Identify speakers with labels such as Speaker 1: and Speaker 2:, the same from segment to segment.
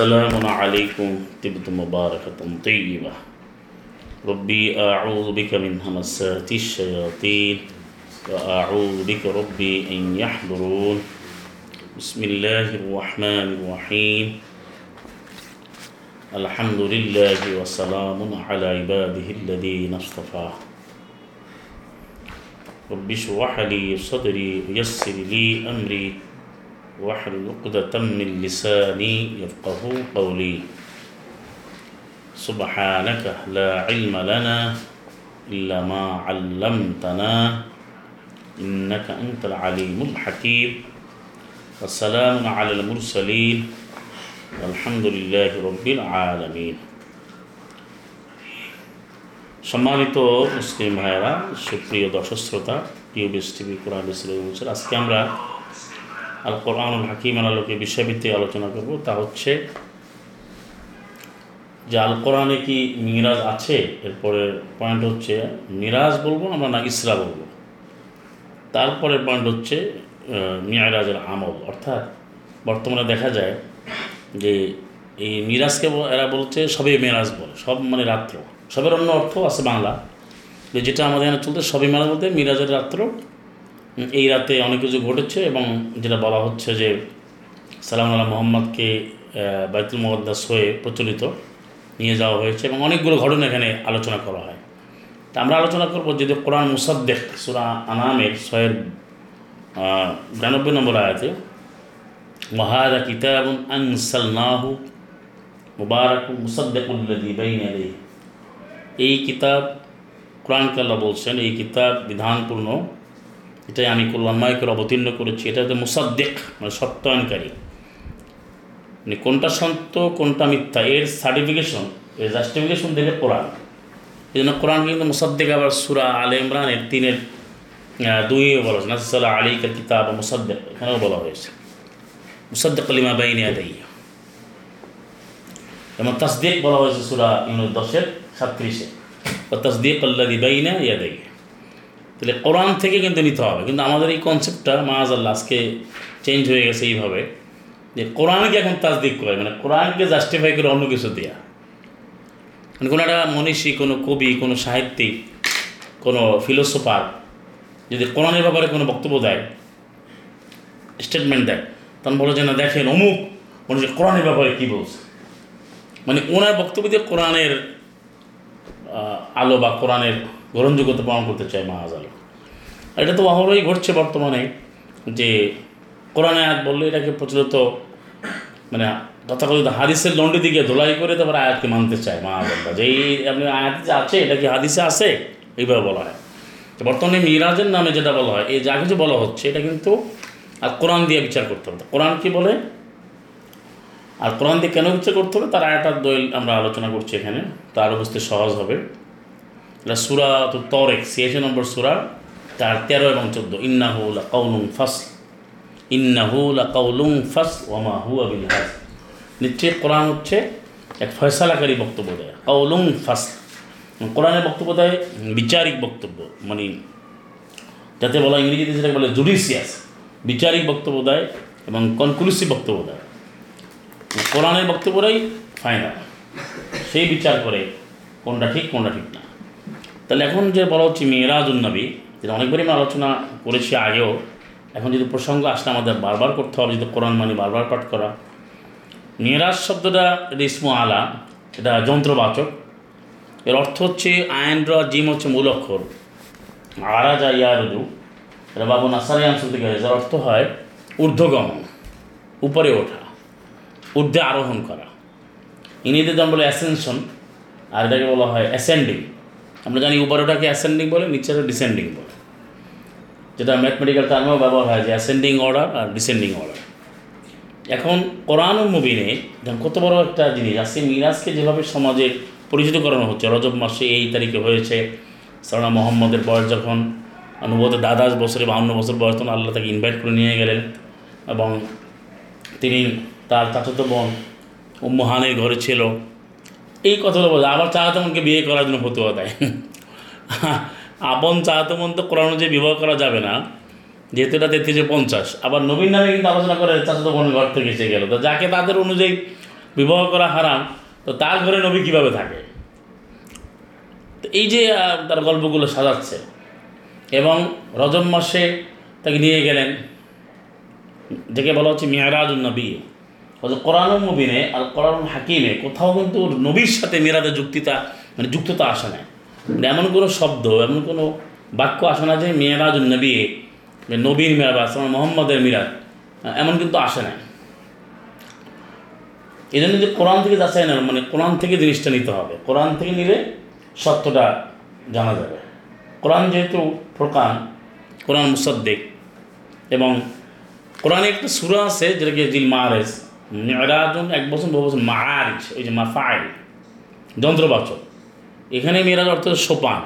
Speaker 1: سلام عليكم. طبت مباركة طيبة. ربي أعوذ بك من همسات الشياطين وأعوذ بك ربي أن يحضرون. بسم الله الرحمن الرحيم. الحمد لله وسلام على عباده الذين اصطفى. رب اشرح لي صدري ويسر لي أمري. واحلل عقدة من لساني يفقه قولي سبحانك لا علم لنا إلا ما علمتنا إنك أنت العليم الحكيم والسلام على المرسلين والحمد لله رب العالمين সম্মানিত মুসলিম ভাইয়েরা সুপ্রিয় দর্শক শ্রোতা টিউবিএস টিভি কোরআন ইসলাম আজকে আমরা আল কোরআনুল হাকিম আলোকে বিষয়ভিত্তিক আলোচনা করব। তা হচ্ছে যে আল কোরআনে কি মিরাজ আছে? এরপরে পয়েন্ট হচ্ছে মিরাজ বলব আমরা না ইসরা বলব? তারপরে পয়েন্ট হচ্ছে মিয়ারাজের আমল। অর্থাৎ বর্তমানে দেখা যায় যে এই মিরাজকে এরা বলছে সবে মেরাজ বলে, সব মানে রাত্র। সবের অন্য অর্থ আছে বাংলা। যেটা আমাদের এখানে চলতে সবে মেরাজ বলতে মিরাজের রাত্র এই রাতে অনেক কিছু ঘটেছে এবং যেটা বলা হচ্ছে যে সালাম আল্লাহ মোহাম্মদকে বাইতুল মোহাদ্দাস হয়ে প্রচলিত নিয়ে যাওয়া হয়েছে এবং অনেকগুলো ঘটনা এখানে আলোচনা করা হয়। তা আমরা আলোচনা করব যদি কোরআন মুসাদ্দেক সুরা আনামের আহ, বিরানব্বই নম্বর আয়াতে মহাদা কিতাব আনসালনাহু মুবারক মুসাদ্দেকুল্লাদি বাইন এই কিতাব কোরআন কাল্লা বলছেন এই কিতাব বিধানপূর্ণ এটাই আমি কল্যাণময় করে অবতীর্ণ করেছি। এটা হচ্ছে মুসাদ্দেক মানে সত্যায়নকারী। মানে কোনটা সত্য কোনটা মিথ্যা, এর সার্টিফিকেশন এর জাস্টিফিকেশন দেবে কোরআন। এই জন্য কোরআন কিন্তু মুসাদ্দেক আবার সুরা আলে ইমরান এর তিনের দুই বলা হয়েছে। নাসাল্লাহ আলীকের কিতাব মুসাদ্দেক, এখানেও বলা হয়েছে। মুসাদ্দেক লিমা বাইনে আদাই যেমন তাসদিক বলা হয়েছে সুরা ইউনুস দশের সাতত্রিশে। ও তাসদিক আল্লাদি বাইনা ইয়াদাই তাহলে কোরআন থেকে কিন্তু নিতে হবে। কিন্তু আমাদের এই কনসেপ্টটা মাজ আল্লাহ আজকে চেঞ্জ হয়ে গেছে এইভাবে যে কোরআনকে এখন তাসদিক করে মানে কোরআনকে জাস্টিফাই করে অন্য কিছু দেওয়া মানে কোনো একটা মনীষী, কোনো কবি, কোনো সাহিত্যিক, কোনো ফিলোসোফার যদি কোরআনের ব্যাপারে কোনো বক্তব্য দেয় স্টেটমেন্ট দেয়, তখন বলে যে, না, দেখেন, অমুক মনে কোরআনের ব্যাপারে কী বলছে? মানে ওনার বক্তব্য দিয়ে কোরআনের আলো বা কোরআনের গ্রহণযোগ্যতা প্রমাণ করতে চায় মাহাজ আলো। আর এটা তো অহরই ঘটছে বর্তমানে যে কোরআনে আয়াত বললে এটাকে প্রচলিত মানে তথাকথিত হাদিসের লন্ডি দিকে ধোলাই করে তারপর আয়াতকে মানতে চায় মাহাজ আল্লাহ যে এই আপনি আয়াত যে আছে, এটা কি হাদিসে আছে? এইভাবে বলা হয়। তো বর্তমানে মিরাজের নামে যেটা বলা হয়, এই যা কিছু বলা হচ্ছে, এটা কিন্তু আর কোরআন দিয়ে বিচার করতে হবে। কোরআন কি বলে? আর কোরআন দিয়ে কেন বিচার করতে হবে? তার আয়াটার দলিল আমরা আলোচনা করছি এখানে। তারও বুঝতে সহজ হবে। সুরা তো তরেক ছিয়াশি নম্বর সুরা, তার তেরো এবং চোদ্দ। ইন্নাহুল কাউলুং ফাস ইন্নাহুল কাউলুং ফাস ওমা হুয়া বিল হাস নিশ্চয়ই কোরআন হচ্ছে এক ফয়সালাকারী বক্তব্য দেয়। কাউলুং ফাস কোরআনের বক্তব্য দেয় বিচারিক বক্তব্য। মানে যাতে বলা ইংরেজিতে যেটাকে বলে জুডিশিয়াস। বিচারিক বক্তব্য দেয় এবং কনক্লুসিভ বক্তব্য দেয়। কোরআনের বক্তব্যটাই ফাইনাল। সেই বিচার করে কোনটা ঠিক কোনটা ঠিক না। তাহলে এখন যে বলা হচ্ছে মেয়েরাজুল নবী, যেটা অনেকবারই আমরা আলোচনা করেছি আগেও, এখন যদি প্রসঙ্গ আসলে আমাদের বারবার করতে হবে, যদি কোরআন মানি বারবার পাঠ করা। মেয়েরাজ শব্দটা এটা আলা, এটা যন্ত্রবাচক। এর অর্থ হচ্ছে আইন র জিম হচ্ছে মূল অক্ষর। আরা যা ইয়ারুদু এটা বাবু নাসারি আনসুল থেকে যার অর্থ হয় ঊর্ধ্বগমন, উপরে ওঠা, ঊর্ধ্বে আরোহণ করা। ইংরেজিতে যেমন বলে অ্যাসেনশন আর এটাকে বলা হয় অ্যাসেন্ডিং আমরা জানি উপরে ওটাকে অ্যাসেন্ডিং বলে নিচে ডিসেন্ডিং বলে। যেটা ম্যাথমেটিক্যাল টার্মেও ব্যবহার হয় যে অ্যাসেন্ডিং অর্ডার আর ডিসেন্ডিং অর্ডার এখন কোরআন মুবিনে কত বড় একটা জিনিস। আজকে মিরাজকে যেভাবে সমাজে পরিচিত করানো হচ্ছে, রজব মাসে এই তারিখে হয়েছে, সালানা মোহাম্মদের বয়স যখন অনুভূত দাদাশ বছরে বাউন্ন বছর বয়স, তখন আল্লাহ তাকে ইনভাইট করে নিয়ে গেলেন। এবং তিনি তার চাচাতো বোন উম্মহানের ঘরে ছিল। এই কথাগুলো বলে, আবার চাচাতো বোনকে বিয়ে করার জন্য ফতুয়া দেয়। আপন চাচাতো বোন তো কোরআন অনুযায়ী বিবাহ করা যাবে না, যেহেতু এটা তেত্রিশে পঞ্চাশ। আবার নবীন নামে কিন্তু আলোচনা করে চাচাতো বোনের ঘর থেকে এসে গেল। তো যাকে তাদের অনুযায়ী বিবাহ করা হারাম, তো তার ঘরে নবী কীভাবে থাকে? তো এই যে তার গল্পগুলো সাজাচ্ছে, এবং রজব মাসে তাকে নিয়ে গেলেন, যাকে বলা হচ্ছে মেয়ারাজুল নবী। কোরআন মুবিনে আর কোরআন হাকিমে কোথাও কিন্তু নবীর সাথে মেরাদের যুক্তিতা মানে যুক্ততা আসে না মানে এমন কোনো শব্দ, এমন কোনো বাক্য আসে না যে মেয়ারাজুল নবী নবীর মেরাজ আমার মোহাম্মদের মিরাজ এমন কিন্তু আসে না এই জন্য যে কোরআন থেকে যাচাই না মানে কোরআন থেকে জিনিসটা নিতে হবে। কোরআন থেকে নিলে সত্যটা জানা যাবে। কোরআন যেহেতু ফোরকান কোরআন মুসাদ্দিক, এবং কোরআনে একটা সুরা আছে যেটাকে জিল মারেজ মেয়েরাজন এক বছর বহু বছর মারিজ ওই যে মাফাইল যন্ত্রবাচক এখানে মেয়েরাজ অর্থ সোপান,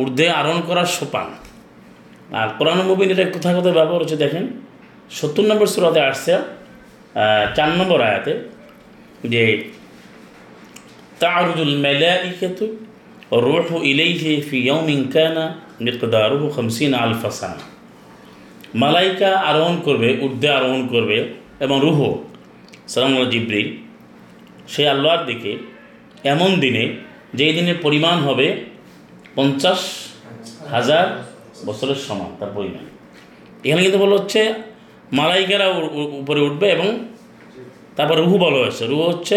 Speaker 1: ঊর্ধ্বে আরোহণ করার সোপান। আর কোরআন মুবিন এটা কোথায় কোথায় ব্যবহার হচ্ছে, দেখেন, সত্তর নম্বর সুরাতে আসছে চার নম্বর আয়াতে, যে তারুজুল মেলাইকাতু রুহ ইলাইহি ফি ইয়াউমিন কানা মিকদারুহু 50 আলফা সানা। মালাইকা আরোহণ করবে, ঊর্ধ্বে আরোহণ করবে, এবং রুহ সালাম জিব্রিল। সেই আল্লাহর দিকে এমন দিনে যেই দিনের পরিমাণ হবে পঞ্চাশ হাজার বছরের সমান তার পরিমাণ। এখানে কিন্তু বলা হচ্ছে মালাইকারা উপরে উঠবে এবং তারপর রুহু বলা হয়েছে। রুহু হচ্ছে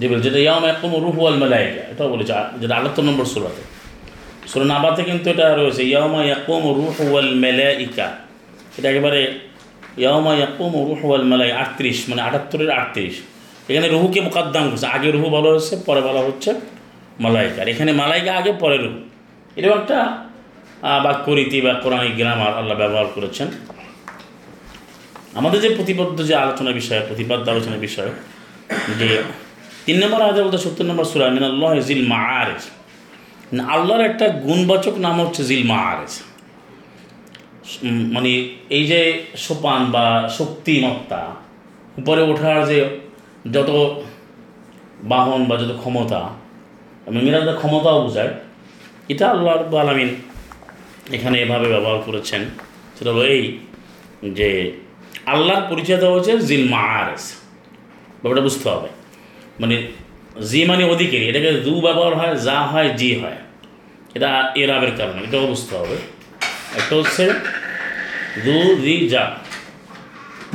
Speaker 1: জিবিল যেটা ইয়াম একদম রুহু আল মালাইকা। এটাও বলেছে যেটা আটাত্তর নম্বর সুরাতে। সুরা নাবাতে কিন্তু এটা রয়েছে ইয়ামা ইয়াকুম রুহু আল মালাইকা। এটা একেবারে ইয়ামা ইয়াকুম রুহু আল মালাই আটত্রিশ মানে আটাত্তরের আটত্রিশ। এখানে রুহুকে মোকাদ্দাম করছে। আগে রুহু বলা হচ্ছে পরে বলা হচ্ছে মালাইকার এখানে মালাইকা আগে পরে রুহু। এরকম একটা আহ, বাক্য রীতি বা কোরআনিক গ্রামার আল্লাহ ব্যবহার করেছেন। আমাদের যে প্রতিবদ্ধ যে আলোচনা বিষয় প্রতিপাদ্য আলোচনার বিষয় যে তিন নম্বর আয়াতে বলতে সত্তর নম্বর সুরা মিন আল্লাহ জিল মাআরেজ। না, আল্লাহর একটা গুণবাচক নাম হচ্ছে জিল মাআরেজ। উম, মানে এই যে সোপান বা শক্তিমত্তা, উপরে ওঠার যে যত বাহন বা যত ক্ষমতা, এবং মিরাজের ক্ষমতাও বোঝায়, এটা আল্লাহ রব্বুল আলমিন এখানে এভাবে ব্যবহার করেছেন। সেটা হলো এই যে আল্লাহর পরিচয় দেওয়া হচ্ছে জিল মাআরেজ ব্যাপারটা বুঝতে হবে। মানে জি মানে অধিকারী। এটাকে দু ব্যবহার হয়, যা হয়, জি হয়। এটা এরাবের কারণে, এটাও বুঝতে হবে। একটা হচ্ছে দু জি যা।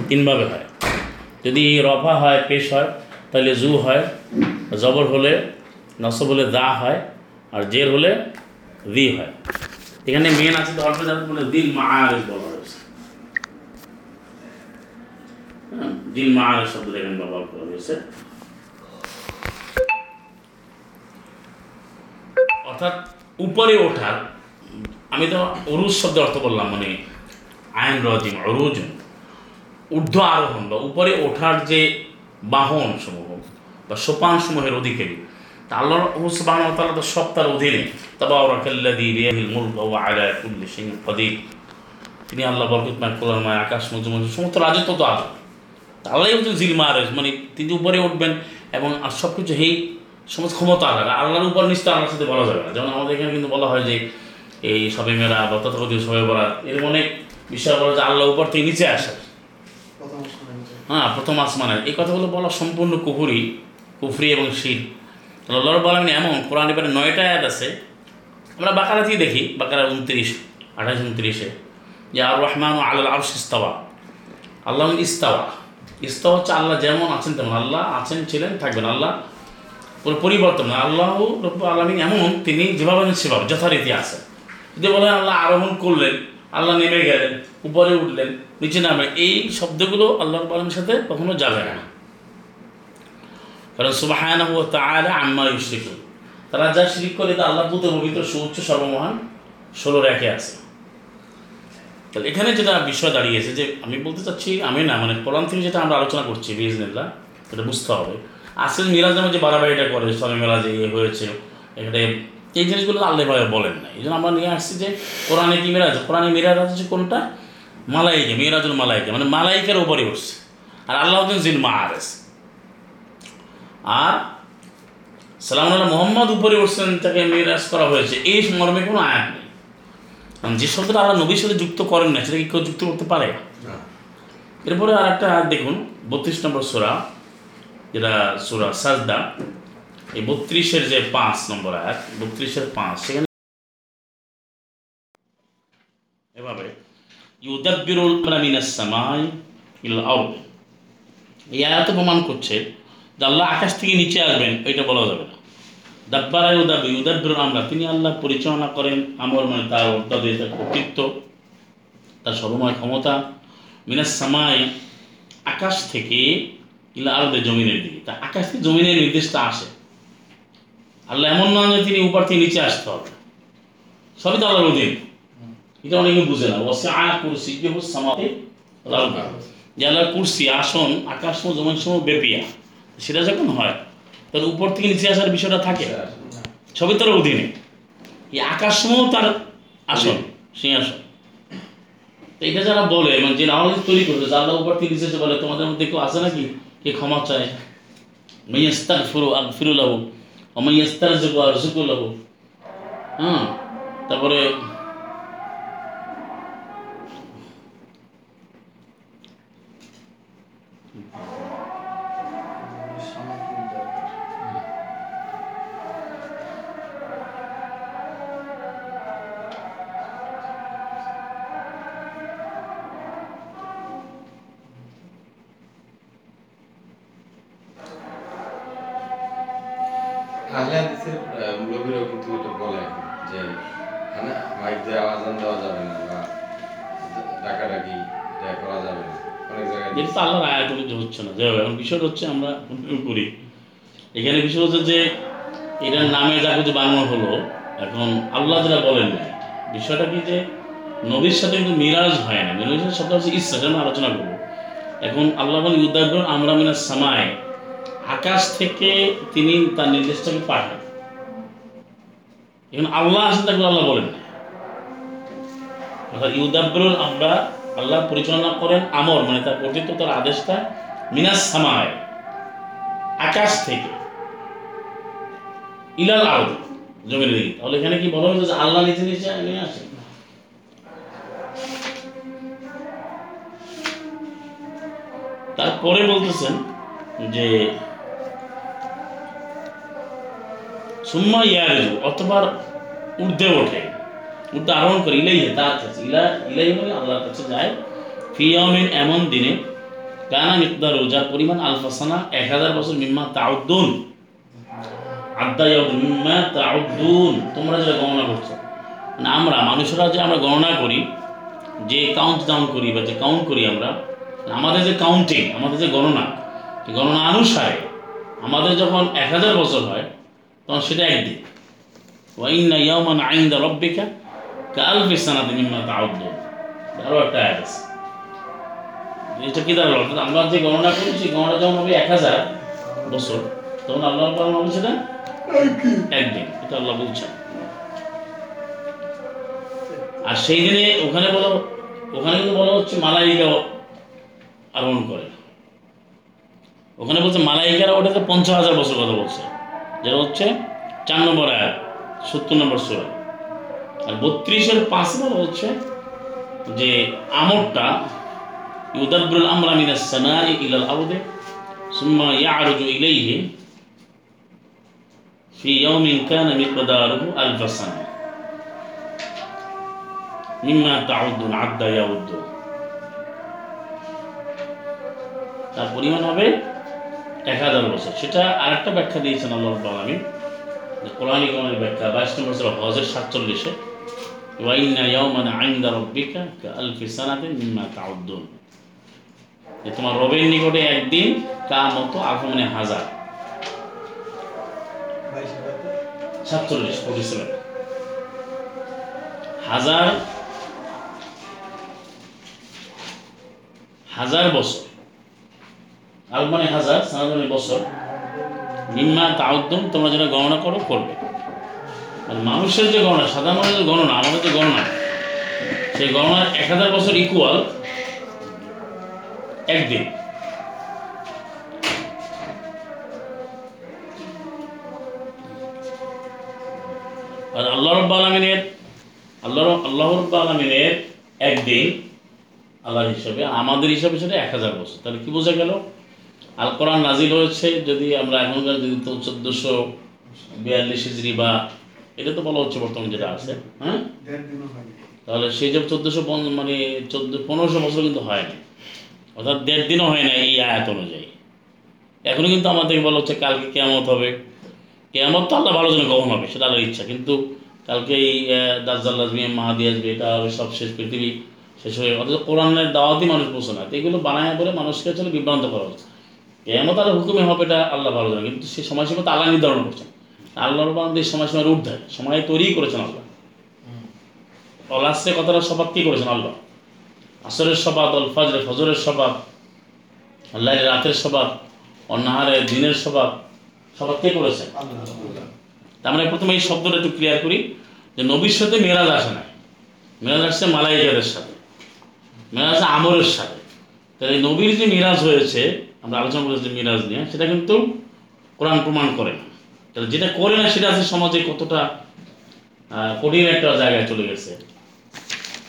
Speaker 1: তিনভাবে হয়। যদি রফা হয় পেশ হয় তাহলে জু হয় জবর হলে নসব হলে দা হয় আর জের হলে দি হয়। এখানে মেন আছে অল্প যাদের বলে দিল মাআরেজ বলা হয়েছে। হ্যাঁ, দিল মাআরেজ শব্দ এখানে ব্যবহার করা হয়েছে। অর্থাৎ উপরে ওঠার আমি তো অরুজ শব্দের অর্থ বললাম মানে আইন রজিম অরুজ ঊর্ধ্ব আরোহণ বা উপরে ওঠার যে বাহন সমূহ বা সোপান সমূহের অধিকারী, তা আল্লাহ সুবাহ তাআলা তো সব তার অধীনে, তাবারাকাল্লাযী বিয়াদিহিল মুলকু ওয়া আলা কুল্লি শাইইন কাদির। তিনি আল্লাহ বরকতময় কল্যাণময় আকাশ মজুমজ সমস্ত রাজত্ব তো তা আল্লাহ হচ্ছে জিল মারেজ মানে তিনি উপরে উঠবেন এবং আর সব কিছু হেই, সমস্ত ক্ষমতা আল্লাহ আল্লাহর উপর নিশ্চয় আল্লাহর সাথে বলা যাবে না। যেমন আমাদের এখানে কিন্তু বলা হয় যে এই সবে মেরা বা তথাকথিত সবে বরাত এরকম অনেক বিষয় বলা যে আল্লাহ উপর থেকে নিচে আসে। হ্যাঁ প্রথম আসমানে এই কথাগুলো বলা সম্পূর্ণ কুফুরি কুফরি এবং শির। আল্লাহ বলেন এমন কোরআন এবারে নয়টা আয়াত আছে। আমরা বাকারাতেই দেখি বাকারা উনত্রিশ আঠাশ উনত্রিশে। যে আর রহমান ও আল্লাহ আরশ ইস্তাওয়া। আল্লাহ ইস্তাওয়া। ইস্তাওয়া হচ্ছে আল্লাহ যেমন আছেন তেমন। আল্লাহ আছেন ছিলেন থাকবেন। আল্লাহ পরিবর্তন আল্লাহ রব্বু আলমিন এমন তিনি যেভাবে সেভাবে যথারীতি আছেন। যদি বলেন আল্লাহ আরোহণ করলেন, আল্লাহ নেমে গেলেন, উপরে উঠলেন, নিচে নামে, এই শব্দগুলো আল্লাহ আলমের সাথে কখনো যাবে না। কারণ সুবাহান ও তাআলা আম্মা ইউশরিকুন। তারা যা শিরিক করে তা আল্লাহ পুত্র পবিত্র সুউচ্চ সর্বমহান ষোলো রেখে আছে। তাহলে এখানে যেটা বিষয় দাঁড়িয়েছে যে আমি বলতে চাচ্ছি, আমি না মানে কোরআন থেকে যেটা আমরা আলোচনা করছি বিজনেল্লা এটা বুঝতে হবে। আসল মিরাজ নামে যে বাড়াবাড়িটা করে সবে মেলা যে ইয়ে হয়েছে, এখানে এই জিনিসগুলো আল্লাহভাবে বলেন না এই জন্য আমরা নিয়ে আসছি যে কোরআনে কি মিরাজ? কোরআনে মিরাজ আছে কোনটা? মালাইকে মিরাজুল মালাইকে মানে মালাইকের উপরে উঠছে। আর আল্লাহ জিন মাহারেস আর সালাম আল্লাহ মোহাম্মদ উপরে উঠছেন তাকে মিরাজ করা হয়েছে। এই মর্মে কোনো আয়াত নেই। কারণ যে শব্দটা আল্লাহ নবীর সাথে যুক্ত করেন না সেটা কি কেউ যুক্ত করতে পারে? এরপরে আর একটা দেখুন বত্রিশ নম্বর সোরা যেটা সুরা সাজদা। এই বত্রিশের যে পাঁচ নম্বর আয়াত, বত্রিশের পাঁচ, সেখানে এভাবে, ইউদাব্বিরুল সামাই ইল আরদ। এই আয়াত প্রমাণ করছে যে আল্লাহ আকাশ থেকে নিচে আসবেন এটা বলা যাবে না। দাব্বারা ইউদাব ইউদাব্বিরুল আমরা, তিনি আল্লাহ পরিচালনা করেন আমর মানে তার অর্ধাদে তার কর্তৃত্ব, তার সর্বময় ক্ষমতা। মিনাস সামাই, আকাশ থেকে ইলা আরদে জমিনের দিকে। তা আকাশ থেকে জমিনের নির্দেশটা আসে। আল্লাহ এমন নয় যে তিনি উপর থেকে নিচে আসতে হবে। সবই তো আল্লাহর অধীন। এটা অনেকে বুঝে না। আ কুরসি হুস সামাতে যে আল্লাহর কুরসি আসন, আকাশ সময় জমিন সময় বেপিয়া সেটা যখন হয় তখন উপর থেকে নিচে আসার বিষয়টা থাকে। সবই তার অধীনে। এই আকাশ সময়ও তার আসন, সিংহাসন। তো এটা যারা বলে মানে যে নামাজ তৈরি করবে আল্লাহ উপর থেকে নিচে বলে, তোমাদের মধ্যে কেউ আছে নাকি? কে ক্ষমা চায়? আগ ফিরুল্লাহ অমাইয়াস্তার যুগ আর জুকুল্লাহ হ্যাঁ তারপরে যাই এখন বিষয় হচ্ছে আমরা করি। এখানে বিষয় হচ্ছে যে, এটার নামে যা কিছু বানানো হলো, এখন আল্লাহ যেটা বলেন বিষয়টা কি যে, নবীর সাথে কিন্তু মিরাজ হয় না। নবীর সাথে হচ্ছে ইচ্ছা আলোচনা করব। এখন আল্লাহ আমরা মিনার সামায় আকাশ থেকে তিনি তার নির্দেশটাকে পাঠান। এখন আল্লাহ আসেন তাকে আল্লাহ বলেন না অর্থাৎ ইউদাব্বরুল আমরা আল্লাহ পরিচালনা করেন আমর মানে তার কর্তৃত্ব, তার আদেশটা মিনাস সামায়, আকাশ থেকে। ইলাল আরদ জমির দিকে। তাহলে এখানে কি বলা হয়েছে যে আল্লাহ নিচে নিচে নিয়ে আসে তারপরে বলতেছেন যে, সুম্মা ইয়ারজু, অথবা ঊর্ধ্বে ওঠে। ঊর্ধ্বে আরোহণ করে ইলাই তার কাছে। ইলা, ইলাই মানে আল্লাহর কাছে যায়। ফিয়ামিন এমন দিনে কানা মিকদার, যার পরিমাণ আলফাসানা এক হাজার বছর মিম্মা তাউদ্দুন। আদ্দা ইয়াউদ মিম্মা তাউদ্দুন। তোমরা যেটা গণনা করছ। মানে আমরা, মানুষরা যে আমরা গণনা করি, যে কাউন্ট ডাউন করি বা যে কাউন্ট করি আমরা আমাদের যে কাউন্টিং আমাদের যে গণনা গণনা অনুসারে আমাদের যখন এক হাজার বছর হয়, তখন সেটা একদিন। ওয়াইন্না ইয়াউমান আইন্দা রব্বিকা কালফি সানাতে মিম্মা তাউদ্দুন। আরও একটা আয়াত আছে এটা কি দাঁড়াল অর্থাৎ আমরা যে গণনা করি সেই গণনা যখন হবে এক হাজার বছর তখন আল্লাহ পালন হবে সেটা একদিন। এটা আল্লাহ বলছেন আর সেই দিনে ওখানে বলো ওখানে কিন্তু বলা হচ্ছে মালাইকা আরোহণ করে। ওখানে বলছে মালাইকারা ওটাতে পঞ্চাশ হাজার বছর কথা বলছে। যেটা হচ্ছে চার নম্বর আয়াত সত্তর নম্বর সুরা। আর বত্রিশের পাঁচ নম্বর হচ্ছে যে আমরটা ইউদাব্বুল আমরা মিনাস সামাই ইলাল আরদে সুম্মা ইয়ারজু ইলাইহি في يوم كان مقداره ألف سنة مما تعدون عد يعد তার পরিমাণ হবে এক হাজার বছর সেটা আরেকটা ব্যাখ্যা দিয়েছেন আল্লাহ আলমী কোরআন ইকমের ব্যাখ্যা বাইশ নম্বর সুরা হজের সাতচল্লিশে ওয়াইন্না ইয়াউমান আইন্দা রব্বিকা আলফি সানাতিন মিম্মা তাউদ্দুন যে তোমার রবের নিকটে একদিন কা মতো আগমনে হাজার? সাতচল্লিশ ফোর্টি হাজার হাজার বছর। আল মানে হাজার সানাদ মানে বছর। নিম্মা তাউদ্দম তোমরা যেটা গণনা করো, করবে। আর মানুষের যে গণনা, সাধারণ মানুষের গণনা, আমাদের যে গণনা, সেই গণনার এক হাজার বছর ইকুয়াল একদিন। আর আল্লাহ রব্বা আলমিনের আল্লাহ আল্লাহ রব্বা আলমিনের একদিন আল্লাহর হিসাবে আমাদের হিসাবে সেটা এক হাজার বছর। তাহলে কি বোঝা গেল? আল কোরআন নাজিল হয়েছে যদি আমরা এখনকার যদি তো চোদ্দোশো বিয়াল্লিশ হিজড়ি বা এটা তো বলা হচ্ছে বর্তমান যেটা আছে হ্যাঁ?
Speaker 2: হয়নি।
Speaker 1: তাহলে সেই যে চোদ্দোশো মানে চোদ্দ পনেরোশো বছর কিন্তু হয় না অর্থাৎ দেড় দিনও হয় না এই আয়াত অনুযায়ী। এখনও কিন্তু আমাদেরকে বলা হচ্ছে কালকে কেয়ামত হবে। কেয়ামত তো আল্লাহ ভালো জন্য কখন হবে সেটা আল্লাহর ইচ্ছা। কিন্তু কালকে এই দাজ্জাল আসবে মাহাদি আসবে এটা হবে সব শেষ পৃথিবী শেষ হয়ে অথচ কোরআনের দাওয়াতই মানুষ পৌঁছে না। এগুলো বানায় বলে মানুষকে আসলে বিভ্রান্ত করা হচ্ছে। কেয়ামত আল্লাহ হুকুমে হবে এটা আল্লাহ ভালো জানে কিন্তু সেই সময়সীমা তো আল্লাহ নির্ধারণ করছেন। আল্লাহর বান্ধব সময়সীমার ঊর্ধ্বে সময় তৈরি করেছেন আল্লাহ। অলাস্টে কথাটা সবাব কি করেছেন আল্লাহ। আসরের সবাব অল ফজরে ফজরের সবাব আল্লাহ রাতের সবাব অন্নাহারে দিনের সবাব সবাব কে
Speaker 2: করেছে?
Speaker 1: তার মানে প্রথমে এই শব্দটা একটু ক্লিয়ার করি যে নবীর সাথে মেরাজ আসে না মেরাজ আসছে মালাইকাদের সাথে। মেরাজ আসে আমরের সাথে। তাহলে এই নবীর যে মিরাজ হয়েছে আমরা আলোচনা করেছি যে মিরাজ নিয়ে সেটা কিন্তু কোরআন প্রমাণ করে না। তাহলে যেটা করে না সেটা আছে সমাজে কতটা কঠিন একটা জায়গায় চলে গেছে।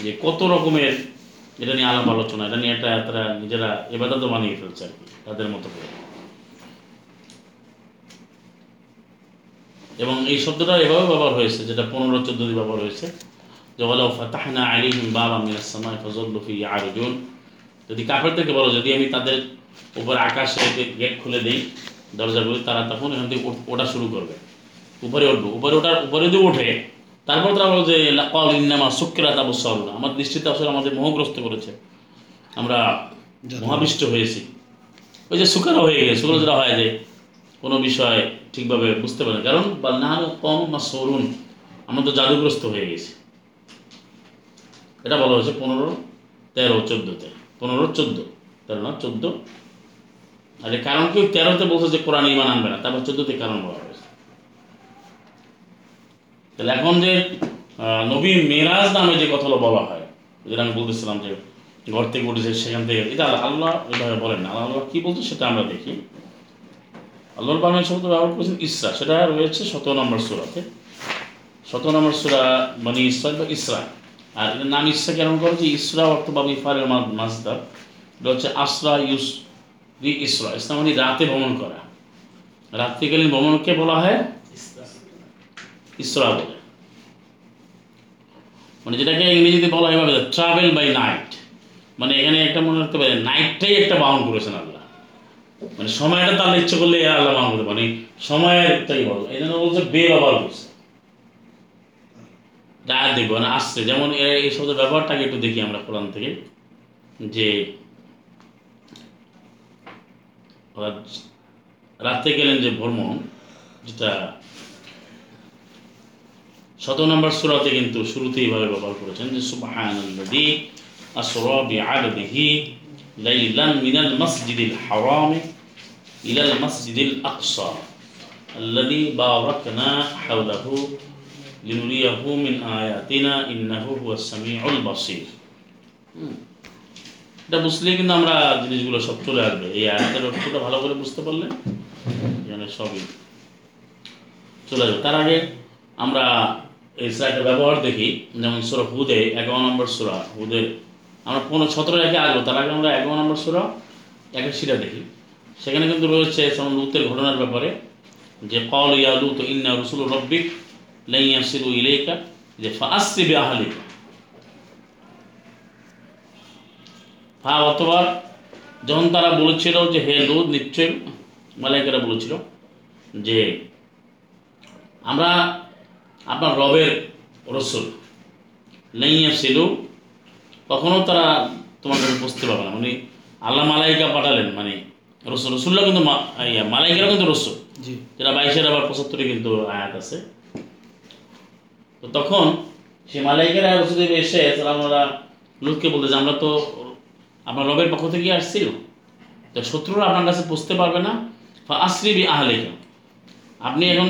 Speaker 1: যে কত রকমের এটা নিয়ে আলাপ আলোচনা, এটা নিয়ে একটা তারা নিজেরা এবাদত বানিয়ে ফেলছে আর কি, তাদের মতো করে। এবং এই শব্দটা এভাবে ব্যবহার হয়েছে, যেটা পনেরো চোদ্দ দিয়ে ব্যবহার হয়েছে, যে বলো ফাতাহনা আলিহিম বাবা মিনাস সামাই ফজল্লু ফি আরজুন। যদি কাফেরদেরকে বলো, যদি আমি তাদের উপর আকাশে গেট খুলে দিই দরজাগুলি তারা তখন এখান থেকে ওঠা শুরু করবে। উপরে উঠবো, উপরে ওঠার, উপরে যদি ওঠে তারপর তারা বলো যে কল ইন্নামা সুক্রা তাবু সরুনা আমার দৃষ্টিতে আসলে আমাদের মোহগ্রস্ত করেছে। আমরা মহাবিষ্ট হয়েছি। ওই যে সুকারা হয়ে গেছে সুকারা যেটা হয় যে কোনো বিষয় ঠিকভাবে বুঝতে পারে না। কারণ বা না কম বা সরুন আমরা তো জাদুগ্রস্ত হয়ে গেছি। এটা বলা হয়েছে পনেরো তেরো চোদ্দোতে পনেরো চোদ্দ তেরো না চোদ্দ। আর কারণ কি? তেরোতে বলছে যে কোরআন ইমান আনবে না। তারপর চোদ্দোতে কারণ বলা তাহলে এখন যে নবী মেরাজ নামে যে কথাগুলো বলা হয়, যেটা আমি বলতেছিলাম যে ঘর থেকে উঠেছে সেখান থেকে, এটা আল্লাহ এভাবে বলেন আল্লাহ আল্লাহ কী বলছে সেটা আমরা দেখি। আল্লাহর বাংলা শব্দ ব্যবহার করেছেন ইসরা সেটা রয়েছে শত নম্বর সুরাতে। শত নম্বর সুরা মানে ইসরা বা ইসরা আর এটার নাম ইসরা কেমন করেছে ইসরা অর্থ বা ইফারের মাসদার এটা হচ্ছে আসরা ইউস রি ইসরা ইসরা মানে রাতে ভ্রমণ করা। রাত্রিকালীন ভ্রমণকে বলা হয় ইসরা বলে মানে যেটাকে ইংরেজিতে বলা হয় ট্রাভেল বাই নাইট মানে এখানে একটা মনে রাখতে পারে নাইটটাই একটা বাউন্ড করেছেন আল্লাহ। মানে সময়টা তাহলে ইচ্ছে করলে আল্লাহ বাউন্ড করতে পারে। সময়ের তাই বল এই জন্য বলছে, বে ব্যবহার করছে। ডায়াত দেখব মানে আসছে। যেমন এই শব্দের ব্যবহারটাকে একটু দেখি আমরা কোরআন থেকে, যে রাত্রে গেলেন যে ভ্রমণ, যেটা শত নম্বর সুরাতে কিন্তু শুরুতেই এইভাবে ব্যবহার করেছেন যে সুবহানাল্লাযী আসরা বিআবদিহি লাইলান মিনাল মাসজিদিল হারাম ইলাল মাসজিদিল আকসা الذي باركنا حوله لنريه من آياتنا إنه هو السميع البصير হুম। এটা বুঝলেই কিন্তু আমরা জিনিসগুলো সব চলে আসবে এই আয়াতের অর্থটা ভালো করে বুঝতে পারলে এখানে সবই চলে যাবে তার আগে আমরা এই স্লাইডের ব্যবহার দেখি, যেমন সুরা হুদে এগারো নম্বর সুরা হুদে। আমরা পনেরো সতেরো একে আসব, তার আগে আমরা এগারো নম্বর সুরা একের সিটা দেখি। সেখানে কিন্তু রয়েছে যেমন লুতের ঘটনার ব্যাপারে, যে কল ইয়া লুত ইন্না রসুল রব্বিক লাইয়া সিরু ইলেকা যে ফাসি বে আহলিকা ফা অথবা যখন তারা বলেছিল যে হে লুত নিশ্চয় মালাইকারা বলেছিল যে আমরা আপনার রবের রসুল। লাইয়া সিলু কখনো তারা তোমার কাছে বুঝতে পারবে না। মানে আল্লাহ মালাইকা পাঠালেন মানে রসুল। রসুল্লাহ কিন্তু ইয়া, মালাইকারা কিন্তু রসুল।
Speaker 2: জি।
Speaker 1: যেটা বাইশের আবার পঁচাত্তরে কিন্তু আয়াত আছে। তো তখন সে মালাইকেরা রসুদেব এসে তারা আমরা লুৎকে বলতে যে আমরা তো আপনার রবের পক্ষ থেকে আসছিল তো শত্রুরা আপনার কাছে বুঝতে পারবে না। আসরি বি আহলিকা। আপনি এখন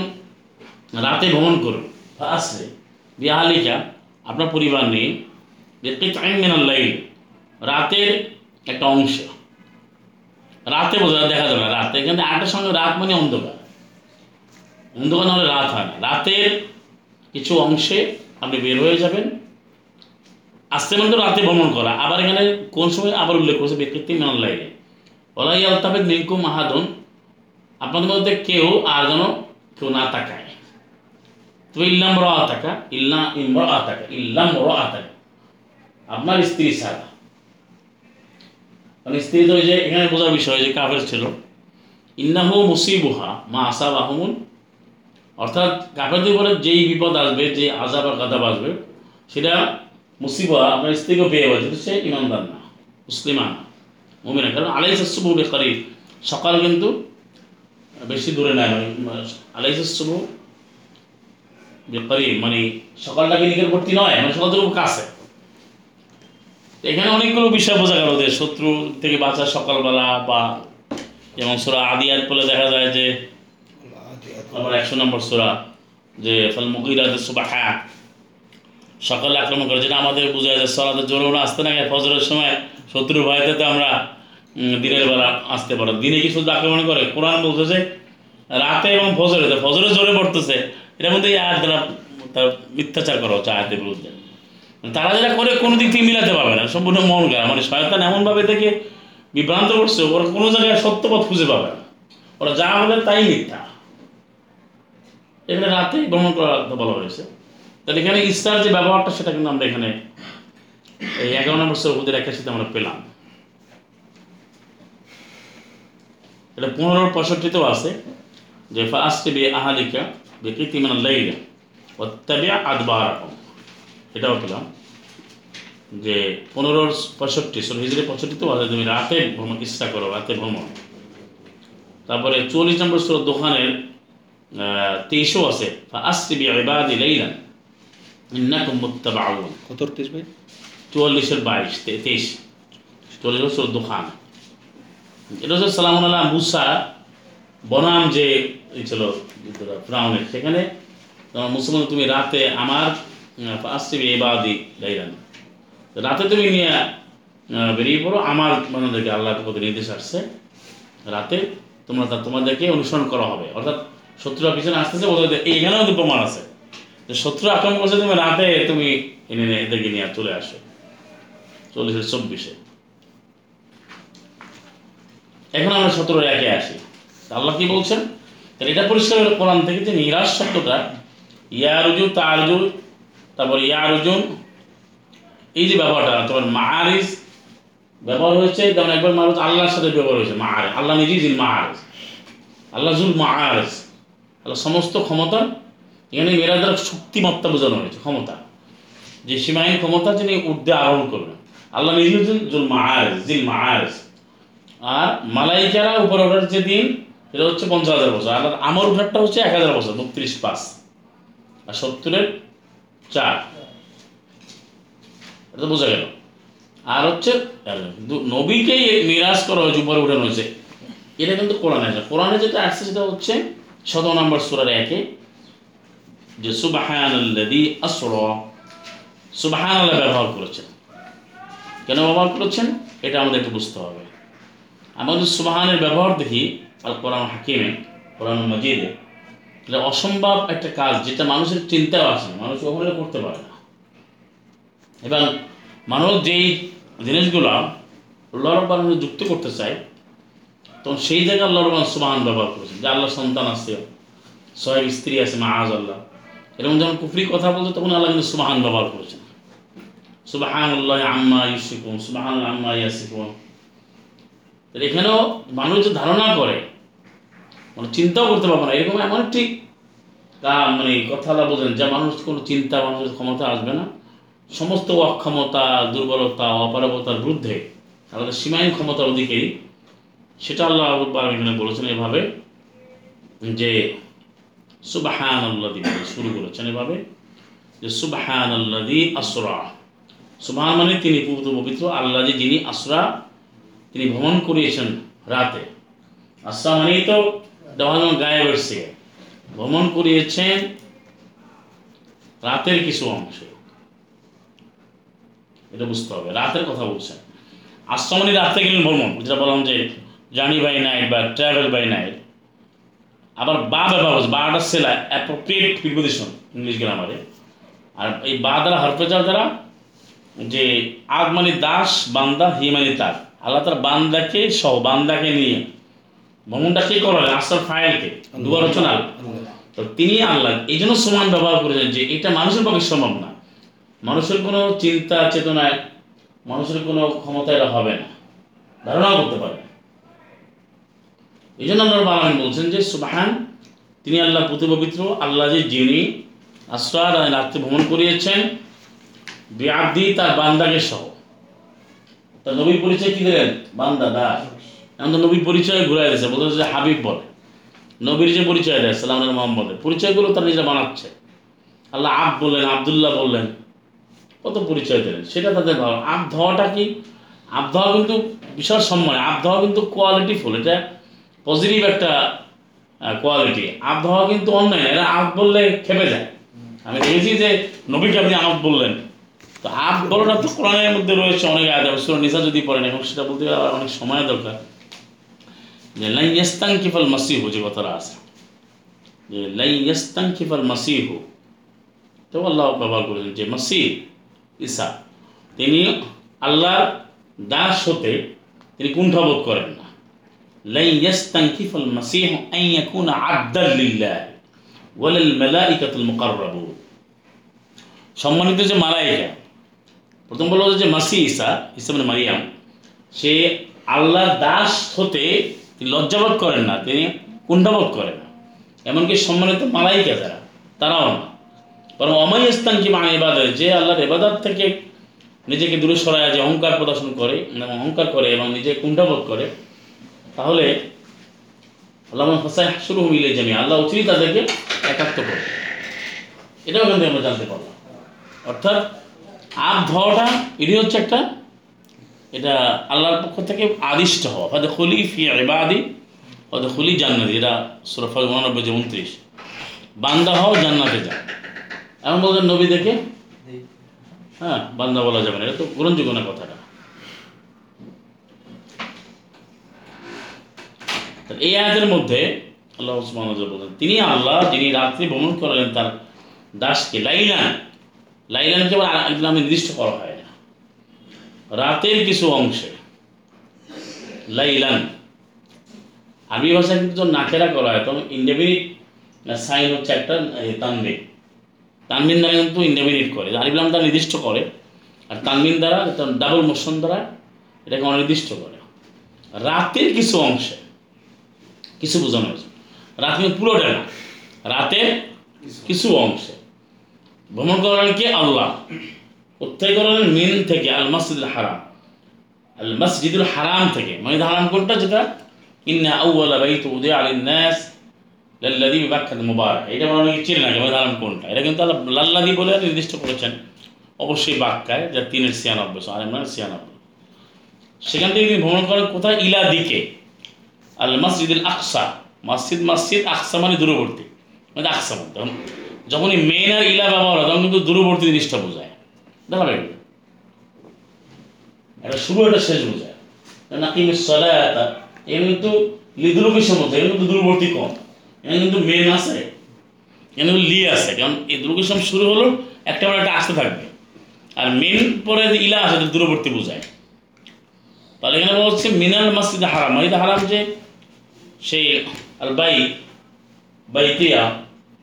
Speaker 1: রাতে ভ্রমণ করুন। আসরে বি আহলিকা আপনার পরিবার নিয়ে। মেনাল্লাই রাতের একটা অংশ। রাতে বোঝা দেখা যাবে না রাতে। কিন্তু আটটার সঙ্গে রাত মানে অন্ধকার। অন্ধকার না হলে রাত হয় না। রাতের কিছু অংশে আপনি বের হয়ে যাবেন। আসতে মানে তো রাতে ভ্রমণ করা। আবার এখানে কোন সময় আবার উল্লেখ করেছে ব্যক্তিত্ব মেন লাইনে ওলাই আলতাফেদ মিনকু মাহাদুন আপনাদের মধ্যে কেউ আর যেন কেউ না তাকায়। তবে ইল্লাম র আতাকা ইল্লা ইমর আতাকা ইল্লাম র আতাকা আপনার স্ত্রী ছাড়া। মানে স্ত্রী তো যে এখানে বোঝার বিষয় যে কাফের ছিল। ইন্নাহু মুসিবুহা, মা আসাব আহমুন অর্থাৎ কাফেরদের উপরে যেই বিপদ আসবে, যে আজাব আর গাদাব আসবে, সেটা মুসিবা আপনার স্ত্রীকেও পেয়ে যাবে কিন্তু সে ইমানদার না মুসলিমান না কারণ আলাইসাসুবু বেকারি সকাল কিন্তু বেশি দূরে নাই মানে আলাইসাসুবু বেকারি মানে সকালটাকে নিকটবর্তী নয় মানে সকাল থেকে কাছে এখানে অনেকগুলো বিষয় বোঝা গেল যে শত্রু থেকে বাঁচা সকালবেলা বা যেমন সুরা আদিয়াত বলে দেখা যায় যে আমার একশো নম্বর সুরা, যে, ফল মুকিরাত সুবাহা, সকালে আক্রমণ করে, যেটা আমাদের বোঝা যায় যে সলাতে জোরে ওরা আসতে না, ফজরের সময় শত্রুর ভয়তে তো আমরা দিনের বেলা আসতে পারো। দিনে কি শুধু আক্রমণ করে? কোরআন বলতেছে, রাতে এবং ফজরে ফজরে জোরে পড়তেছে। এটার মধ্যে এই আয়াত দ্বারা তার মিথ্যাচার করা হচ্ছে, আয়াতের বিরুদ্ধে। তারা যেটা করে কোনো দিক থেকে মিলাতে পারবে না, সম্পূর্ণ মন গা মানে শয়তান এমনভাবে থেকে বিভ্রান্ত করছে, ওরা কোনো জায়গায় সত্যপথ খুঁজে পাবে না। ওরা যা বলে তাই মিথ্যা। এখানে রাতে ভ্রমণ করা বলা হয়েছে। তাহলে এখানে ইস্তার যে ব্যবহারটা, সেটা কিন্তু আমরা এখানে এই এগারো নম্বর সৌদের সাথে আমরা পেলাম। এটা পনেরো পঁয়ষট্টিতেও আছে যে ফার্স্ট বে আহালিকা বেকৃতি মানে লাইলা অত্যাবে আদবার এটাও পেলাম যে পনেরো পঁয়ষট্টি ষোলো হিজড়ি পঁয়ষট্টিতেও আছে তুমি রাতে ভ্রমণ ইচ্ছা করো রাতে ভ্রমণ তারপরে চল্লিশ নম্বর ষোলো দোকানের তেইশও আছে আসতে বি ইবাদি লাইলান ইন্নাকুম মুত্তাবাউন
Speaker 3: কত তেইশ ভাই
Speaker 1: চুয়াল্লিশের বাইশ তেইশ চল্লিশ বছর দোকান এটা হচ্ছে সালাম আল্লাহ মুসা বনাম যে ছিল ফ্রাউনের। সেখানে মুসলমান, তুমি রাতে আমার আসছিবি এবাদি রাতে তুমি নিয়ে বেরিয়ে পড়ো, আমার বানাদেরকে আল্লাহ প্রতি নির্দেশ আসছে। রাতে তোমরা তা তোমাদেরকে অনুসরণ করা হবে। অর্থাৎ শত্রুরা পিছনে আসতেছে ওদের এইখানেও কিন্তু প্রমাণ আছে। যে শত্রু আক্রমণ করছে, তুমি রাতে তুমি এনে এদেরকে নিয়ে চলে আসো। চল্লিশের চব্বিশে। এখন আমরা সতেরো একে আসি। তা আল্লাহ কি বলছেন? তাহলে এটা পরিষ্কার কোরআন থেকে যে নিরাশ শব্দটা, ইয়ারুজু তারজু, তারপর ইয়ারুজুন, এই যে ব্যবহারটা, তোমার মাহারিজ ব্যবহার হয়েছে, যেমন একবার মানুষ আল্লাহর সাথে ব্যবহার হয়েছে মাহার আল্লাহ নিজেই জিল মাহারিজ আল্লাহ জুল মাহারিজ আল্লাহ সমস্ত ক্ষমতা, এখানে মেয়েরা দ্বারা শক্তিমত্তা বোঝানো হয়েছে, ক্ষমতা। যে সীমাহীন ক্ষমতা যিনি ঊর্ধ্বে আরোহণ করবেন। আল্লাহ নিজে জুল মাহারিজ জিল মাহারিজ আর মালাইকারা উপরে ওঠার যে দিন সেটা হচ্ছে পঞ্চাশ হাজার বছর। আর আমার উঠারটা হচ্ছে এক হাজার বছর, বত্রিশ পাঁচ। আর সত্তরের চার। এটা তো বোঝা গেল। আর হচ্ছে নবীকেই নিরাশ করা হয়েছে, উপরে উঠানো হয়েছে। এটা কিন্তু কোরআনে আছে। কোরআনে যেটা আসছে সেটা হচ্ছে শত নম্বর সুরার একে। যে সুবাহানাল্লাযী আসরা। সুবাহানাল্লাহ ব্যবহার করেছেন। কেন ব্যবহার করেছেন? এটা আমাদেরকে বুঝতে হবে। আমরা যদি সুবাহানের ব্যবহার দেখি আল কোরআন হাকিমে, কোরআন মজিদে, এটা অসম্ভব একটা কাজ যেটা মানুষের চিন্তাও আসে মানুষ কখনো করতে পারে না। এবং মানুষ যেই জিনিসগুলো লড়বান যুক্ত করতে চায়, তখন সেই জায়গায় রহমান সুবাহান ব্যবহার করেছেন যে আল্লাহ সন্তান আছে সহেব স্ত্রী আছে মা আজ আল্লাহ। এরকম যখন কুফরি কথা বলছে, তখন আল্লাহ কিন্তু সুবাহান ব্যবহার করেছেন সুবাহান আল্লাহ আম্মা ইউসিকুন সুবাহান আম্মা ইয়াসিকুন এখানেও মানুষ যে ধারণা করে মানে চিন্তাও করতে পারবে না। এরকম এমন একটি কা- মানে কথাটা বোঝেন যা মানুষ কোনো চিন্তা, মানুষের ক্ষমতা আসবে না। সমস্ত অক্ষমতা, দুর্বলতা, অপারগতার বিরুদ্ধে আমাদের সীমাহীন ক্ষমতার অধিকারী সেটা আল্লাহ এখানে বলেছেন এভাবে, যে সুবাহান আল্লাহ শুরু করেছেন এভাবে, যে সুবাহান আল্লাদি আসরা। সুবাহান মানে তিনি পবিত্র পবিত্র আল্লাহ যিনি আসরা, তিনি ভ্রমণ করিয়েছেন রাতে। আসরা মানেই তো দেওয়ানো গায়ে বসছে। ভ্রমণ করিয়েছেন রাতের কিছু অংশে। এটা বুঝতে হবে, রাতের কথা বলছেন। আশ্রমণী রাতে গেলেন ভ্রমণ। যেটা বললাম যে জার্নি বাই নাইট বা ট্রাভেল বাই নাইট। আবার বা ব্যবহার বাটা সেলা অ্যাপ্রোপ্রিয়েট প্রিপোজিশন ইংলিশ গ্রামারে আর এই বা দ্বারা হরফেজার দ্বারা যে আগ মানে দাস বান্দা হি মানে তার। আল্লাহ তার বান্দাকে সহ বান্দাকে নিয়ে ভ্রমণটা কে করালেন আসার ফাইলকে দুবার হচ্ছে না? তো তিনি আল্লাহ এই জন্য সমান ব্যবহার করেছেন যে এটা মানুষের পক্ষে সম্ভব না। মানুষের কোনো চিন্তা চেতনায় মানুষের কোনো ক্ষমতা এটা হবে না। ধারণাও করতে পারে এই জন্য আল্লাহ বালাম বলছেন যে সুবাহান তিনি আল্লাহ প্রতি পবিত্র আল্লাহ যে যিনি আশ্রয় আর রাত্রে ভ্রমণ করিয়েছেন বিআব্দি তার বান্দাকে সহ। তার নবীর পরিচয় কি দিলেন? বান্দা দাস। এখন তো নবীর পরিচয় ঘুরাই দিয়েছে, বলতে যে হাবিব বলে। নবীর যে পরিচয় দেয়, সালাম মোহাম্মদের পরিচয়গুলো তার নিজেরা বানাচ্ছে। আল্লাহ আব বললেন, আবদুল্লাহ বললেন, কত পরিচয় দিলেন সেটা তাদের ভালো। আব ধোয়াটা কি? আব ধোয়া কিন্তু বিশাল সম্মান। আব ধোয়া কিন্তু কোয়ালিটিফুল এটা পজিটিভ একটা কোয়ালিটি আব ধোয়া কিন্তু অন্যায়। এরা আব বললে খেপে যায়। আমি দেখেছি যে নবীকে আপনি আব বললেন। তো আব বলাটা তো কোরআনের মধ্যে রয়েছে। অনেক আয়াত নিসা যদি পড়েন, এখন সেটা বলতে অনেক সময় দরকার। যে লাই ইস্তাং কিফাল মাসিহু যে কথাটা আছে। যে লাই ইস্তাং কিফাল মাসিহু। তো আল্লাহ ব্যবহার করেছেন যে মাসিহ, ঈসা। তিনি আল্লাহর দাস হতে তিনি কুণ্ঠাবোধ করেন না। লাই ইস্তাং কিফাল মাসিহু আন ইয়াকুনা আবদাল লিল্লাহ ওয়ালাল মালাইকাতুল মুকাররাবুন। সম্মানিত যে মালাইকা, প্রথম বলা হচ্ছে যে মাসি ঈসা ঈসা মানে মারিয়াম। সে আল্লাহর দাস হতে তিনি লজ্জাবোধ করেন না, তিনি কুণ্ঠাবোধ করেন না। এমনকি সম্মানিত মালাইকা যারা, তারাও না। বরং অমাই স্থান কি মানে এবাদত যে আল্লাহর এবাদত থেকে নিজেকে দূরে সরায়, যে অহংকার প্রদর্শন করে, এবং অহংকার করে, এবং নিজে কুণ্ঠাবোধ করে, তাহলে আল্লাহ হাসাই শুরু মিলে জামি আল্লাহ উচিত তাদেরকে একাত্ম করে। এটাও কিন্তু আমরা জানতে পারলাম। অর্থাৎ আপ ধোয়াটা, এটি হচ্ছে একটা এটা আল্লাহর পক্ষ থেকে আদিষ্ট হওয়া। হয়তো খুলি ফি এবাদি হয়তো খুলি জান্নাতি। এটা সুরফা উনানব্বই যে উনত্রিশ। বান্দা হও জান্নাতে যাও। এমন বলছেন নবী দেখে? হ্যাঁ বান্দা বলা যাবে না। এটা তো গ্রহণযোগ্য না কথাটা এই আয়াতের মধ্যে আল্লাহ ওসমান বলেন তিনি আল্লাহ যিনি রাত্রি ভ্রমণ করালেন তার দাসকে লাইলান। লাইলান কেবল নামে নির্দিষ্ট করা হয়। রাতের কিছু অংশে, লাইলান। আরবি ভাষায় কিন্তু নাকেরা করা হয়, তখন ইন্ডেমিনিট সাইন হচ্ছে একটা তানবিন। তানবিন দ্বারা কিন্তু ইন্ডেমিনিট করে। আরবি নাম দ্বারা নির্দিষ্ট করে, আর তানবিন দ্বারা ডাবল মোশন দ্বারা এটাকে অনির্দিষ্ট করে। রাতের কিছু অংশে, কিছু বোঝানো হয়েছে। রাত কিন্তু পুরোটা না, রাতের কিছু অংশে। ভ্রমণ করার কে? আল্লাহ। করালেন মিন থেকে আল মসজিদুল হারাম। আল মসজিদুল হারাম থেকে। মানে হারাম কোনটা? যেটা ইন্না আউ্বালা বাইতু উদয় আলিন নাস লাল্লাদি বিবাক্ষাত মুবারক। এটা বলা অনেকে চিনে না মানে হারাম কোনটা। এটা কিন্তু আল্লাহ লাল্লাদি বলে নির্দিষ্ট করেছেন। অবশ্যই বাক্যায় যা তিনের ছিয়ানব্বই আর ইমরান ছিয়ানব্বই। সেখান থেকে তিনি ভ্রমণ করেন কোথায়? ইলা দিকে। আল মসজিদুল আকসা। মসজিদ মসজিদ, আকসা মানে দূরবর্তী। মানে আকসা মধ্যে যখনই মেন আর ইলা ব্যবহার হয়, তখন কিন্তু দূরবর্তী জিনিসটা বোঝায়। এটা শুরু এটা শেষ সলায়াতা এখানে কিন্তু এখানে কিন্তু দূরবর্তী কম। এখানে কিন্তু মেন আছে এখানে কিন্তু লি আছে। কারণ এই দুর্গেশম শুরু হলো, একটা একটা আসতে থাকবে। আর মেন পরে যে ইলা আছে দূরবর্তী বোঝায়। তাহলে এখানে বলা হচ্ছে মিনাল মসজিদ হারাম। মসজিদ হারাম যে সেই আল বাই বাইতিয়া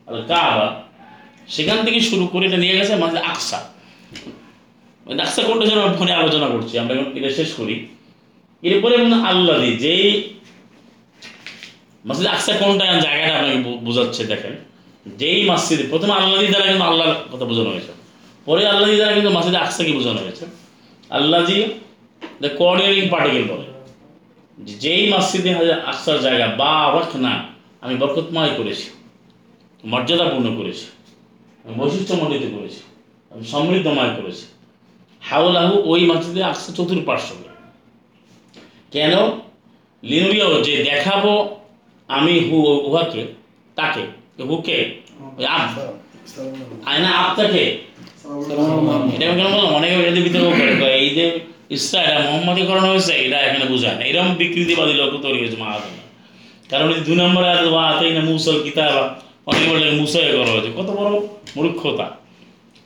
Speaker 1: আল কাবা সেখান থেকে শুরু করে এটা নিয়ে গেছে মাঝে আকসা। আকসা কোনটা যেন ফোনে আলোচনা করছি, আমরা এখন এটা শেষ করি। এরপরে আল্লাহ যেই মসজিদ আকসা কোনটা জায়গাটা আপনাকে বোঝাচ্ছে, দেখেন। যেই মসজিদে, প্রথমে আল্লাহ দ্বারা কিন্তু আল্লাহর কথা বোঝানো হয়েছে। পরে আল্লাহ দ্বারা কিন্তু মসজিদ আকসাকে বোঝানো হয়েছে। আল্লাহজি দ্য কোঅর্ডিনেটিং পার্টিকেল বলে, যেই মসজিদে আকসার জায়গা, বা অবাক না, আমি বরকতময় করেছি, মর্যাদাপূর্ণ করেছি, বৈশিষ্ট্যমণ্ডিত করেছি। আমি সমৃদ্ধময় করেছি। হাউলাহু ওই মসজিদে আকসা চতুর্পার্শ্বকে কেন? লিনুরিয়াও যে দেখাবো আমি হু উহাকে তাকে হুকে আয়না আপটাকে এটা কেন বললাম? অনেকে এটাতে বিতর্ক করে। এই যে ইসরা এটা মোহাম্মদীকরণ হয়েছে এটা এখানে বোঝায় না। এরকম বিকৃতিবাদী লোক তৈরি হয়েছে মাহাজনা কারণ এই দুই নম্বরে আছে বা না মুসল কিতাবা অনেকে বলে মুসাই করা হয়েছে কত বড় মূর্খতা।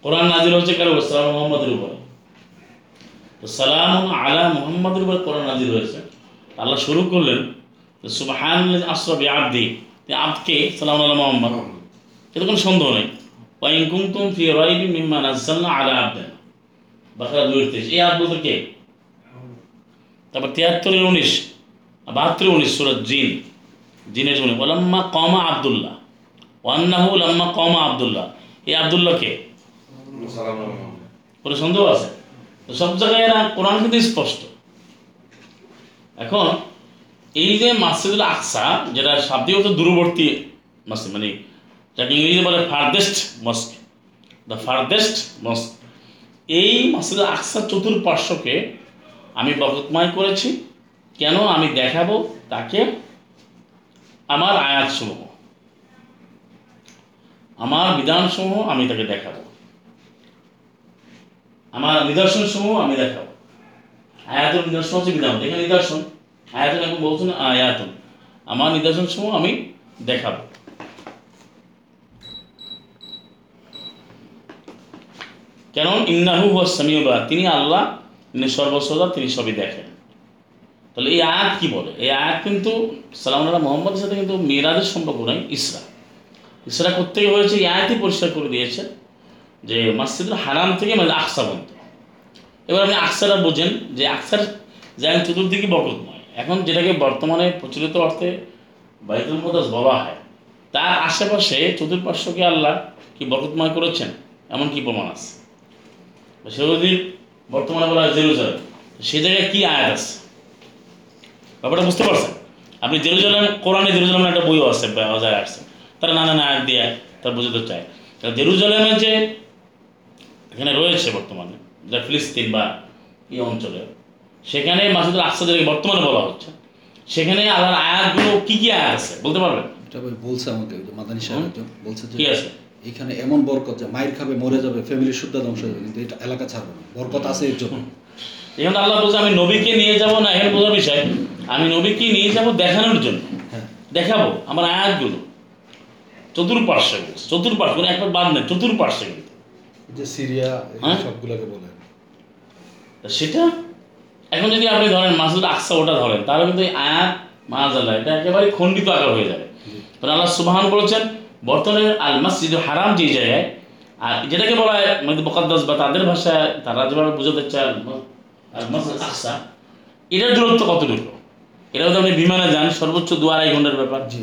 Speaker 1: কোরআন নাজির হয়েছে কারও ইসলাম মোহাম্মদের উপরে। তো সালাম আলা মোহাম্মদের উপর কোরআন নাজির হয়েছে। আল্লাহ শুরু করলেন সুবাহান আশ্রবি আব্দি আবকে সালাম আল্লাহ মোহাম্মদ। এতে কোনো সন্দেহ নেই। ওয়াইন কুমতুম ফি রাইবি মিম্মা নাযালনা আলা আবদিন বাকারা দুই তেইশ এই আয়াত বলতে কে? তারপর তিয়াত্তরের উনিশ বাহাত্তর উনিশ সুরত জিন। জিনের উনিশ। ওলাম্মা কমা আবদুল্লাহ ওয়ান্নাহু লাম্মা কমা আবদুল্লাহ। এই আবদুল্লাহ কে?
Speaker 4: সালাম
Speaker 1: কোনো সন্দেহ আছে। সব জায়গায় এরা কোরআন কিন্তু স্পষ্ট। এখন এই যে মাসজিদুল আকসা, যেটা শাব্দিগত দূরবর্তী মসজিদ মানে যাকে ইংরেজি বলে farthest mosque, the farthest mosque, এই মসজিদুল আকসা চতুর্পার্শ্বকে আমি বরকতময় করেছি। কেন আমি দেখাবো? তাকে আমার আয়াতসমূহ, আমার বিধানসমূহ আমি তাকে দেখাবো। আমার নিদর্শন সমূহ আমি দেখাবো। আয়াতুল নিদর্শন হচ্ছে বিধান। এখানে নিদর্শন। আয়াতুল এখন বলছেন আয়াতুল। আমার নিদর্শন সমূহ আমি দেখাবো। কেন ইন্নাহু সামিউ বা তিনি আল্লাহ, তিনি সর্বসদা তিনি সবই দেখেন। তাহলে এই আয়াত কি বলে? এই আয়াত কিন্তু সালাম আল্লাহ মোহাম্মদের সাথে কিন্তু মেয়েরাজের সম্পর্ক নয় ইসরা। ইসরা করতে হয়েছে? এই আয়াতই পরিষ্কার করে দিয়েছে। যে মসজিদুল হারাম থেকে মানে আকসা বন্ধ এবার আপনি আকসারা বোঝেন যে আকসার যেমন চতুর্দিকে বরকতময়। এখন যেটাকে বর্তমানে প্রচলিত অর্থে বাইতুল মুকদ্দাস বলা হয়, তার আশেপাশে চতুর্পার্শ্বকে আল্লাহ কি বরকতময় করেছেন? এমন কি প্রমাণ আছে? সে যদি বর্তমানে বলা হয় জেরুজালেম, সে জায়গায় কি আয়াত আছে? ব্যাপারটা বুঝতে পারছেন? আপনি জেরুজালেম, কোরআনে জেরুজালেমের একটা বইও আছে আসছে তারা নানান আয়াত দিয়ে তার বুঝতে চায়। তাহলে জেরুজালেমে যে এখানে রয়েছে বর্তমানে যা ফিলিস্তিন বা এই অঞ্চলে। সেখানে মাসুদুল আকসাদেরকে বর্তমানে বলা হচ্ছে। সেখানে আল্লাহর আয়াতগুলো কি কি আয়াত আছে বলতে পারবেন?
Speaker 3: এটা বলছে আমাকে মাদানী সাহেব বলছে যে এখানে এমন বরকত যে মায়ের খাবে মরে যাবে ফ্যামিলির শুদ্ধ ধ্বংস হয়ে যাবে কিন্তু এটা এলাকা ছাড়বে না। বরকত আছে এর জন্য।
Speaker 1: এখানে আল্লাহ বলছে আমি নবীকে নিয়ে যাব না। এখানে বোঝার বিষয় আমি নবীকে নিয়ে যাব দেখানোর জন্য।
Speaker 3: হ্যাঁ।
Speaker 1: দেখাবো আমার আয়াতগুলো। চতুর্পার্শ্বে চতুর্পার্শ্ব কোনো একবার বাদ নেই চতুর্পার্শ্বে
Speaker 3: যে সিরিয়া
Speaker 1: হ্যাঁ?
Speaker 3: সবগুলোকে বলে।
Speaker 1: সেটা? এখন যদি আপনি ধরেন মাসুদ আকসা ওটা ধরেন তাহলে কিন্তু এই আয়াত মাহাজাল্লাহ এটা একেবারে খণ্ডিত আকার হয়ে যাবে। কারণ আল্লাহ সুবহান বলেছেন বর্তমানে আল মসজিদ হারাম যে জায়গায় আর যেটাকে বলা হয় বকাদ্দাস বা তাদের ভাষায় তারা যেভাবে বোঝাতে চায় আল মসজিদ আকসা এটার দূরত্ব কতটুকু? এটা যদি আপনি বিমানে যান সর্বোচ্চ দু আড়াই ঘণ্টার ব্যাপার।
Speaker 3: জি।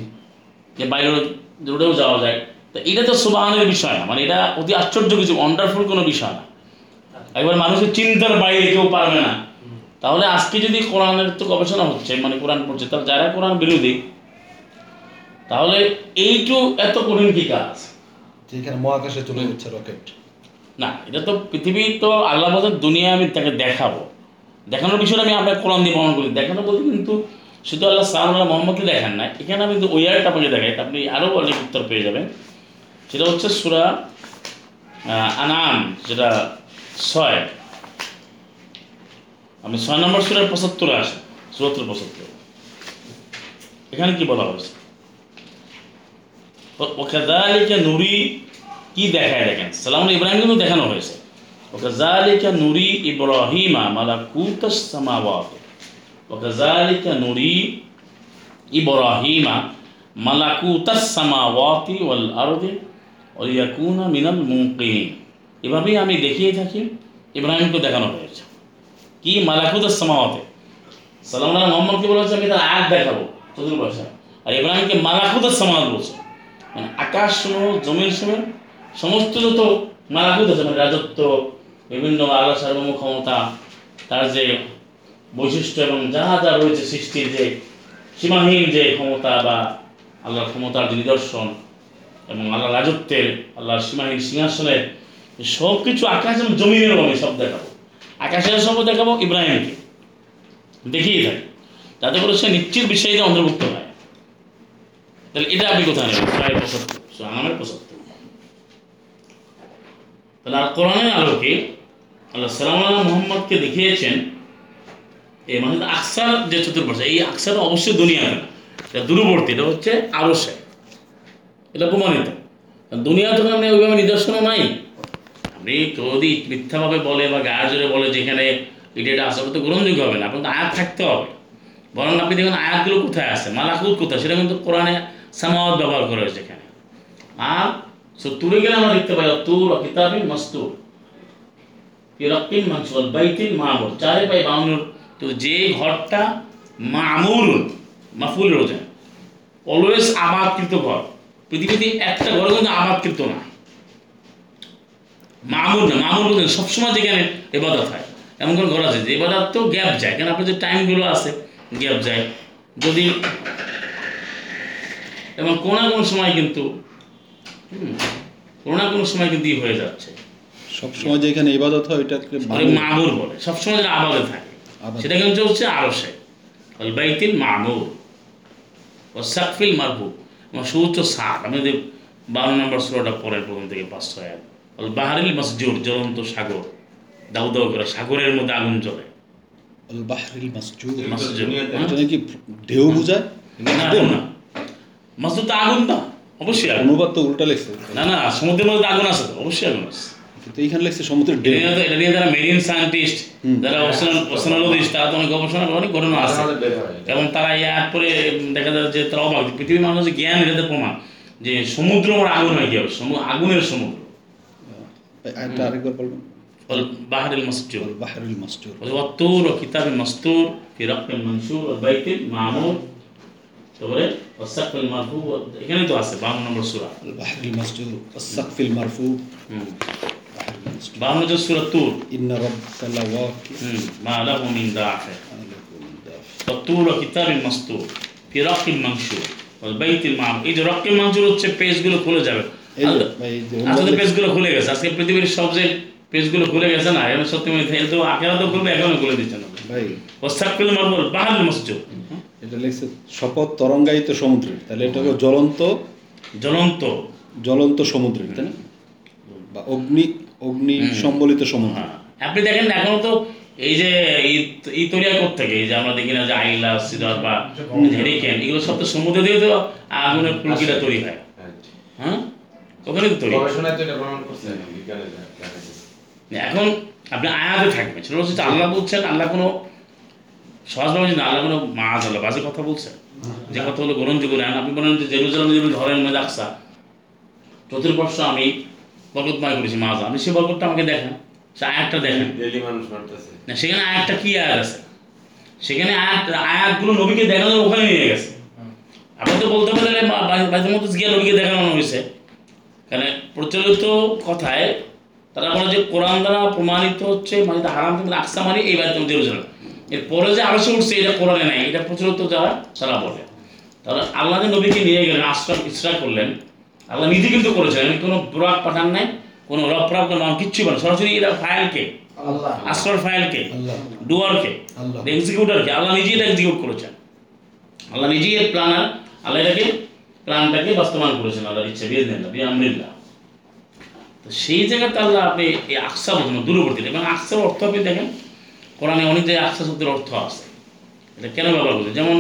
Speaker 1: যে বাইরে রোডেও যাওয়া যায়। তো এটা তো সুবাহানের বিষয় না মানে এটা অতি আশ্চর্য কিছু ওয়ান্ডারফুল কোনো বিষয় না। একবার মানুষের চিন্তার বাইরে কেউ পারবে না। তাহলে আজকে যদি কোরআনের তো গবেষণা হচ্ছে মানে কোরআন পড়ছে তাহলে যারা কোরআন বিরোধী তাহলে এইটু এত কঠিন কি কাজ?
Speaker 3: যে এখানে মহাকাশে চলে যাচ্ছে রকেট
Speaker 1: না এটা তো পৃথিবী তো আল্লাহ বলছেন দুনিয়া আমি তাকে দেখাবো। দেখানোর বিষয়টা আমি আপনার কোরআন দিয়ে বর্ণনা করি। দেখানো বলতে কিন্তু শুধু আল্লাহ সালাম মোহাম্মদকে দেখান না এখানে আমি ওই আয়টা আপনাকে দেখাই আপনি আরও অনেক উত্তর পেয়ে যাবেন। সেটা হচ্ছে সুরা আনাম যেটা ছয়। আমি ছয় নম্বর সুরের পঁচাত্তরে আসে চুয়াত্তর পঁচাত্তর। এখানে কি বলা হয়েছে? ওকাদালিকা নুরি, কি দেখায় দেখেন? সালাম ইব্রাহিম কিন্তু দেখানো হয়েছে। ওকাজালিকা নুরি ইব্রাহিমা মালাকুতাস সামাওয়াত। ওকাজালিকা নুরি ইব্রাহিমা মালাকুতাস সামাওয়াতি ওয়াল আরদি। ওয়ালিয়াকুনা মিনাল মুকিন এভাবেই আমি দেখিয়ে থাকি, ইব্রাহিমকে দেখানো হয়েছে। কি মালাকুতাস সামাওয়াতে সালাম আল্লাহ মোহাম্মদকে বলা হচ্ছে আমি তার আয়াত দেখাবো। চতুর্ভাষা আর ইব্রাহিমকে মালাকুতাস সামাওয়াত বলছে। মানে আকাশ সমূহ জমির সমূহ, সমস্ত যত মালাকুত আছে মানে রাজত্ব, বিভিন্ন আল্লাহ সার্বভৌম ক্ষমতা, তার যে বৈশিষ্ট্য এবং যা যা রয়েছে সৃষ্টির যে সীমাহীন যে ক্ষমতা বা আল্লাহর ক্ষমতার যে নিদর্শন এবং আল্লাহ রাজত্বের আল্লাহর সীমাহীন সিংহাসনের সব কিছু আকাশ এবং জমিনের আমি সব দেখাবো। আকাশের সব দেখাবো, ইব্রাহিমকে। দেখিয়ে থাকি। যাতে করে সে নিশ্চিত বিষয়তে অন্তর্ভুক্ত হয় তাহলে এটা আপনি কোথায় নেবেন? প্রায় পঁচাত্তর আনামের পঁচাত্তর। তাহলে আর কোরআনের আলোকে আল্লাহ সালাম আল্লাহ মোহাম্মদকে দেখিয়েছেন এই মানে আকসার যে চতুর্পাশে এই আকসার অবশ্যই দুনিয়া না। দূরবর্তী, এটা হচ্ছে আরসে এটা প্রমাণিত। দুনিয়া তো আপনি ওইভাবে নিদর্শনও নাই। আপনি যদি মিথ্যাভাবে বলে বা গায়ে জোরে বলে যেখানে এটা ওটা তো গ্রহণযোগ্য হবে না। আপনার তো আয়াত থাকতে হবে। বরং আপনি দেখুন আয়াতগুলো কোথায় আছে মালাকুত কোথায়, সেটা কিন্তু কোরআনে সামাওয়াত ব্যবহার করা হয়েছে এখানে। আর সো তুরে গেলে আমরা দেখতে পাই তুর কিতাবিন মস্তুর রক্তিম মানসুর বাইতিল মামুর। চারে পাই বাউনুর তো যে ঘরটা মামুর মাফুল রোজা। অলওয়েজ আবাদকৃত ঘর। পৃথিবীতে একটা ঘর কিন্তু আবাদকৃত না। মামুর না মামুর বলতে সবসময় যেখানে এবাদত হয়। এমন কোনো ঘর আছে যে এবাদত তো গ্যাপ যায় কারণ আপনার যে টাইমগুলো আছে গ্যাপ যায়। যদি এবং কোনো কোনো সময় কিন্তু কোনো না কোনো সময় কিন্তু হয়ে যাচ্ছে।
Speaker 3: সবসময় যেখানে ইবাদত হয় ওইটাকে
Speaker 1: ওই
Speaker 3: মামুর।
Speaker 1: বলে সবসময় যেটা আবাদে থাকে। সেটা কিন্তু হচ্ছে আরসে ওই বাইতিল মামুর ও সাকফিল মারবু এবং সুউচ্চ সাত আমি যদি বারো নম্বর ষোলোটা পরের প্রথম থেকে পাঁচ ছয় আয়াত। ওই বাহারিল মাসজুর জ্বলন্ত সাগর দাউ দাউ করে সাগরের মধ্যে আগুন জ্বলে।
Speaker 3: আল বাহরিল? এটা নাকি ঢেউ বুঝায়?
Speaker 1: না না মাসজুর তো আগুন না অবশ্যই আগুন।
Speaker 3: অনুবাদ তো উল্টা লেখছে।
Speaker 1: না না সমুদ্রের মধ্যে তো আগুন আছে তো অবশ্যই আগুন আছে।
Speaker 3: কিন্তু এইখানে লেখছে সমুদ্রের
Speaker 1: এটা
Speaker 3: ঢেউ
Speaker 1: নিয়ে তো- এটা নিয়ে যারা মেরিন সায়েন্টিস্ট
Speaker 3: হুম।
Speaker 1: যারা ওশানোলজিস্ট তারা তো অনেক গবেষণা করে, অনেক ঘটনা আছে
Speaker 4: মাঝে মাঝে বের হয়
Speaker 1: এবং তারা এই অ্যাড করে দেখা যায় যে তারা অবাক পৃথিবীর মানুষের জ্ঞান এটাতে প্রমাণ যে সমুদ্র আমার আগুন হয়ে গিয়ে সমু- আগুনের সমুদ্র
Speaker 3: এটা আরেকবার বলবেন
Speaker 1: বাহার মসজুর
Speaker 3: আল বাহরিল মাসজুদ
Speaker 1: والطور وكتاب مسطور في رق منشور والبيت المعمور তারপরে والسقف المرفوع এখানে তো আছে 52 নম্বর সূরা
Speaker 3: আল বাহরিল মাসজুদ আস-সাকফিল
Speaker 1: 52 সূরা তুর।
Speaker 3: ইন্না রাব্বাকা লাওয়াকি
Speaker 1: মা লাহু মিন দাফি
Speaker 3: তুর ও
Speaker 1: কিতাবিন মাসতুর ফি রাকিম মানশুর ওয়াল বাইতিল মা'মুর এই যে রাকিম মানশুর হচ্ছে পেজগুলো খুলে যাবে। আসলে
Speaker 3: আচ্ছা,
Speaker 1: পেজগুলো খুলে গেছে। আজকে পৃথিবীর সবচেয়ে পেজগুলো খুলে গেছে না? এমন সত্যি মনে তো আখেরা তো খুলবে এখনও খুলে দিচ্ছে না।
Speaker 3: ভাই।
Speaker 1: ওয়াসাক্কুল মারমুল বাহাল মসজিদ।
Speaker 3: এটা লিখছে শপথ তরঙ্গায়িত সমুদ্র তাহলে এটা হলো জ্বলন্ত
Speaker 1: জ্বলন্ত।
Speaker 3: জ্বলন্ত সমুদ্র তাই না? বা অগ্নি অগ্নি সম্বলিত সমুদ্র
Speaker 1: হ্যাঁ। আপনি দেখেন না এখনও তো এই যে ই- ই থেকে এই যে আমরা দেখি না যে আইলা সিডর বা হেরিকেন এগুলো সব তো সমুদ্র দিয়ে তো আগুনের ফুলকিটা তৈরি হয়।
Speaker 4: হ্যাঁ।
Speaker 1: হ্যাঁ? ওখানে তো তৈরি। এখন আপনি আয়াতে থাকবেন। সেটা হচ্ছে আল্লাহ বলছেন আল্লাহ কোনো সহজভাবে যদি আল্লাহ কোনো মাছ আল্লাহ বাজে কথা বলছেন। যে কথা হলো গ্রহণযোগ্য নেন আপনি বলেন যে জেরুজালাম যেমন ধরেন মেয়ে আকসা চতুর্বর্ষ আমি বরকতময় করেছি মাছ আপনি সেই বরকতটা আমাকে দেখেন। সে আয়াতটা দেখেন। না সেখানে আয়াতটা কি আয়াত আছে? সেখানে আয়াত আয়াতগুলো নবীকে দেখানো ওখানে নিয়ে গেছে। আপনি তো বলতে পারলে বাইতুল মতো গিয়ে নবীকে দেখানো হয়েছে। কারণ প্রচলিত কথায় তারা বলে যে কোরআন দ্বারা প্রমাণিত হচ্ছে মানে হারাম কিন্তু আকসা মানে এই বাইতুল জেরুজালেম এরপরে যে আলোচনা উঠছে এটা কোরআনে নাই এটা প্রচলিত যারা তারা বলে। তারা আল্লাহ নবীকে নিয়ে গেলেন আশ্রম ইসরা করলেন আল্লাহ নিজে কিন্তু করেছেন এমনি কোনো বুরাক পাঠান নাই কোনো রপ্রাপ কোনো কিচ্ছু বলে সরাসরি এটা ফাইলকে আসরার ফাইলকে ডুয়ারকে
Speaker 2: আল্লাহ।
Speaker 1: এক্সিকিউটারকে আল্লাহ নিজেই এটা এক্সিকিউট করেছেন। আল্লাহ নিজেই এর প্ল্যানার আল্লাহ এটাকে প্ল্যানটাকে বাস্তবায়ন করেছেন আল্লাহর ইচ্ছে বিয়ে দেন বি আমরিল্লাহ তো সেই জায়গাতে আল্লাহ আপনি এই আকসা বলছেন দূরবর্তী এবং আকসার অর্থ আপনি দেখেন কোরআনে অনেক জায়গায় আকসা শব্দের অর্থ আছে। এটা কেন ব্যবহার করছে যেমন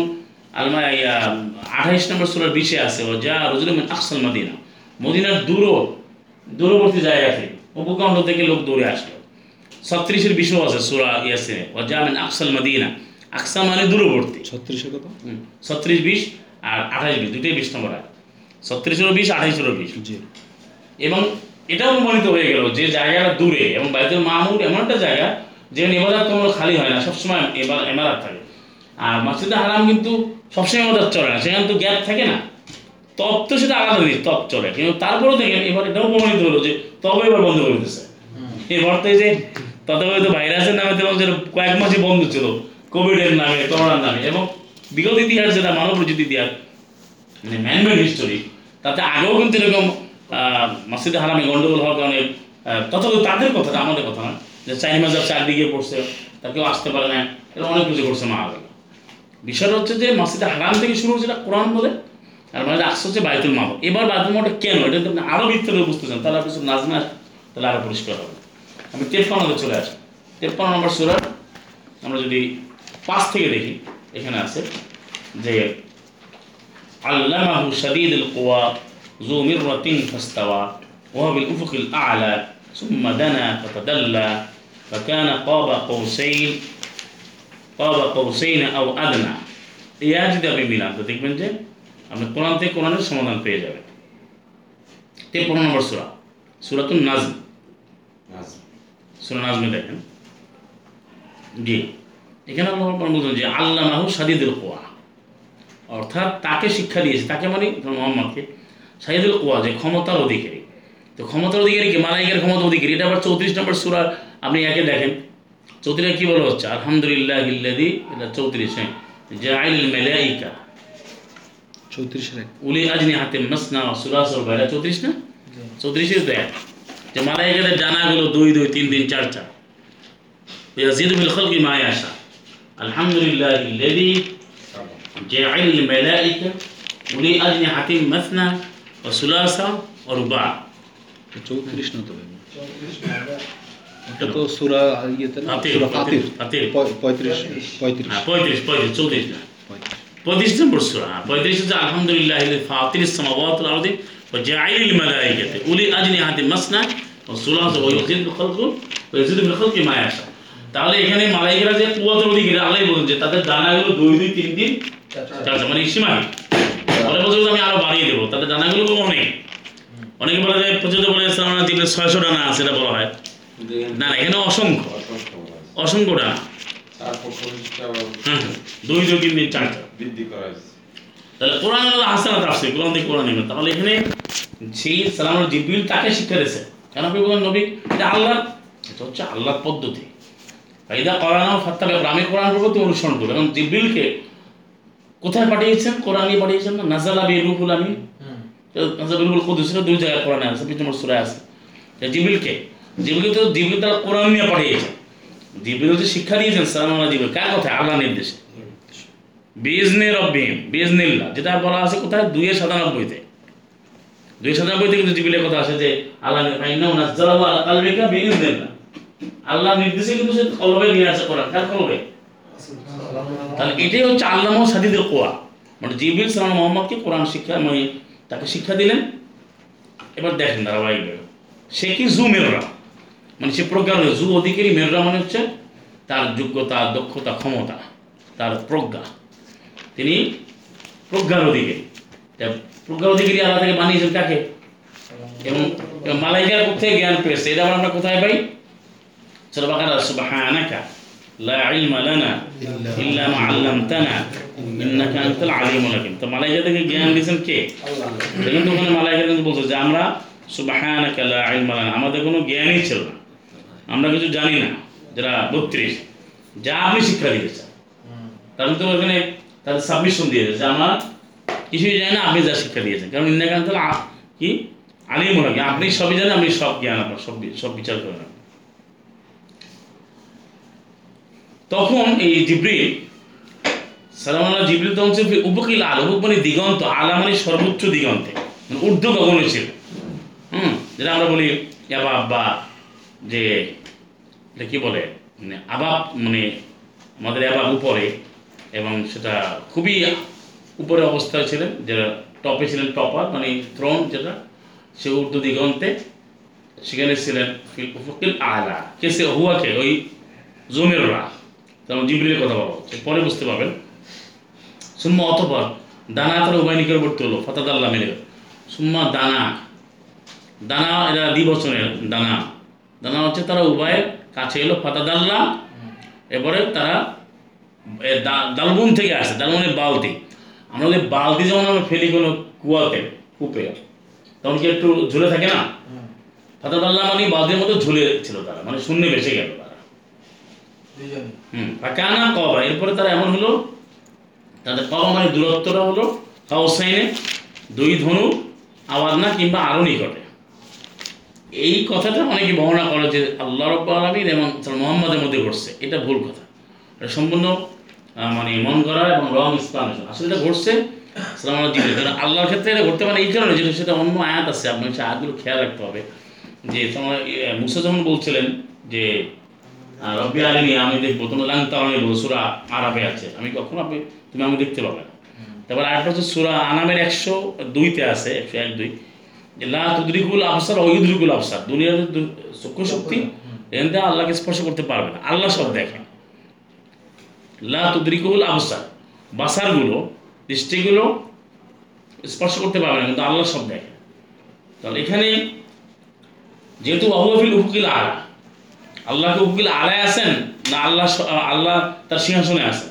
Speaker 1: আলমা আঠাইশ নম্বর সুরার বিশে আছে ও যা রজুল আকসাল মদিনা। মদিনার দূর দূরবর্তী জায়গা থেকে উপকণ্ঠ থেকে লোক দৌড়ে আসলো। ছত্রিশের বিষয় আছে সুরা ইয়াসিনে ও জামিন আকসাল মদিনা। আকসা মানে দূরবর্তী।
Speaker 3: ছত্রিশের
Speaker 1: ছত্রিশ বিশ আর আঠাইশ বিশ দুটোই বিশ নম্বর আয় ছত্রিশেরও বিশ আঠাইশেরও বিশ। এবং এটাও প্রমাণিত হয়ে গেল যে জায়গাটা দূরে এবং বাইতুল মাহমুদ এমন একটা জায়গা যেখানে এবাদাত কোনো খালি হয় না সবসময় এবার এমারাত থাকে। আর মসজিদে হারাম কিন্তু সবসময় এবাদাত চলে না সেখানে তো গ্যাপ থাকে না। তপ তো সেটা আলাদা জিনিস তপ চলে। কিন্তু তারপরেও দেখেন এবার এটাও প্রমাণিত হলো যে তবে এবার বন্ধ করে দিতেছে। এবার তো যে তথাকথিত ভাইরাসের নামে যে কয়েক মাসই বন্ধ ছিল কোভিডের নামে করোনার নামে এবং বিগত ইতিহাস যেটা মানব রচিত ইতিহাস মানে ম্যানমেড হিস্টোরি তাতে আগেও কিন্তু এরকম আহ, মসজিদে হারামে গন্ডগোল হওয়ার কারণে তথাকথিত তাদের কথাটা আমাদের কথা না যে চাইনি মাজার চারদিকে পড়ছে তা কেউ আসতে পারে না এরকম অনেক কিছু করছে মা বিষয়টা হচ্ছে যে মসজিদে হারাম থেকে শুরু হচ্ছে কোরআন বলে আর মানে আসছে হচ্ছে বাইতুল মাহ এবার বাইতুল মাহটা কেন এটা যদি আপনি আরও বিস্তারিত বুঝতে চান তাহলে আপনি নাজমা তাহলে আরও পরিষ্কার হবে আমি তেপ্পান্নতে চলে আসি তেপ্পান্ন নম্বর সুরার আমরা যদি পাঁচ থেকে দেখি এখানে আছে যে علمه شديد القوى ذو مرة فاستوى وهو بالأفق الأعلى ثم دنا فتدلى فكان قاب قوسين قاب قوسين أو أدنى এই আয়াত যদি আপনি মিলান তো দেখবেন যে আপনি কোরআন থেকে কোরআনের সমাধান পেয়ে যাবেন। তেপন্ন নম্বর সুরা সুরাতুন নাজম। সুরা নাজমে দেখেন। জি এখানে আল্লাহ বলছেন যে আল্লাহ মাহু সাদিদুল কোয়া। অর্থাৎ তাকে শিক্ষা দিয়েছে তাকে মানে মোহাম্মদকে সাইদুল কোয়া যে ক্ষমতার অধিকারী। তো ক্ষমতার অধিকারী কি? মালাইকের ক্ষমতা অধিকারী। এটা আবার চৌত্রিশ নম্বর সুরা আপনি একে দেখেন। চৌত্রিশে কি বলা হচ্ছে? আলহামদুলিল্লাহ ইল্লাদি এটা চৌত্রিশ। হ্যাঁ জাইল মেলাইকা।
Speaker 3: চৌত্রিশের এক
Speaker 1: উলি আজনি হাতে মাসনা সুরাসর ভাইরা চৌত্রিশ না চৌত্রিশে তো এক যে মালাইকাদের জানাগুলো দুই দুই তিন তিন চার চার ইয়াজিদু বিল খালকি মা ইয়াশা আলহামদুলিল্লাহ ইল্লাদি جاعل الملائكة أولي أجنحة مثنى وثلاثة ورباع
Speaker 3: চৌত্রিশ না তো ভাই
Speaker 2: চৌত্রিশ নাম্বার
Speaker 3: এটা তো সুরা ইয়েতে না
Speaker 1: ফাতির,
Speaker 3: সুরা ফাতির
Speaker 1: ফাতির।
Speaker 3: পঁয়- পঁয়ত্রিশ পঁয়ত্রিশ
Speaker 1: হ্যাঁ পঁয়ত্রিশ পঁয়ত্রিশ চৌত্রিশ না
Speaker 3: পঁয়ত্রিশ
Speaker 1: নম্বর সুরা। পঁয়ত্রিশ হচ্ছে আলহামদুলিল্লাহ ও জাইলিল মালাইকাতে উলি মাসনা ও খলকু তাহলে এখানে মালাইকেরা যে কুয়াতের অধিকারী যে তাদের দানাগুলো দুই দুই তিন দিন মানে আমি আরও বাড়িয়ে দেবো তাদের দানাগুলো অনেক। অনেকে বলে যায় বলে ছয়শো ডানা সেটা বলা হয়। না এখানে অসংখ্য।
Speaker 4: অসংখ্য
Speaker 1: ডানা হ্যাঁ দুই তিন চারটা
Speaker 4: বৃদ্ধি করা হয়েছে।
Speaker 1: তাহলে কোরআন হলো হাসানাত আসছে কোরআন থেকে কোরআন নেবেন। তাহলে এখানে সেই সালামুল জিব্রিল তাকে শিক্ষা দিয়েছে? কেন আপনি বলেন নবী? এটা আল্লাহ এটা হচ্ছে আল্লাহর পদ্ধতি। ফাইদা করানো ফাত্তাবে আমি কোরআন প্রতি অনুসরণ করব এবং জিব্রিলকে কোথায় পাঠিয়েছেন? কোরআনই পাঠিয়েছেন না? নাজালা বি রুহুল আমি কুদুস। এটা দুই জায়গায় কোরআনে আছে নম্বর সূরায় আছে। এটা জিব্রিলকে জিব্রিলকে তো জিব্রিল তারা কোরআন নিয়ে পাঠিয়েছেন। শিক্ষা দিয়েছেন কার কথা? আল্লাহ নির্দেশে। বিজনে রব্বিম যেটা বলা আছে কোথায়? দুইয়ের সাতানব্বইতে। দুই সাতানব্বইতে কিন্তু জিবিলের কথা আছে যে, আল্লাহ আল্লাহ নির্দেশে কিন্তু সে কলবে নিয়ে আসে কোরআন। কার কলবে? তাহলে এটাই হচ্ছে আল্লাহ সাদিদের কোয়া। মানে জিবিল সালাম মোহাম্মদকে কোরআন শিক্ষা মানে তাকে শিক্ষা দিলেন। এবার দেখেন ধারাবাহিকভাবে। সে কি জু মেররা মানে সে প্রজ্ঞা জু অধিকারী মেররা মানে হচ্ছে তার যোগ্যতা দক্ষতা ক্ষমতা তার প্রজ্ঞা। তিনি প্রজ্ঞার অধিকারী। প্রজ্ঞার অধিকারী আল্লাহ থেকে বানিয়েছেন কাকে? এবং মালাইকার কোথায় জ্ঞান পেয়েছে। এটা আবার আমরা কোথায় পাই? সূরা বাকারা সুবহানাকা লা ইলমা লানা ইল্লা মা 'আল্লামতানা ইন্নাকা আনতাল আলিমুল হাকিম। তো মালাইকা থেকে জ্ঞান দিয়েছেন কে? দেখুন তো ওখানে মালাইকা কিন্তু বলছে যে আমরা সুবহানাকা লা ইলমা লানা আমাদের কোনো জ্ঞানই ছিল না। আমরা কিছু জানি না, যারা বত্রিশ, যা আপনি শিক্ষা দিয়েছেন তাহলে তো ওখানে তাদের সাবমিশন দিয়েছে যে আমরা কিছুই জানি না, আপনি যা শিক্ষা দিয়েছেন। কারণ ইন্দিরা তাহলে কি? আলিম হলো কি? আপনি সবই জানেন, আপনি সব জ্ঞান আপনার, সব সব বিচার করেন তখন এই জিব্রিল সালাম আল্লাহ জিব্রিল তখন ছিল উপকিল আল উপক মানে দিগন্ত আলা মানে সর্বোচ্চ দিগন্তে। মানে ঊর্ধ্ব গগনে ছিল। হুম? যেটা আমরা বলি ইয়াবা আব্বা। যে, এটা কি বলে? মানে আবাব মানে আমাদের আবাব উপরে এবং সেটা খুবই উপরে অবস্থায় ছিলেন যেটা টপে ছিলেন টপার মানে থ্রোন যেটা, সে উর্দু দিগন্তে সেখানে ছিলেন ফিল উফুকিল আলা কেসে হুয়াকে ওই জুমের রা। তেমন জিবরিলের কথা বলা হচ্ছে পরে বুঝতে পারবেন। সুম্মা অতপর, দানা তারা উভয় নিকটবর্তী হলো, ফতাদাল্লাহ মিলে। সুম্মা দানা দানা এরা দ্বিবচনের দানা। দানা হচ্ছে তারা উভয়ের কাছে এলো ফাতাদাল্লাহ এরপরে তারা দালবুন থেকে আসে দালবুনের বালতি। আমরা যে বালতি যেমন আমরা ফেলি কোনো কুয়াতে কূপে তখন কি একটু ঝুলে থাকে না? ফাতাদাল্লাহ মানে বালতির মতো ঝুলে ছিল তারা মানে শূন্যে বেঁচে গেল তারা। হুম ফাঁকানা কবা এরপরে তারা এমন হলো তাদের কবা মানে দূরত্বটা হলো কাউসাইনে দুই ধনু আওয়াজ না কিংবা আরও নিকটে এই কথাটা অনেকে বর্ণনা করে যে আল্লাহ রব্ব আলমিন এবং মোহাম্মদের মধ্যে ঘটছে। এটা ভুল কথা। এটা সম্পূর্ণ মানে মন করা এবং রং ইসলাম আসলে এটা ঘটছে আল্লাহর ক্ষেত্রে এটা ঘটতে পারে এই কারণে যেটা, সেটা অন্য আয়াত আছে। আপনার সেই আয়াতগুলো খেয়াল রাখতে হবে। যে তোমার মুসা যখন বলছিলেন যে রব্বি আলমী আমি দেখব, তোমার লাংতা আমি বলব, সুরা আরবে আছে। আমি কখন আপনি, তুমি আমি দেখতে পাবে না। তারপর আরেকটা হচ্ছে সুরা আনামের একশো দুইতে আছে, একশো এক দুই। যে লা তুদরিকুল আফসার ও ইউদরিকুল আফসার দুনিয়ার চক্ষু শক্তি এখান আল্লাহকে স্পর্শ করতে পারবে না আল্লাহ সব দেখেন লা তুদ্রিকুল আবসার বাসারগুলো দৃষ্টিগুলো স্পর্শ করতে পারবে না কিন্তু আল্লাহ সব দেখে তাহলে এখানে যেহেতু অহফিল উফকিল আলা আল্লাহকে উফকিল আলায় আছেন না আল্লাহ আল্লাহ তার সিংহাসনে আছেন।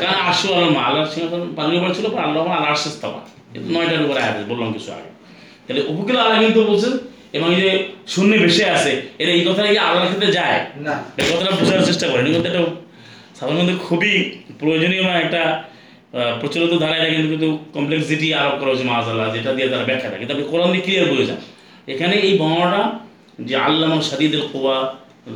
Speaker 1: কারণ আরশু আলমা আল্লাহ সিংহাসন পানির উপরে ছিল আল্লাহ আল্লাহ আরশের স্তবা নয়টার উপরে আয়াত বললাম কিছু আগে। তাহলে উপকিল আল্লাহ কিন্তু বলছেন এবং এই যে শূন্য ভেসে আছে এটা এই কথাটা কি আল্লাহর ক্ষেত্রে যায়?
Speaker 2: না।
Speaker 1: এই কথাটা বোঝার চেষ্টা করেন। এই কথাটা মধ্যে খুবই প্রয়োজনীয় বা একটা প্রচলিত ধারা এটা কিন্তু কিন্তু কমপ্লেক্সিটি আরোপ করা হয়েছে মাহাজাল্লাহ যেটা দিয়ে তারা ব্যাখ্যা থাকে তবে কোরআন দিয়ে ক্লিয়ার বোঝা এখানে এই বর্ণনাটা যে আল্লাহ সাদিদুল কোয়া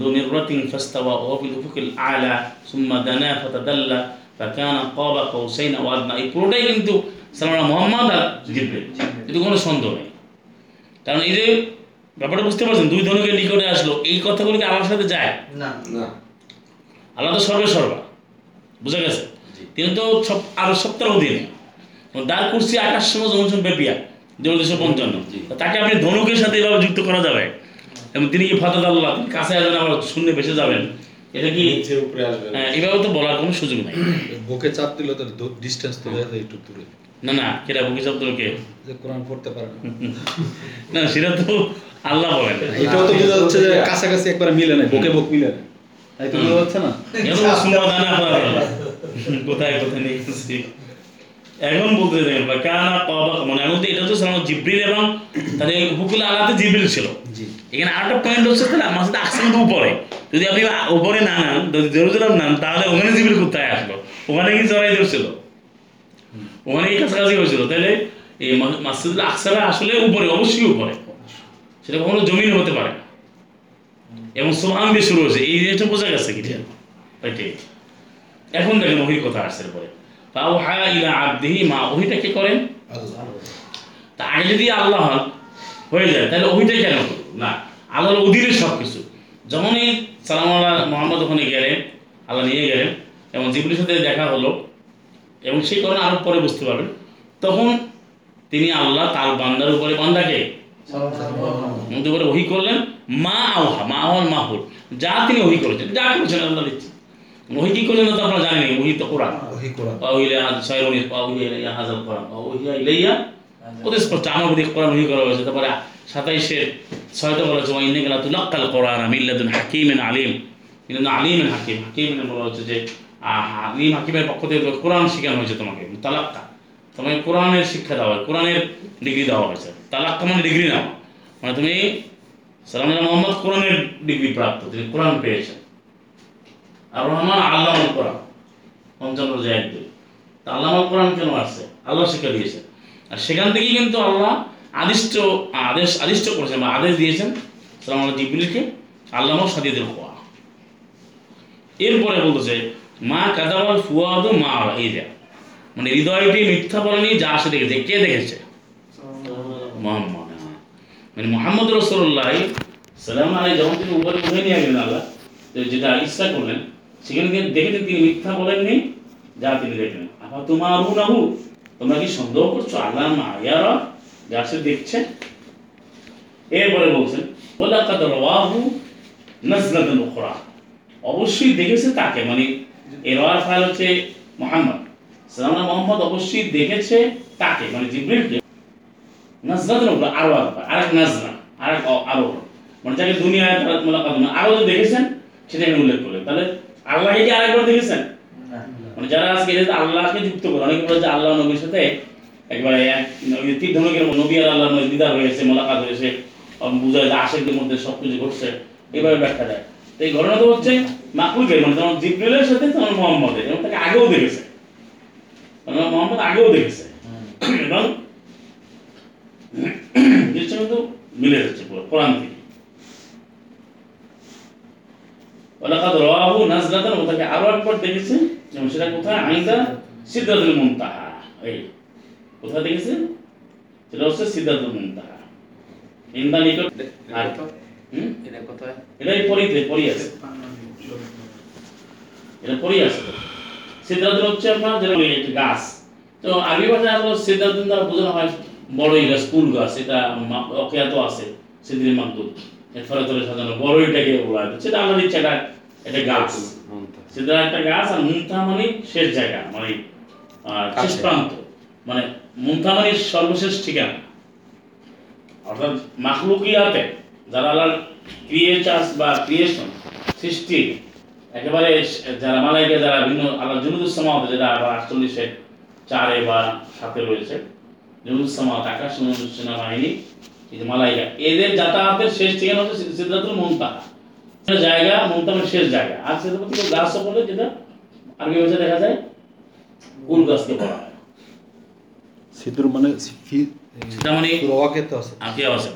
Speaker 1: দুমিররাতিন ফাস্তাওয়া ওয়া ফিল উফুকিল আলা সুম্মা দানা ফাতাদাল্লা ফাকানা কাবা কাউসাইন ওয়া আদনা। এই পুরোটাই কিন্তু সালামা মুহাম্মদ আর জিব্রাইল। এতে কোনো সন্দেহ নেই। কারণ এই যে ব্যাপারটা বুঝতে পারছেন দুই ধনুকের নিকটে আসলো এই কথাগুলো কি আল্লাহর সাথে যায়?
Speaker 2: না।
Speaker 4: না।
Speaker 1: আল্লাহ তো সর্বে সর্বা বুঝা গেছে? তিনি তো সব আরও সপ্তাহ অধীনে। দার কুর্সি আকাশ সময় জমন ব্যাপিয়া দেড় দুশো পঞ্চান্ন। তাকে আপনি ধনুকের সাথে এভাবে যুক্ত করা যাবে? এবং তিনি কি ফাতাদ আল্লাহ? তিনি কাছে আসবেন আবার শূন্য বেসে যাবেন? এটা কি
Speaker 4: উপরে আসবে
Speaker 1: হ্যাঁ, এভাবে তো বলার কোনো সুযোগ নাই।
Speaker 3: বুকে চাপ দিলে তো ডিস্টেন্স তো হয়ে যায় একটু দূরে।
Speaker 1: না না কেরা
Speaker 3: যে কোরআন পড়তে পারে না।
Speaker 1: সেটা তো আল্লাহ বলেন।
Speaker 3: এটাও তো বোঝা যাচ্ছে যে কাছাকাছি একবার মিলে না বুকে বুক মিলে তাই তো বোঝা যাচ্ছে না?
Speaker 1: সুন্দর দানা। কোথায় কোথায় নিয়ে গেছি এখন বলতে দেখেন বা কানা কবা মানে এখন তো এটা তো সালাম জিব্রিল এবং তাহলে হুকুল আলাতে জিব্রিল ছিল। এখানে আরেকটা পয়েন্ট হচ্ছে তাহলে মাসিদ আকসা কিন্তু উপরে। যদি আপনি উপরে না নেন যদি জেরুজালাম নেন তাহলে ওখানে জিব্রিল কোথায় আসলো? ওখানে কি জড়াই ধরছিল ওখানে কাছাকাছি হয়েছিল। তাহলে এই মাসিদুল আকসারা আসলে উপরে অবশ্যই উপরে। সেটা কখনো জমিন হতে পারে না। এবং সোহান দিয়ে শুরু হয়েছে। এই জিনিসটা বোঝা গেছে কি ওইটাই। এখন দেখেন ওহির কথা আসছে পরে তাও হা ইলা আব্দিহি মা ওহিটা কে করেন? তা আগে যদি আল্লাহ হয়ে যায়। তাহলে ওহিটাই কেন না আল্লাহর অধীনে সব কিছু যখনই সালাম আল্লাহ মোহাম্মদ ওখানে গেলেন আল্লাহ নিয়ে গেলেন এবং জিবরির সাথে দেখা হলো এবং সেই কারণে আরও পরে বুঝতে পারবেন। তখন তিনি আল্লাহ তার বান্দার উপরে বান্দাকে করে ওহি করলেন মা আওহা মা আওয়াল মাহুর যা তিনি ওহি করেছেন যা করেছেন আল্লাহ দিচ্ছি ওহি কি করলেন তা আপনারা জানেন ওহি তো কোরআন।
Speaker 3: ওহি কোরআন।
Speaker 1: পাউইলে হাজ সাইরুনি পাউইলে ইলাইয়া হাজাল কোরআন পাউইয়া ইলাইয়া ওদের স্পষ্ট আমার প্রতি কোরআন ওহি করা হয়েছে। তারপরে সাতাইশের ছয়টা বলা হচ্ছে ওয়াইনে গেলা তু লাক্কাল কোরআন মিল্লাদুন হাকিমিন আলিম। মিল্লাদুন আলিমিন হাকিম। হাকিমিন বলা হচ্ছে যে আলিম হাকিমের পক্ষ থেকে কোরআন শেখানো হয়েছে তোমাকে। তালাক্কা তোমাকে কোরআনের শিক্ষা দেওয়া হয়, কোরআনের ডিগ্রি দেওয়া হয়েছে। তালাক্কা মানে ডিগ্রি নাও মানে তুমি সালাম মোহাম্মদ, কোরআনের ডিগ্রি প্রাপ্ত তিনি কোরআন পেয়েছেন আর রহমান আল্লাহ কোরআন, পঞ্চান্ন রোজা এক দুই। তা আল্লাহ কোরআন কেন আসছে? আল্লাহ শিক্ষা দিয়েছেন আর সেখান থেকেই কিন্তু আল্লাহ আদিষ্ট, আদেশ, আদিষ্ট করেছেন বা আদেশ দিয়েছেন সালাম আল্লাহ জিবলিকে আল্লাহ সাদিদুল কোয়া এরপরে বলতেছে মা কাদাওয়াল ফুয়াদু মা, এই দেয়া মানে হৃদয়টি মিথ্যা বলেনি, যা সে দেখেছে। কে দেখেছে? মোহাম্মদ। মানে মোহাম্মদ রসুল্লাহ সালাম আলাই যখন তিনি উপরে উঠে নিয়ে গেলেন আল্লাহ। যেটা ইচ্ছা করলেন, সেখানে তিনি দেখেছেন তিনি মিথ্যা বলেননি, যা তিনি দেখলেন আবার তোমার নাহু তোমরা কি সন্দেহ করছ? আল্লাহ মায়ারা যা সে দেখছে। এরপরে বলছেন বলে কাদ রাহু নাজলাতুল অবশ্যই দেখেছে তাকে মানে এর হচ্ছে মোহাম্মদ। মোহাম্মদ অবশ্যই দেখেছে তাকে মানে জিব্রিলকে। নাজরাতুল উখরা আরও একবার আরেক নাজরা, আরেক অ- আরও মানে যাকে দুনিয়ায় তারা মোলাকাত আরও যে দেখেছেন, সেটা উল্লেখ করলেন তাহলে আল্লাহকে কি আরেকবার দেখেছেন? মানে যারা আজকে আল্লাহকে যুক্ত করে, অনেকে বলে যে আল্লাহ নবীর সাথে একবারে এক তীর নবী আর আল্লাহ দিদার হয়েছে, মোলাকাত হয়েছে আম বুঝায় যে আশেকদের মধ্যে সব কিছু ঘটছে এইভাবে ব্যাখ্যা দেয়। এই ঘটনা তো হচ্ছে মাকুলকে মানে যেমন জিব্রিলের সাথে তেমন মোহাম্মদের এবং তাকে আগেও দেখেছে। মানে মোহাম্মদ আগেও দেখেছে। এবং জিনিসটা কিন্তু মিলে যাচ্ছে পুরো কোরআন থেকে। ওলাকাদ রাহু নাজলাতান ও তাকে আরও একবার দেখেছে এবং সেটা কোথায়? আইদা সিদ্ধাতুল মুনতাহা। এই কোথায় দেখেছে? সেটা হচ্ছে সিদ্ধাতুল মুনতাহা। ইন্দা নিকট আর হুম?
Speaker 2: এটা কোথায়
Speaker 1: পরিতে পরি আছে এটা পরি আছে হচ্ছে আপনার যেটা একটি গাছ তো আরবি ভাষায় আসলে সিদ্ধাতুল দ্বারা বোঝানো হয় বড়ই গাছ কুল গাছ এটা অজ্ঞাত আছে সিদ্ধির মাকদুল এর ফলে তোলে সাজানো বড়ইটাকে বলা হয় সেটা আমার ইচ্ছা এটা এটা গাছ সেটা একটা গাছ আর মুন্থা মানে শেষ জায়গা মানে শেষ প্রান্ত মানে মুন্থা মানে সর্বশেষ ঠিকানা অর্থাৎ মাখলুকিয়াতে যারা আল্লাহর ক্রিয়েচার্স বা ক্রিয়েশন সৃষ্টি, একেবারে যারা মালাইকা, যারা বিভিন্ন আল্লাহ জুনুদুসমাত যেটা আবার আটচল্লিশে চারে বা সাথে রয়েছে জুনুদুসমাত আকাশ সেনা বাহিনী এই মালাইকা, এদের যাতায়াতের শেষ ঠিকানা হচ্ছে সিদ- সিদরাতুল মুনতাহা। একটা জায়গা, মুনতাহার শেষ জায়গা। আর থেকে গাছ বলে যেটা আরবি ভাষায় দেখা যায়? কুল গাছকে বলা হয়।
Speaker 3: সিদ্ধুর মানে রোয়াকে তো আছে।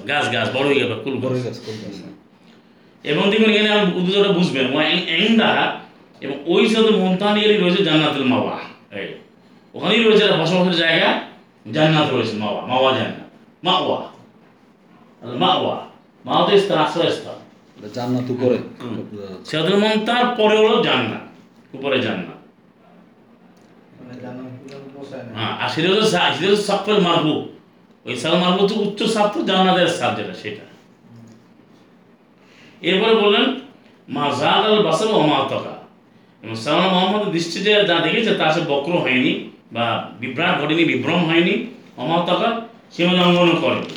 Speaker 1: গাছ গাছ বড় হয়ে গেল কুল গাছ। এবং দেখবেন এখানে আমি উদ্দেশ্যটা বুঝবেন। এংদা এবং ওই সাথে মন্তানিয়ারই রয়েছে জান্নাতুল মাওয়া। এই ওখানেই রয়েছে একটা বসবাসের জায়গা। জান্নাত রয়েছে মাওয়া মাওয়া জান্নাত। মাওয়া। মাওয়া মাওয়া। তো স্থান
Speaker 3: জান্নাত উপরে।
Speaker 1: হুম। মন্তার পরে হলো জান্নাত উপরে জান্নাত।
Speaker 2: মানে
Speaker 1: হ্যাঁ আর সেটা হলো সা- সেটা হলো সাফের মারবু ওই সাল মারবু হচ্ছে উচ্চ জান্নাতের সাপ যেটা সেটা। এরপরে বললেন মা জাদ আল বাসার ও মা তকা। এবং সালাম মোহাম্মদ দৃষ্টিতে যা দেখেছে তা সে বক্র হয়নি বা বিভ্রাট ঘটেনি বিভ্রম হয়নি। অমা তকা সীমা লঙ্ঘনও করেনি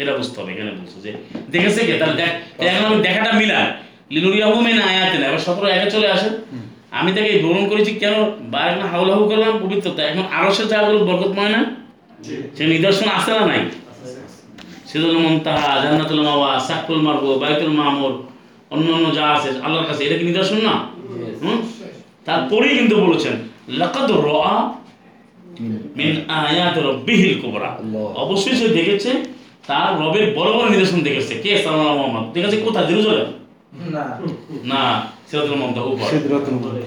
Speaker 1: এটা বুঝতে হবে এখানে বলছো যে দেখেছে কে? তাহলে দেখ এখন আমি দেখাটা মিলান। লিনুরিয়াহু মেন আয়াতে না এবার সতেরো একে চলে আসেন। আমি তাকে গ্রহণ করেছি কেন? বা এখন হাউলাহু করলাম পবিত্রতা। এখন আরও সে জায়গাগুলো বরকতময় না। সে নিদর্শন আছে না নাই? সিদুল মুনতাহা জান্নাতুল মাওয়া সাকুল মারবো বাইতুল মামুর অন্য অন্য যা আছে আল্লাহর কাছে এটা কি নিদর্শন না? হুম? তারপরেই কিন্তু বলেছেন লাকাদ রাআ মিন আয়াত রাব্বিহিল কুবরা। অবশ্যই সে দেখেছে তার রবের বড় বড় নিদর্শন দেখেছে। কে? সাল্লাল্লাহু মোহাম্মদ। দেখেছে কোথায়? জেরুজালেম?
Speaker 2: না।
Speaker 1: না সিরাতুল মুনতাহা উপর।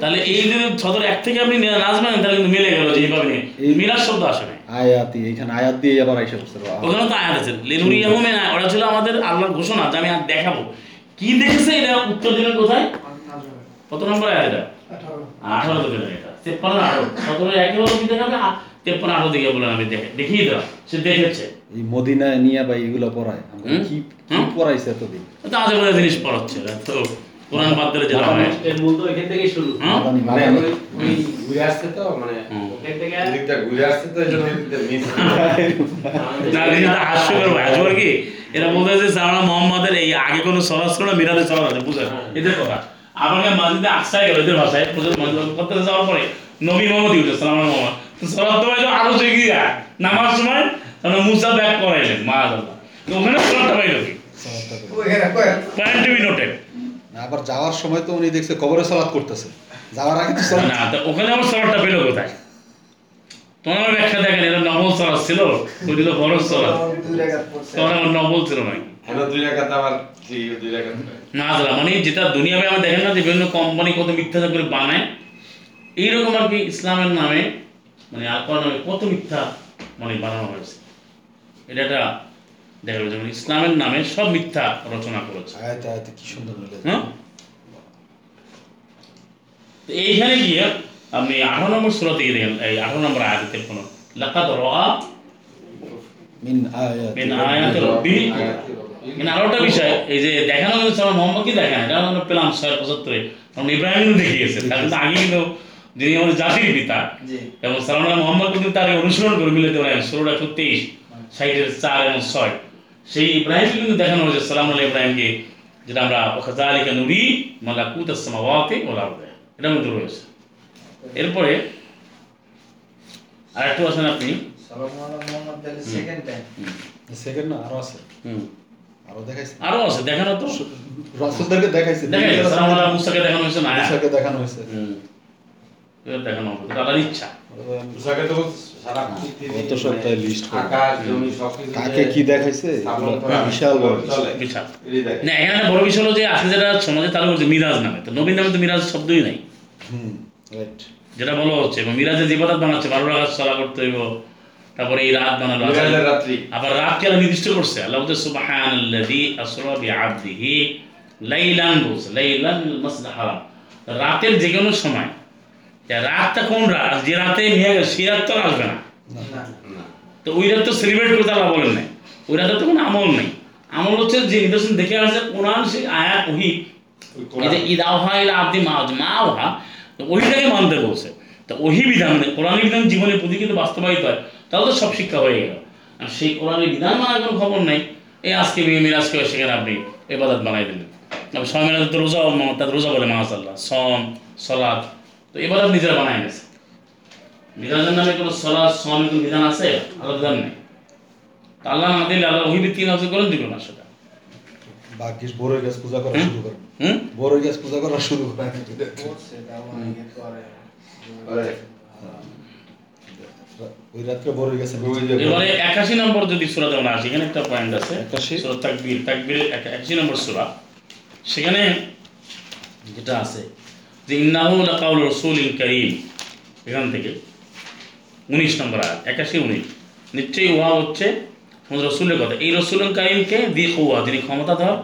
Speaker 1: তাহলে এই যদি সদর এক থেকে আপনি নাচবেন তাহলে কিন্তু মিলে গেল যে এইভাবে মিলার শব্দ আসে না।
Speaker 3: আয়াতি এখানে আয়াত দিয়ে আবার আইসা
Speaker 1: ওখানে তো আয়াত আছে। ওরা ছিল আমাদের আল্লাহর ঘোষণা যে আমি আর দেখাবো। কি দেখেছে এটা উত্তর দিলেন কোথায়? কত নম্বর আয়াত এটা?
Speaker 2: আঠারো।
Speaker 1: তো এটা। তেপ্পান্ন আঠারো। সতেরো একে হলো কি দেখাবে? তেপ্পান্ন আঠারো দিকে বলেন আমি দেখে দেখিয়ে দিলাম। সে দেখেছে।
Speaker 3: এই মদিনায় নিয়ে বা এগুলো পড়ায় কি পড়াইছে এতদিন?
Speaker 1: তো আজে জিনিস পড়াচ্ছে তো কোরআন বাদ দিলে যেটা হয়।
Speaker 5: এর মূল তো এখান থেকেই শুরু।
Speaker 1: হ্যাঁ?
Speaker 4: মানে ওই- ঘুরে আসছে তো মানে।
Speaker 5: ওখান থেকে
Speaker 4: ওদিকটা ঘুরে আসছে তো এই জন্য মিস
Speaker 1: না এটা হাস্যকর হাস্যকর কি? এরা বলতেছে সালাম মোহাম্মদের এই আগে কোনো সলাস ছিল না মিরাজে সলাস আছে বুঝলেন এদের কথা। আমাকে মাঝিতে আকসায় গেল এদের ভাষায়। বুঝলেন মাঝিদ করতে যাওয়ার পরে নবী মোহাম্মদ ইউসে সালাম মোহাম্মদ। তো সলাপ তো হয়তো আরও সে গিয়া নামার সময় তখন মুসা ব্যাক করাইলেন মা আল্লাহ তো ওখানে সলাপটা পাইল কি? পয়েন্ট টু বি নোটেড
Speaker 3: না, আবার যাওয়ার সময় তো উনি দেখছে কবরে সালাত করতেছে। যাওয়ার আগে তো
Speaker 1: না ওখানে আমার সলাপটা পেল কোথায়? তোমার ব্যাখ্যা দেখেন এটা নবল ছিল ওই দিল তোমার আমার নবল ছিল না দাদা মানে যেটা দুনিয়াবে আমরা দেখেন না যে বিভিন্ন কোম্পানি কত মিথ্যা করে বানায় এইরকম আর কি ইসলামের নামে মানে আল্লাহর নামে কত মিথ্যা মানে বানানো হয়েছে। এটা একটা দেখা যেমন ইসলামের নামে সব মিথ্যা রচনা করেছে
Speaker 3: আয়াতে আয়াতে কি সুন্দর মিলে
Speaker 1: হ্যাঁ? এইখানে গিয়ে আপনি আঠারো নম্বর সুরাতে গিয়ে দেখেন এই আঠারো নম্বর আয়াতে কোনো লাকাত
Speaker 3: মিন আয়াতি
Speaker 1: মিন আয়াতি মানে বিষয় এই যে দেখানো হয়েছে আমার মোহাম্মদকে দেখায় এটা আমরা পেলাম ছয় পঁচাত্তরে কারণ ইব্রাহিম দেখিয়েছে। তার কিন্তু আগে কিন্তু যিনি আমাদের জাতির পিতা এবং সালাম মোহাম্মদ কিন্তু তার অনুসরণ করে মিলাতে পারেন ষোলো একশো তেইশ ষাটের চার এবং ছয়। সেই ইব্রাহিমকে কিন্তু দেখানো হয়েছে সালাম আল্লাহ ইব্রাহিমকে যেটা আমরা ওখাজালিকা নুরি মালাকুত আসসামাওয়াতি ওলা এটা মধ্যে রয়েছে। এরপরে আরেকটু আছেন আপনি।
Speaker 2: সালাম মোহাম্মদ তাহলে সেকেন্ড টাইম
Speaker 3: সেকেন্ড না আরও আছে। আরও দেখাইছে।
Speaker 1: আরও আছে দেখানো তো।
Speaker 3: রাসূলদেরকে দেখাইছে।
Speaker 1: দেখানো হয়েছে না?
Speaker 3: দেখানো হয়েছে।
Speaker 1: হুম। দেখানো হবে এটা ইচ্ছা।
Speaker 4: মুসাকে তো সারা পৃথিবী
Speaker 3: গত সপ্তাহে লিস্ট করে।
Speaker 4: আকাশ জমি সবকিছু
Speaker 3: কাকে কি দেখাইছে? বিশাল
Speaker 1: বিশাল না এখানে বড় বিষয় হলো যে আসলে যেটা সমাজে তার হচ্ছে মিরাজ নামে। তো নবীন নামে তো মিরাজ শব্দই নাই। যেটা বলা হচ্ছে এবং মিরাজের জীবনাত বানাচ্ছে বারো রাখাত সলা করতে হইব তারপরে এই রাত বানালো
Speaker 4: রাত্রি।
Speaker 1: আবার রাত কে নির্দিষ্ট করছে। আল্লাহ বলছে সুবহানাল্লাযী আসরা বিআবদিহি লাইলান বলছে। লাইলান মিনাল হারাম। রাতের যে কোনো সময় রাতটা কোন রাত? যে রাতে নিয়ে গেছে রাত তো আসবে না। তো ওই রাত তো সেলিব্রেট করতে আল্লাহ বলেন নাই। ওই রাতে তো কোনো আমল নেই। আমল হচ্ছে যে নিদর্শন দেখে আসছে কোরআন সেই আয়াত ওহি। যে ঈদ আওহা ইলা আব্দি মা মা আওহা তো ওহিটাকে মানতে বলছে। তো ওহি বিধান মানে কোরআন বিধান জীবনের প্রতি কিন্তু বাস্তবায়িত হয়। তাহলে তো সব শিক্ষা হয়ে গেল। আর সেই কোরআনের বিধান মানার কোনো খবর নাই। এই আজকে মেয়ে করে সেখানে আপনি এবাদত বানাই দিলেন। সবাই মিলে তো রোজা তার রোজা বলে মাহাজাল্লাহ সম সলাদ তো এবাদত নিজেরা বানাই গেছে বিধানের নামে কোনো সলাদ সম কোনো বিধান আছে? আল্লাহ বিধান নেই। আল্লাহ না দিলে আল্লাহ ওহি ভিত্তি নাজল করেন দিবেন না সেটা।
Speaker 3: বাকি বড়ই গাছ পূজা করা? শুরু করেন।
Speaker 1: হুম?
Speaker 3: বড়ই গাছ পূজা করা শুরু
Speaker 2: করে
Speaker 4: করে।
Speaker 3: ওই রাত্রে গাছে
Speaker 4: ওই যে-
Speaker 1: এবারে একাশি নম্বর যদি সুরা আমরা আসি এখানে একটা পয়েন্ট আছে।
Speaker 3: 81?
Speaker 1: সুরা তাকবীর। তাকবীর একাশি নম্বর সুরা। সেখানে যেটা আছে যে ইন্নাহু লাকাউল রাসূলিন কারীম। এখান থেকে উনিশ নম্বর আয়াত, একাশি উনিশ। নিশ্চয়ই উহা হচ্ছে রসুলের কথা। এই রসুল কারিমকে দিয়ে কৌয়া যিনি ক্ষমতাধর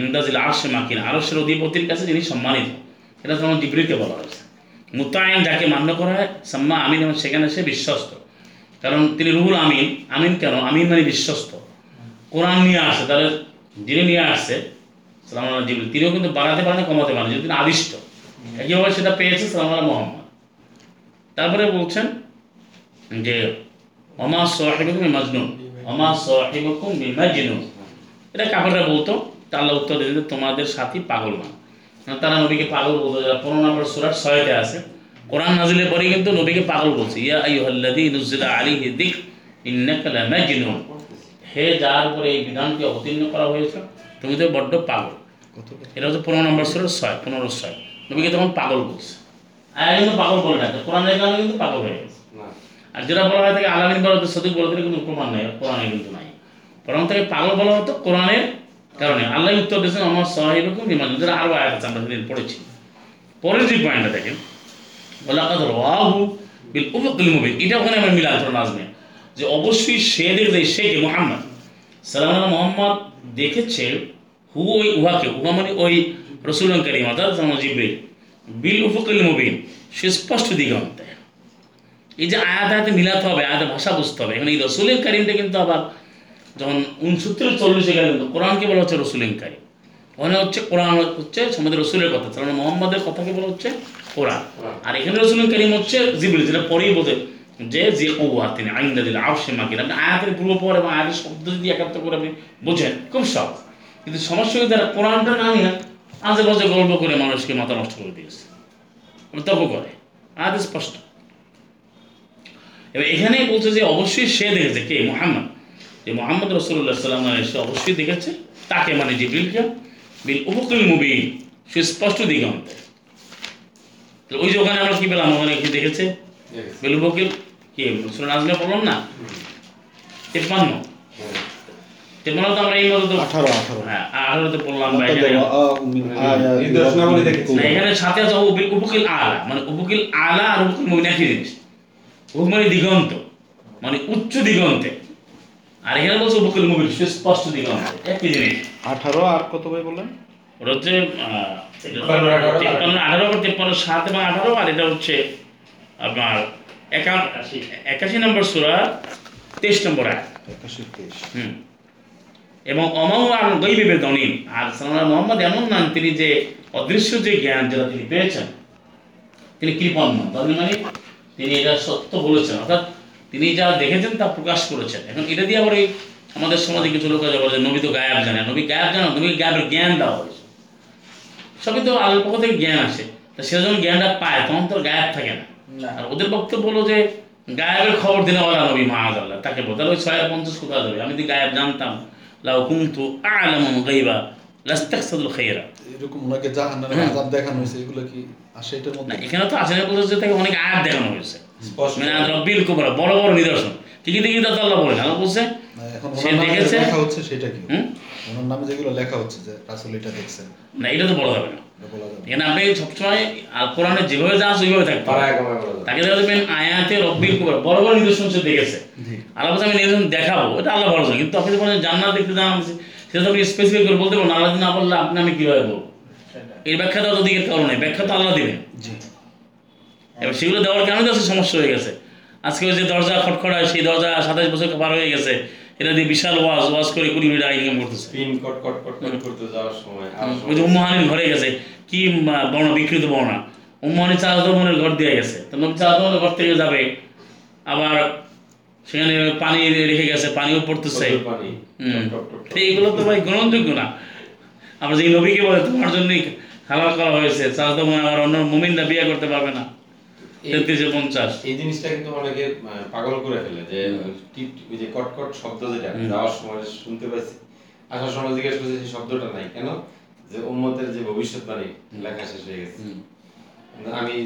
Speaker 1: ইন্দাজিল আরশে মাকিন, আরশের অধিপতির কাছে যিনি সম্মানিত, এটা যেমন জিবরিকে বলা হয়েছে। মুতায়ন যাকে মান্য করা হয়, সাম্মা আমিন, এবং সেখানে সে বিশ্বস্ত। কারণ তিনি রুহুল আমিন আমিন কেন? আমিন মানে বিশ্বস্ত। কোরআন নিয়ে আসে, তাহলে যিনি নিয়ে আসছে সালাম তিনিও কিন্তু বাড়াতে পারেন, কমাতে পারেন, যদি আদিষ্ট। একইভাবে সেটা পেয়েছে সালাম আল্লাহ মোহাম্মদ। তারপরে বলছেন যে অমা সাহিবুকুম মাজনুন অমা সাহিবুকুম বিমাজনুন। এটা কাপড়রা বলতো তা আল্লাহ উত্তর দিতে তোমাদের সাথী পাগল না। তারা নবীকে পাগল বলতো যারা পনেরো নম্বর সুরার ছয়তে আছে। কোরআন নাজিলের পরে কিন্তু নবীকে পাগল বলছে ইয়া আইয়ুহাল্লাযী নুজিলা আলাইহি যিকর ইন্নাকা লামাজনুন। হে যার উপরে এই বিধানকে অবতীর্ণ করা হয়েছে তুমি তো বড্ড পাগল। এটা হচ্ছে পনেরো নম্বর সুরের ছয় পনেরো ছয়। নবীকে তখন পাগল বলছে আয়া কিন্তু পাগল বলে না কোরআনের কারণে কিন্তু পাগল হয়ে গেছে। আর যেটা বলা হয় থাকে আলামিন বলা হতো সদিক বলা কিন্তু প্রমাণ নেই কোরআনে কিন্তু নাই। বরং তাকে পাগল বলা হতো কোরআনের কারণে। আল্লাহ উত্তর দিয়েছেন আমার সাহেবকুম বিমান। যেটা আরও আয়াত আছে আমরা সেদিন পড়েছি। পরের যে পয়েন্টটা দেখেন বলে আপনাদের রাহু বিল উফুকুল মুবিন। এটা ওখানে আমরা মিলান ধরুন আজমে যে অবশ্যই সে দেখবে সে কে মোহাম্মদ সালাম মোহাম্মদ দেখেছে হু ওই উহাকে উহা মানে ওই রসুল করিম অর্থাৎ জিব্রিল বিল উফুকুল মুবিন সুস্পষ্ট দিগন্তে এই যে আয়াত, আয়াতে মিলাতে হবে, আয়াতে ভাষা বুঝতে হবে। এখানে এই রসুলের কারিমটা কিন্তু আবার যখন উনসত্তর চল্লিশে গেলে কিন্তু কোরআনকে বলা হচ্ছে রসুলের কারিম। ওখানে হচ্ছে কোরআন হচ্ছে আমাদের রসুলের কথা, তার মানে মোহাম্মদের কথাকে বলা হচ্ছে কোরআন। আর এখানে রসুলের কারিম হচ্ছে জিবিল যেটা পরেই বোঝে যে যে কৌয়া তিনি আইন্দা দিল আউসে মাকিন। আপনি আয়াতের পূর্বপর এবং আয়াতের শব্দ যদি একাত্ম করে আপনি বোঝেন, খুব সহজ। কিন্তু সমস্যা যারা কোরআনটা না নিয়ে আজে বাজে গল্প করে মানুষকে মাথা নষ্ট করে দিয়েছে। তর্ক করে। আয়াত স্পষ্ট। এবার এখানে বলছে যে অবশ্যই সে দেখেছে কে? মোহাম্মদ। যে মোহাম্মদ রসুল্লাহ সাল্লাম সে অবশ্যই দেখেছে। তাকে মানে জিবরিলকে বিল উপকুল মুবিন। সুস্পষ্ট দিগন্তে। তো ওই যে ওখানে আমরা কি পেলাম? ওখানে কি দেখেছে। বিল উপকুল কি? সুরান আজমে বললাম না? তেপ্পান্ন। আমরা এই মতো
Speaker 3: আঠারো আঠারো।
Speaker 1: হ্যাঁ আঠারোতে পড়লাম এখানে
Speaker 4: নিদর্শনাবলী দেখেছি।
Speaker 1: না এখানে সাথে আছে উপকিল আলা। মানে উপকিল আলা আর উপকিল মুবিন একই জিনিস। উপ মানে দিগন্ত। মানে উচ্চ দিগন্তে। আর এখানে বলছে উপকিল মুবিন সুস্পষ্ট দিগন্তে। একই জিনিস।
Speaker 3: আঠারো আর কত ভাই বললেন?
Speaker 1: ওটা হচ্ছে আহ,
Speaker 4: তিপ্পান্ন, আঠারো,
Speaker 1: আঠারো তিপ্পান্ন সাত এবং আঠারো আর এটা হচ্ছে আপনার একা- একাশি নম্বর সুরা তেইশ নম্বর আয়।
Speaker 3: একাশি তেইশ।
Speaker 1: হুম। এবং অমাউ আর গৈবিবের দনিম আর সালাম মোহাম্মদ এমন নাম তিনি যে অদৃশ্য যে জ্ঞান যেটা তিনি পেয়েছেন তিনি কৃপণ নন তার মানে তিনি এটা সত্য বলেছেন অর্থাৎ তিনি যা দেখেছেন তা প্রকাশ করেছেন। এখন এটা দিয়ে আবার এই আমাদের সমাজে কিছু লোক আছে বলেছে নবী তো গায়েব জানে নবী গায়েব জানো নবী গায়েবের জ্ঞান দেওয়া হয়েছে। সবই তো আল্লাহর পক্ষ থেকে জ্ঞান আসে। তা সে যখন জ্ঞানটা পায় তখন তো গায়েব থাকে না। আর ওদের বক্তব্য হলো যে গায়েবের খবর দিলে ওরা নবী মাহাজ আল্লাহ তাকে বলতে ওই ছয় পঞ্চাশ কোথা যাবে আমি যদি গায়েব জানতাম লাউ কুমতু আলামুন গাইবা লাস্তাকসাদুল খাইরা
Speaker 3: এরকম ওনাকে জাহান্নামের আযাব দেখানো হয়েছে এগুলো কি আসে এটার
Speaker 1: না
Speaker 3: মধ্যে
Speaker 1: এখানে তো আসলে বলছে তাকে অনেক আয়াত দেখানো হয়েছে। মানে রব্বিল কুবরা বড় বড় নিদর্শন ঠিকই দেখি তো আল্লাহ বলেন আল্লাহ বলছে সে
Speaker 3: যে
Speaker 1: দেখেছে?
Speaker 3: লেখা হচ্ছে সেটা কি? ওনার নামে যেগুলো লেখা হচ্ছে যে রাসূল এটা দেখছেন
Speaker 1: না এটা তো বড় যাবে না। এখানে আপনি সবসময় আল কোরআনে যেভাবে যা আছে ওইভাবে থাকতে। তাকে দেখা যাবেন আয়াতে রব্বিল কুবরা বড় বড় নিদর্শন সে দেখেছে। আল্লাহ বলছে আমি নিদর্শন দেখাবো এটা আল্লাহ বড় কিন্তু আপনি যখন জান্নাত দেখতে যান সেটা তো আপনি স্পেসিফিক করে বলতে পারবেন আল্লাহ না বললে আপনি আমি কীভাবে বলব? এর ব্যাখ্যা দেওয়া তো দিকের কারণে ব্যাখ্যা তো আল্লাহ দিবেন। এবার সেগুলো দেওয়ার কারণে তো সমস্যা হয়ে গেছে। আজকে ওই যে দরজা খটখড়ায় সেই দরজা সাতাশ বছর পার হয়ে গেছে। এটা দিয়ে বিশাল ওয়াজ ওয়াজ করে কুড়ি মিনিট আগে করতেছে
Speaker 4: কট কট কট করতে যাওয়ার সময়
Speaker 1: ওই যে উম্মাহানির ঘরে গেছে। কি বর্ণা বিকৃত বর্ণা উম্মাহানি চাচাতো বোনের ঘর দিয়ে গেছে। তো নবী চাচাতো বোনের ঘর থেকে যাবে। আবার সেখানে পানি রেখে গেছে পানিও পড়তেছে। এইগুলো তো ভাই গ্রহণযোগ্য না। আমরা যে নবীকে বলে তোমার জন্যই হালাল করা হয়েছে। বোন আবার অন্য মুমিনরা বিয়ে করতে পারবে না। তেত্রিশে পঞ্চাশ।
Speaker 4: এই জিনিসটা কিন্তু অনেকে পাগল করে ফেলে যে টিপ ওই যে কট কট শব্দ যেটা যাওয়ার সময় শুনতে পাইছি আসার সময় জিজ্ঞেস করছে সেই শব্দটা নাই কেন? যে উম্মতের যে ভবিষ্যৎবাণী লেখা শেষ হয়ে গেছে। আমি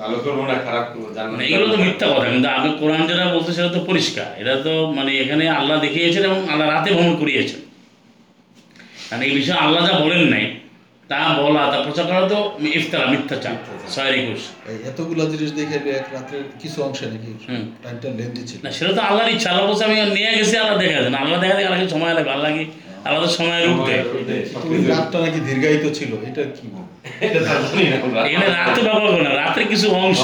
Speaker 4: ভালো করব না খারাপ করব জানি
Speaker 1: মানে এগুলো তো মিথ্যা কথা কিন্তু আমি কোরআন যেটা বলছে সেটা তো পরিষ্কার। এটা তো মানে এখানে আল্লাহ দেখিয়েছেন এবং আল্লাহ রাতে ভ্রমণ করিয়েছেন। কারণ এই বিষয়ে আল্লাহ যা বলেন নাই তা বলা তা প্রচার করা তো ইফতারা মিথ্যাচার
Speaker 3: এতগুলো জিনিস দেখে এক রাত্রে কিছু অংশে নাকি টাইমটা লেন্দি ছিল।
Speaker 1: না সেটা তো আল্লাহর ইচ্ছা। আল্লাহ বলছে আমি নিয়ে গেছি আল্লাহ দেখা দেন। আল্লাহ দেখা দেখে আল্লাহকে সময় লাগবে আল্লাহ কি সময়ের উঠবে
Speaker 3: রাতটা নাকি দীর্ঘায়িত ছিল এটা কি।
Speaker 1: এখানে রাত ব্যবহার করে না রাতের কিছু অংশ।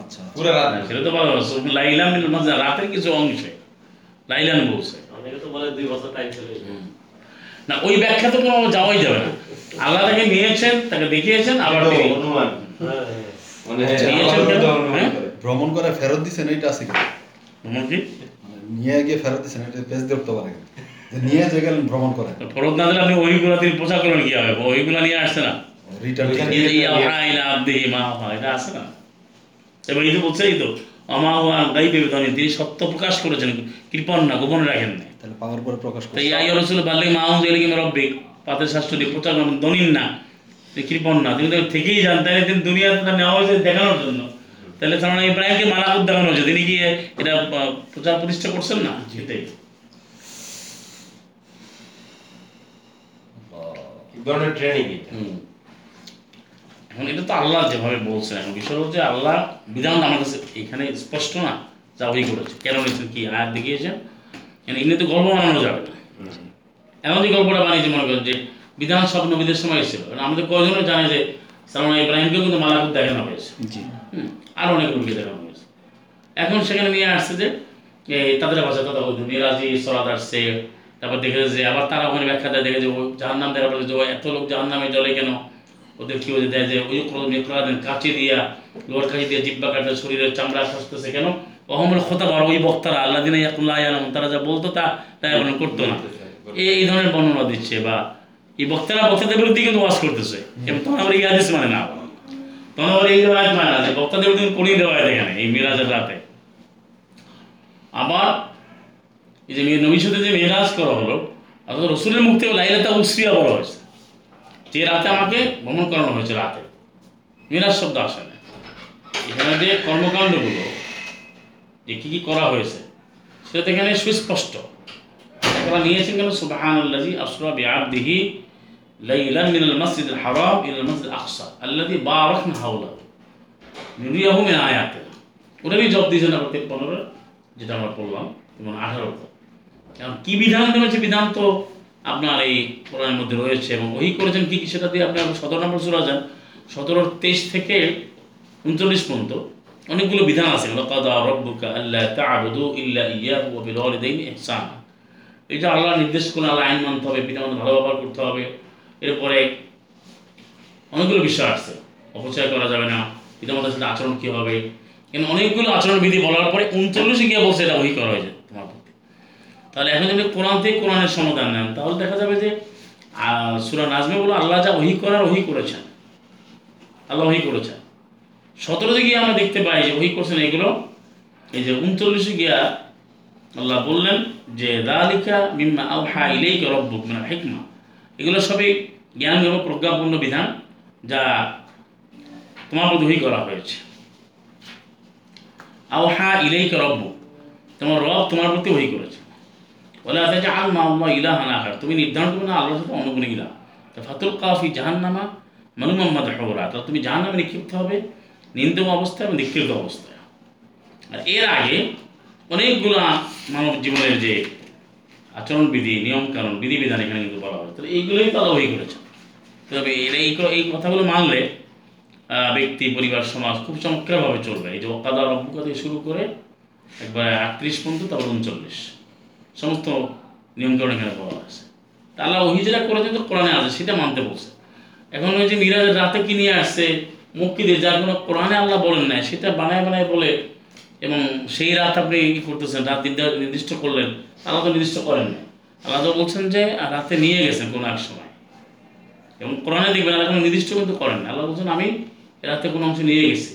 Speaker 3: আচ্ছা
Speaker 4: পুরো রাত।
Speaker 1: না, সেটা তো ভালো লাইলাম মাঝে রাতের কিছু অংশে। লাইলান বলছে।
Speaker 5: অনেকে তো বলে দুই বছর টাইম চলে
Speaker 1: না ওই ব্যাখ্যা তো কোনো যাওয়াই যাবে না। আল্লাহ তাকে নিয়েছেন তাকে দেখিয়েছেন আবার তিনি
Speaker 4: অনুমান।
Speaker 5: হ্যাঁ, হ্যাঁ।
Speaker 4: মানে
Speaker 1: আচ্ছা, নিয়েছেন কেন?
Speaker 4: অনুমান
Speaker 1: হ্যাঁ?
Speaker 3: ভ্রমণ করে ফেরত দিছেন এটা আছে কি মানে নিয়ে গিয়ে ফেরত দিছেন এটা পেজ দেখতে পারে যে নিয়ে যে গেলেন ভ্রমণ করে।
Speaker 1: ফরত না দিলে আপনি ওইগুলো তিনি প্রচার করলেন কি হবে? ওইগুলো নিয়ে আসছে না?
Speaker 3: রিটার্ন
Speaker 1: যে এটা আছে না? এবার এই তো বলছে এই তো হুয়া গাইবে তিনি সত্য প্রকাশ করেছেন কৃপণ না গোপনে রাখেন না
Speaker 3: তাহলে পাওয়ার পরে প্রকাশ করে
Speaker 1: ইয়া রসুল বাল্লিক মাউজ এলিকে রব্বিক পাতের শাস্ত্রটি প্রচার করেন দনিন না কৃপণ না। তিনি তো থেকেই যান তাহলে তিনি দুনিয়াতে নেওয়া হয়েছে দেখানোর জন্য। তাহলে তার মানে ইব্রাহিমকে মালাকুত দেখানো হয়েছে তিনি কি এটা প্রচার প্রতিষ্ঠা করছেন না?
Speaker 4: ধরনের ট্রেনিং
Speaker 1: এখন এটা তো আল্লাহ যেভাবে বলছেন এখন বিষয় হচ্ছে আল্লাহ বিধানটা আমার কাছে এখানে স্পষ্ট না যা ওই করেছে। কেন নিয়েছেন কি? আয়াত দেখিয়েছেন? এমনি তো গল্প বানানো যাবে না। এমন যে গল্পটা বানিয়েছে মনে করেন যে বিধান সব নবীদের সময় এসেছিল। কারণ আমাদের কয়জনে জানে যে সালমান ইব্রাহিমকেও কিন্তু মালাকুত দেখানো হয়েছে। আরও অনেক রুগী দেখানো হয়েছে। এখন সেখানে নিয়ে আসছে যে এই তাদের ভাষা তাদের মিরাজি সরাদ আসছে। তারপর দেখে যে আবার তারা ওখানে ব্যাখ্যা দেয় দেখে যে ওই জাহান নাম দেখা বলে যে ও এত লোক জাহান নামে জলে কেন? ওদের কি হয়েছে দেয় যে ওই মেকরাদেন কাঁচি দিয়া লোহার কাঁচি দিয়ে জিব্বা কাটে শরীরের চামড়া খসতেছে কেন? অহমল খোতা বার ওই বক্তারা আল্লাহ দিনে তারা যা বলতো তা তাই এখন করতো না। এই ধরনের বর্ণনা দিচ্ছে বা এই বক্তারা বক্তাদের বিরুদ্ধে কিন্তু ওয়াজ করতেছে। এবং তখন আবার এই মানে না। এই রেওয়ায়ত মানে না বক্তাদের বিরুদ্ধে রেওয়ায়ত এখানে এই মিরাজের রাতে। আবার এই যে নবীর সাথে যে মেরাজ করা হলো, অর্থাৎ রসুলের থেকে লাইলাতা উসরিয়া বলা হয়েছে। যে রাতে আমাকে ভ্রমণ করানো হয়েছে রাতে। মিরাজ শব্দ আসে না। এখানে যে কর্মকাণ্ডগুলো, যে কী কী করা হয়েছে, সেটা তো এখানে সুস্পষ্ট। তারা নিয়েছেন কেন? সুবহানাল্লাযী আসরা বিআবদিহি লাইলান মিনাল মাসজিদিল হারাম ইলাল মাসজিদিল আকসা নুরিয়াহু মিন জব দিয়েছেন আবার যেটা আমরা এবং আঠারোতে এখন কি বিধান বিধান তো আপনার এই কোরআনের মধ্যে রয়েছে এবং ওই করেছেন কি সেটা দিয়ে আপনি সতেরো নম্বর সুরা যান। সতেরো তেইশ থেকে উনচল্লিশ পর্যন্ত অনেকগুলো বিধান আছে। কাদা রব্বুকা আল্লাহ ইল্লা ইয়াহু ওয়া এটা আল্লাহ নির্দেশ করে, আল্লাহ আইন মানতে হবে, পিতা মাতা ভালো ব্যবহার করতে হবে। এরপরে অনেকগুলো বিষয় আসছে অপচয় করা যাবে না, পিতা মাতার সাথে আচরণ কী হবে? কিন্তু অনেকগুলো আচরণ বিধি বলার পরে উনচল্লিশে গিয়ে বলছে এটা ওই করা হয়েছে তোমার প্রতি। তাহলে এখন যদি কোরআন থেকে কোরআনের সমাধান নেন, তাহলে দেখা যাবে যে সুরা নাজমে বলে আল্লাহ যা ওহি করার ওহি করেছেন। আল্লাহ ওহি করেছেন। সতেরোতে গিয়ে আমরা দেখতে পাই যে ওহি করছেন এগুলো, এই যে উনচল্লিশে গিয়া আল্লাহ বললেন যে, দালিকা মিম্মা আউহা ইলাইকা রব্বুক মানে হিকমা। এগুলো সবই জ্ঞান এবং প্রজ্ঞাপূর্ণ বিধান যা তোমার প্রতি করা হয়েছে। আউহা ইলাইকা রব্বুক, তোমার রব তোমার প্রতি ওহি করেছে। বলে আছে যে আল মা আল্লাহ ইলাহান আখার, তুমি নির্ধারণ করবে না আল্লাহর সাথে অন্য কোনো ইলাহ। তো ফাতুল কাফি জাহান্নামা মানু মোহাম্মদ হওরা তো তুমি জাহান্নামে নিক্ষিপ্ত হবে নিন্দম অবস্থায় এবং নিক্ষিপ্ত অবস্থায়। আর এর আগে অনেকগুলো মানব জীবনের যে আচরণবিধি, নিয়মকানুন, বিধিবিধান এখানে কিন্তু বলা হয় তাহলে এইগুলোই তো আল্লাহ ওহি করেছেন। তবে এই এই কথাগুলো মানলে ব্যক্তি, পরিবার, সমাজ খুব চমৎকারভাবে চলবে। এই যে ওকাদা রব্বুকা থেকে শুরু করে একবার আটত্রিশ পর্যন্ত, তারপর উনচল্লিশ। সমস্ত নিয়মকানুন এখানে বলা আছে তা আল্লাহ ওহি যেটা করেছে তো কোরআনে আছে, সেটা মানতে বলছে। এখন ওই যে মিরাজের রাতে কি নিয়ে আসছে দিয়ে যার কোনো কোরআনে আল্লাহ বলেন না সেটা বানায় বানায় বলে এবং সেই রাত আপনি কি করতেছেন? রাত নির্দা- নির্দিষ্ট করলেন। আল্লাহ তো নির্দিষ্ট করেন না আল্লাহ তো বলছেন যে রাতে নিয়ে গেছেন কোনো এক সময়। এবং কোরআনে দেখবেন আল্লাহ কোনো নির্দিষ্ট কিন্তু করেন না আল্লাহ বলছেন আমি এ রাতে কোনো অংশ নিয়ে গেছি।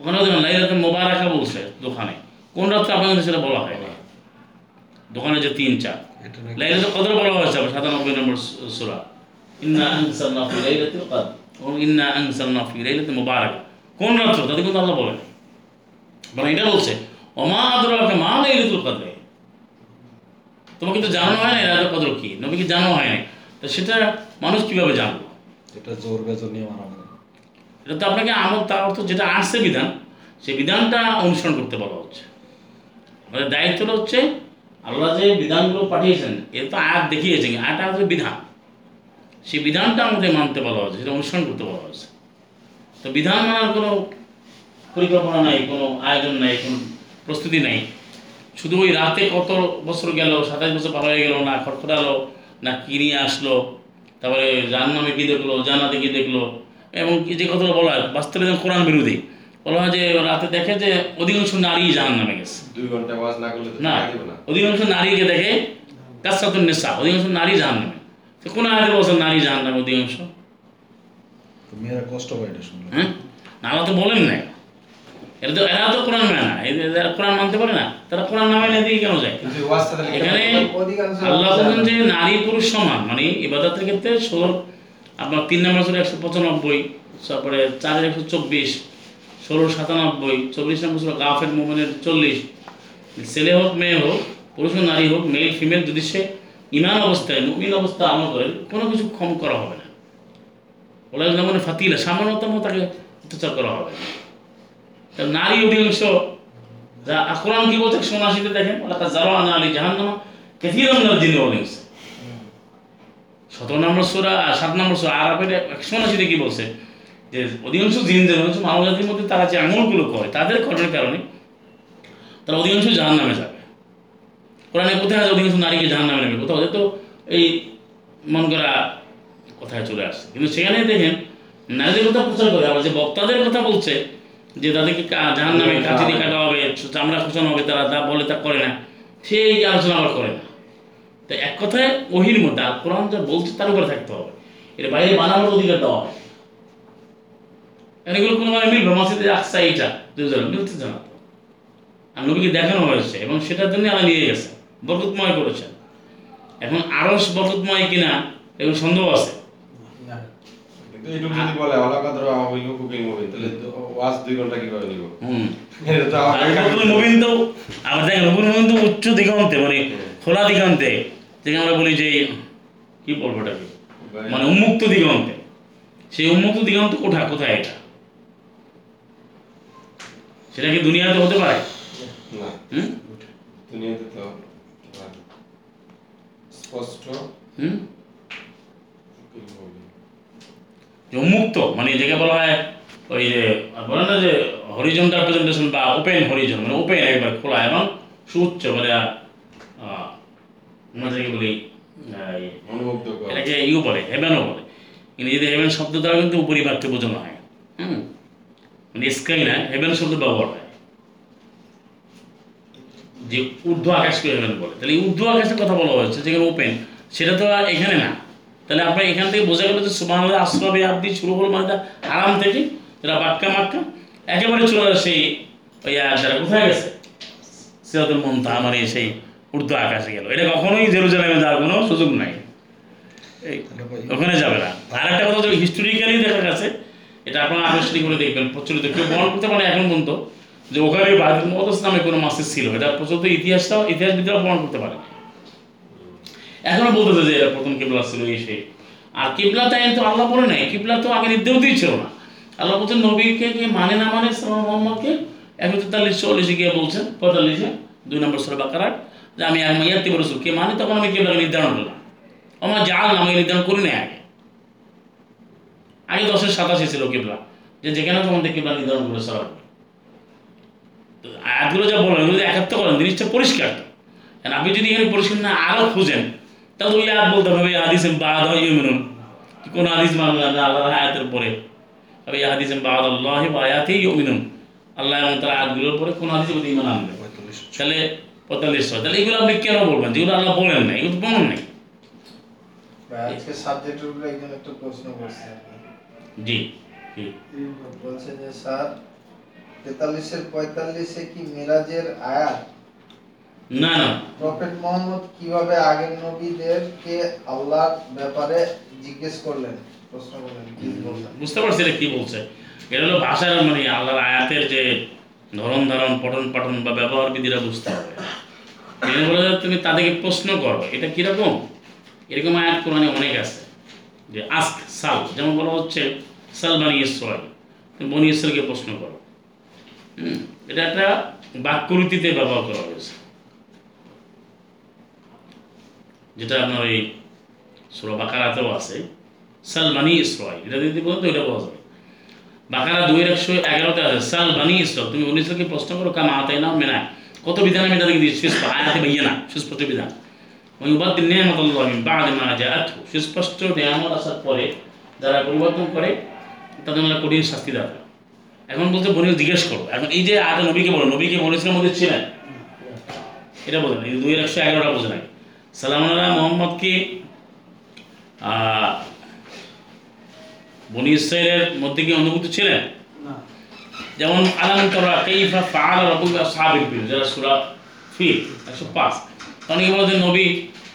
Speaker 1: ওখানেও দেখবেন লাইলাতে মোবারকা বলছে দোকানে। কোন রাত্রে আপনাদের সেটা বলা হয় না দোকানে যে তিন চার লাইলাতুল কদর বলা হয়েছে আবার সাতানব্বই নম্বর সূরা। ইন্না আনসালনা ফি লাইলাতিল কদর। ইন্না আনসালনা ফি লাইলাতিল মুবারাক। কোন রাত্র? তাতে কিন্তু আল্লাহ বলেন। বরং এটা বলছে ওমা আদরাকা মা লাইলাতুল কদর। তোমাকে তো জানানো হয় না লাইলাতুল কদর কি? নবীকে জানানো হয় না তো সেটা মানুষ কীভাবে জানলো?
Speaker 3: এটা জোর বেজর নিয়ে মানে
Speaker 1: এটা তো আপনাকে আমল তার অর্থ যেটা আসছে বিধান সেই বিধানটা অনুসরণ করতে বলা হচ্ছে। আমাদের দায়িত্বটা হচ্ছে আল্লাহ যে বিধানগুলো পাঠিয়েছেন এর তো আয়াত দেখিয়েছেন আয়াত হচ্ছে বিধান। সেই বিধানটা আমাদের মানতে বলা হচ্ছে সেটা অনুসরণ করতে বলা হচ্ছে তো বিধান মানার কোনো পরিকল্পনা নাই কোনো আয়োজন নাই কোনো প্রস্তুতি নাই। শুধু ওই রাতে কত বছর গেল সাতাশ বছর পার হয়ে গেল না খটখটালো না কি নিয়ে আসলো তারপরে জাহান্নামে কি দেখল জানাতে কি দেখল এবং কি যে কথাগুলো বলা হয় বাস্তবে যেমন কোরআন বিরোধী। বলা হয় যে রাতে দেখে যে অধিকাংশ নারী জাহান নামে গেছে।
Speaker 4: দুই ঘণ্টা ওয়াজ না করলে
Speaker 1: অধিকাংশ নারীকে দেখে কাসাতুন নেশা অধিকাংশ নারী জাহান নামে। তো কোন আয়াতে বলছে নারী জাহান নামে অধিকাংশ?
Speaker 3: মেয়েরা কষ্ট পায় এটা শুনলে।
Speaker 1: হ্যাঁ? না তো বলেন নাই। এরা তো এরা তো কোরআন মানে না। কোরআন মানতে পারে না তারা কোরআন না কেন যায়? এখানে আল্লাহ বলেন যে নারী পুরুষ সমান মানে ইবাদতের ক্ষেত্রে ষোলো আপনার তিন নম্বর ছিল একশো পঁচানব্বই তারপরে চারের একশো চব্বিশ ষোলো সাতানব্বই চল্লিশ নম্বর ছিল গাফের মোমেনের চল্লিশ। ছেলে হোক মেয়ে হোক পুরুষ হোক নারী হোক মেল ফিমেল যদি সে ইমান অবস্থায় মুমিন অবস্থা আমল করে কোনো কিছু ক্ষম করা হবে না। ওলা মানে ফাতিলা সামান্যতম তাকে অত্যাচার করা হবে না। নারী অধিকাংশ যা কোরআন কি বলছে সোনাশিতে দেখেন ওলা জারা আনা আলী জাহান্নামা নাল জিনে বলিংস সতেরো নম্বর সোরা সাত নম্বর সোরা আরবের একশো আশিতে কি বলছে? যে অধিকাংশ জিন যে অধিকাংশ মানব জাতির মধ্যে তারা যে আঙুলগুলো করে, তাদের কর্মের কারণে তারা অধিকাংশ জাহান নামে যাবে। কোরআনে কোথায় আছে অধিকাংশ নারীকে জাহান নামে নেবে। কোথাও তো এই মন করা কথায় চলে আসছে। কিন্তু সেখানে দেখেন নারীদের কথা প্রচার করে, আবার যে বক্তাদের কথা বলছে যে তাদেরকে জাহান নামে কাছে দিয়ে কাটা হবে চামড়া খোঁচানো হবে তারা তা বলে তা করে না। সেই আলোচনা আবার করে না। তো এক কথায় ওহির মধ্যে আর কোরআন যা বলছে তার উপরে থাকতে হবে। এর বাইরে বানানোর অধিকার দেওয়া হয় এগুলো কোনো মানে মিলবে মসজিদে আসছে এইটা দুজন মিলতেছে না আর নবীকে দেখানো হয়েছে এবং সেটার জন্য আল্লাহ নিয়ে গেছে। বরকতময় করেছেন। এখন আরস বরকতময় কিনা এগুলো সন্দেহ আছে।
Speaker 4: এইটুকু যদি বলে ওলা কাদর হইল কুকিং মুভি তাহলে ওয়াজ দুই ঘণ্টা কীভাবে নিব?
Speaker 1: হুম।
Speaker 4: এটা তো
Speaker 1: আবার দেখেন নবুল মুবিন তো উচ্চ দিগন্তে মানে খোলা দিগন্তে যেখানে আমরা বলি যে কি বলব ওটাকে মানে উন্মুক্ত দিগন্তে। সেই উন্মুক্ত দিগন্ত কোঠা কোথায় এটা? সেটা কি দুনিয়াতে হতে পারে?
Speaker 4: না।
Speaker 1: হুম?
Speaker 4: দুনিয়াতে তো স্পষ্ট।
Speaker 1: হুম? যে উন্মুক্ত মানে যেকে বলা হয় ওই যে বলে না যে হরিজন্টাল প্রেজেন্টেশন বা ওপেন হরিজন মানে ওপেন একবার খোলা এবং সুউচ্চ মানে আমরা যেকে বলি আহ, ইয়ে, এটাকে ইউ বলে হেভেনও বলে। ইংরেজিতে হেভেন শব্দ দ্বারা কিন্তু উপরিভাগকে বোঝানো হয়। হুম? মানে স্কাই না হেভেন শব্দ ব্যবহার হয়। যে ঊর্ধ্ব আকাশকে হেভেন বলে। তাহলে ঊর্ধ্ব আকাশের কথা বলা হয়েছে যেখানে ওপেন সেটা তো এখানে না। তাহলে আপনার এখান থেকে বোঝা গেল যে সুবাহ আশ্রমে আপনি শুরু হলো মানে আরাম থেকে যেটা বাক্কা মাক্কা, একেবারে চলে আসে ওই আয়াতটা কোথায় গেছে। সিরাতুল মন্তা আমার সেই ঊর্ধ্ব আকাশে গেল। এটা কখনোই জেরুজালেমে যাওয়ার কোনো সুযোগ নাই। ওখানে যাবে না। আর একটা কথা হিস্টোরিক্যালি দেখা গেছে এটা আপনারা আনুষ্ঠানিক করে দেখবেন, প্রচলিত। কেউ বর্ণনা করতে পারে এখন পর্যন্ত যে ওখানে বাইদুল মকদস নামে কোনো মাসিদ ছিল। এটা প্রচলিত ইতিহাসটাও ইতিহাসবিদরা প্রমাণ করতে পারে এখনও বলতেছে যে এটা প্রথম কিবলা ছিল, এই সেই। আর কিবলা তাই তো আল্লাহ বলে নাই, কিবলা তো আগে নির্দেশই দিয়েছিল না। আল্লাহ বলছেন, নবীকে কে মানে না মানে সালাম মোহাম্মদকে? একশো তেতাল্লিশ চল্লিশে গিয়ে বলছেন, পঁয়তাল্লিশে, দুই নম্বর সরে বাকারার, যে আমি আমি ইয়াত্তি রসুল। কে মানে? তখন আমি কিবলাকে নির্ধারণ করলাম। আমার জাল আমি নির্ধারণ করি না আগে। আগে দশের সাতাশে ছিল কিবলা। যে যেখানে থেকে কিবলা নির্ধারণ করে সরাব আয়াতগুলো যা বলেন, এগুলো একাত্ম করেন, জিনিসটা পরিষ্কার আপনি যদি এখানে পরিষ্কার না আরও খুঁজেন। তাহলে আয়াত বলতে হবে হাদিস বাদ হয় ইউমিনুন কোন হাদিস মানবেন না আল্লাহর আয়াতের পরে? তবে এই হাদিস বাদ আল্লাহ আয়াতে ইউমিনুন। আল্লাহ এবং তার আয়াতগুলোর পরে কোন হাদিসের প্রতি ইমান আনবে?
Speaker 3: পঁয়তাল্লিশ
Speaker 1: তাহলে পঁয়তাল্লিশ হয়। তাহলে এগুলো আপনি কেন বলবেন? যেগুলো আল্লাহ বলেন না এগুলো প্রমাণ নেই।
Speaker 2: আজকে সাবজেক্টের উপরে একজন একটা প্রশ্ন করছে
Speaker 1: জি
Speaker 2: বলছে যে স্যার তেতাল্লিশের পঁয়তাল্লিশে কি মিরাজের আয়াত
Speaker 1: না না।
Speaker 2: প্রফেট মোহাম্মদ কীভাবে আগের নবীদেরকে আল্লাহর ব্যাপারে জিজ্ঞেস করলেন? প্রশ্ন করলেন কি বললেন?
Speaker 1: বুঝতে পারছি এটা কি বলছে। এটা হলো ভাষার মানে আল্লাহর আয়াতের যে ধরন ধারণ পঠন পাঠন বা ব্যবহার বিধিরা বুঝতে হবে। এখানে বলে তুমি তাদেরকে প্রশ্ন করো এটা কীরকম? এরকম আয়াত কোরআনে অনেক আছে। যে আস্ক সাল যেমন বলা হচ্ছে সাল বানি ইসরায়েল তুমি বনি ইসরায়েলকে প্রশ্ন করো। হুম, এটা একটা বাক্যরীতিতে ব্যবহার করা হয়েছে। যেটা আপনার ওই সুরা বাকারাতেও আছে। সাল বানি ইসরায়েল এটা যদি বলতো এটা বলা যাবে। বাকারা দুই একশো এগারোতে আছে, সাল বানি ইসরায়েল তুমি উনিশকে প্রশ্ন করো, কাম আতাই না মেনা। কত বিধান আমি তাদেরকে সুস্পষ্ট আয়াতে ভাইয়া না সুস্পষ্ট বিধান। উবাদ্দিন নেয়ামত আল্লাহ বাদ মা জাআত সুস্পষ্ট নেয়ামত আসার পরে যারা পরিবর্তন করে, তাদের আমরা কঠিন শাস্তি দেওয়া এখন বলতে বনি জিজ্ঞেস করো। এখন এই যে আগে নবীকে বলো নবীকে মনুষ্যের মধ্যে ছিলেন? এটা এই দুইয়ের একশো এগারোটা বোঝে আগে। সালাম আল্লাহ মোহাম্মদকে বনি ইসরায়েলের মধ্যে কি অনুভূত ছিলেন? যেমন আলাম তরা কাইফা ফাআলা রাব্বুকা আসহাবিল ফিল যারা সূরা ফিল 105 অনেকে বলে নবী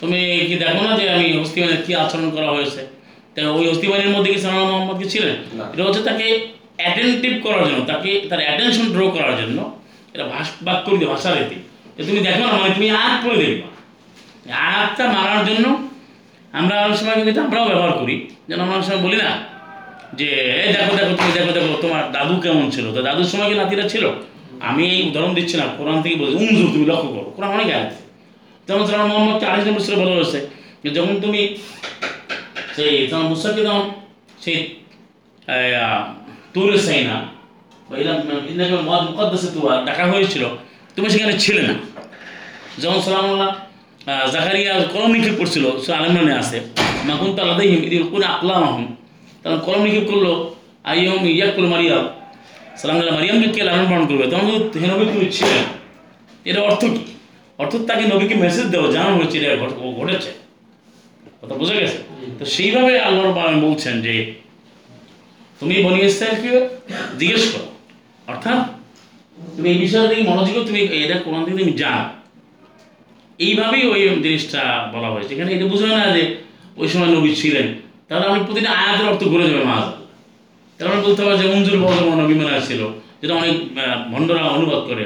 Speaker 1: তুমি কি দেখো না যে আমি হস্তিবানের কি আচরণ করা হয়েছে? তা ওই হস্তিবানের মধ্যে কি সালাম মোহাম্মদ কি ছিলেন? এটা হচ্ছে তাকে অ্যাটেন্টিভ করার জন্য তাকে তার অ্যাটেনশন ড্র করার জন্য এটা ভাষ বাক্য ভাষা রীতি। তুমি দেখো না মানে তুমি আয়াত করে দেখবা। আয়াতটা মারার জন্য আমরা অনেক সময় কিন্তু আমরাও ব্যবহার করি। যেন আমরা অনেক সময় বলি না যে, এই দেখো দেখো, তুমি দেখো দেখো, তোমার দাদু কেমন ছিল? তো দাদুর সময় কি নাতিরা ছিল? আমি এই উদাহরণ দিচ্ছি না, কোরআন থেকে বলছি উমজুর তুমি লক্ষ্য করো। কোরআন অনেক আয়াত। যেমন সালাম মোহাম্মদ আড়াইশ নম্বর সুরে বলা হয়েছে যখন তুমি সেই তোমার মুসাকে যখন সেই তুরে সাইনা ডাকা হয়েছিল, তুমি সেখানে ছিলে না। যখন সালামুল্লাহ জাকারিয়া কলম নিক্ষেপ করছিল সে আলমানে আছে। মাকুন তালাদাইহিম ইদিল কোন আকলামাহুম। তখন কলম নিক্ষেপ করল, আইয়ম ইয়াকুল মারিয়াম। সালাম মারিয়ামকে কে লালন পালন করবে? তখন কিন্তু হে নবী তুমি ছিলেন এর অর্থ কি? অর্থাৎ তাকে নবীকে মেসেজ দেওয়া, জানানো হয়েছে, এটা ঘটেছে। কথা বুঝে গেছে? তো সেইভাবে আল্লাহ রব্বুল বলছেন যে, তুমি বনি ইসরায়েলকে জিজ্ঞেস করো। অর্থাৎ, তুমি এই বিষয়টা থেকে মনোযোগ তুমি এটা কোরআন থেকে তুমি জানো। এইভাবেই ওই জিনিসটা বলা হয়েছে। এখানে এটা বুঝবে না যে ওই সময় নবী ছিলেন, তাহলে আমি প্রতিটা আয়াতের অর্থ ঘুরে যাবে মাছ তাহলে বলতে হবে যে মঞ্জুর বদল নবী মেলা ছিল, যেটা অনেক ভণ্ডরা অনুবাদ করে,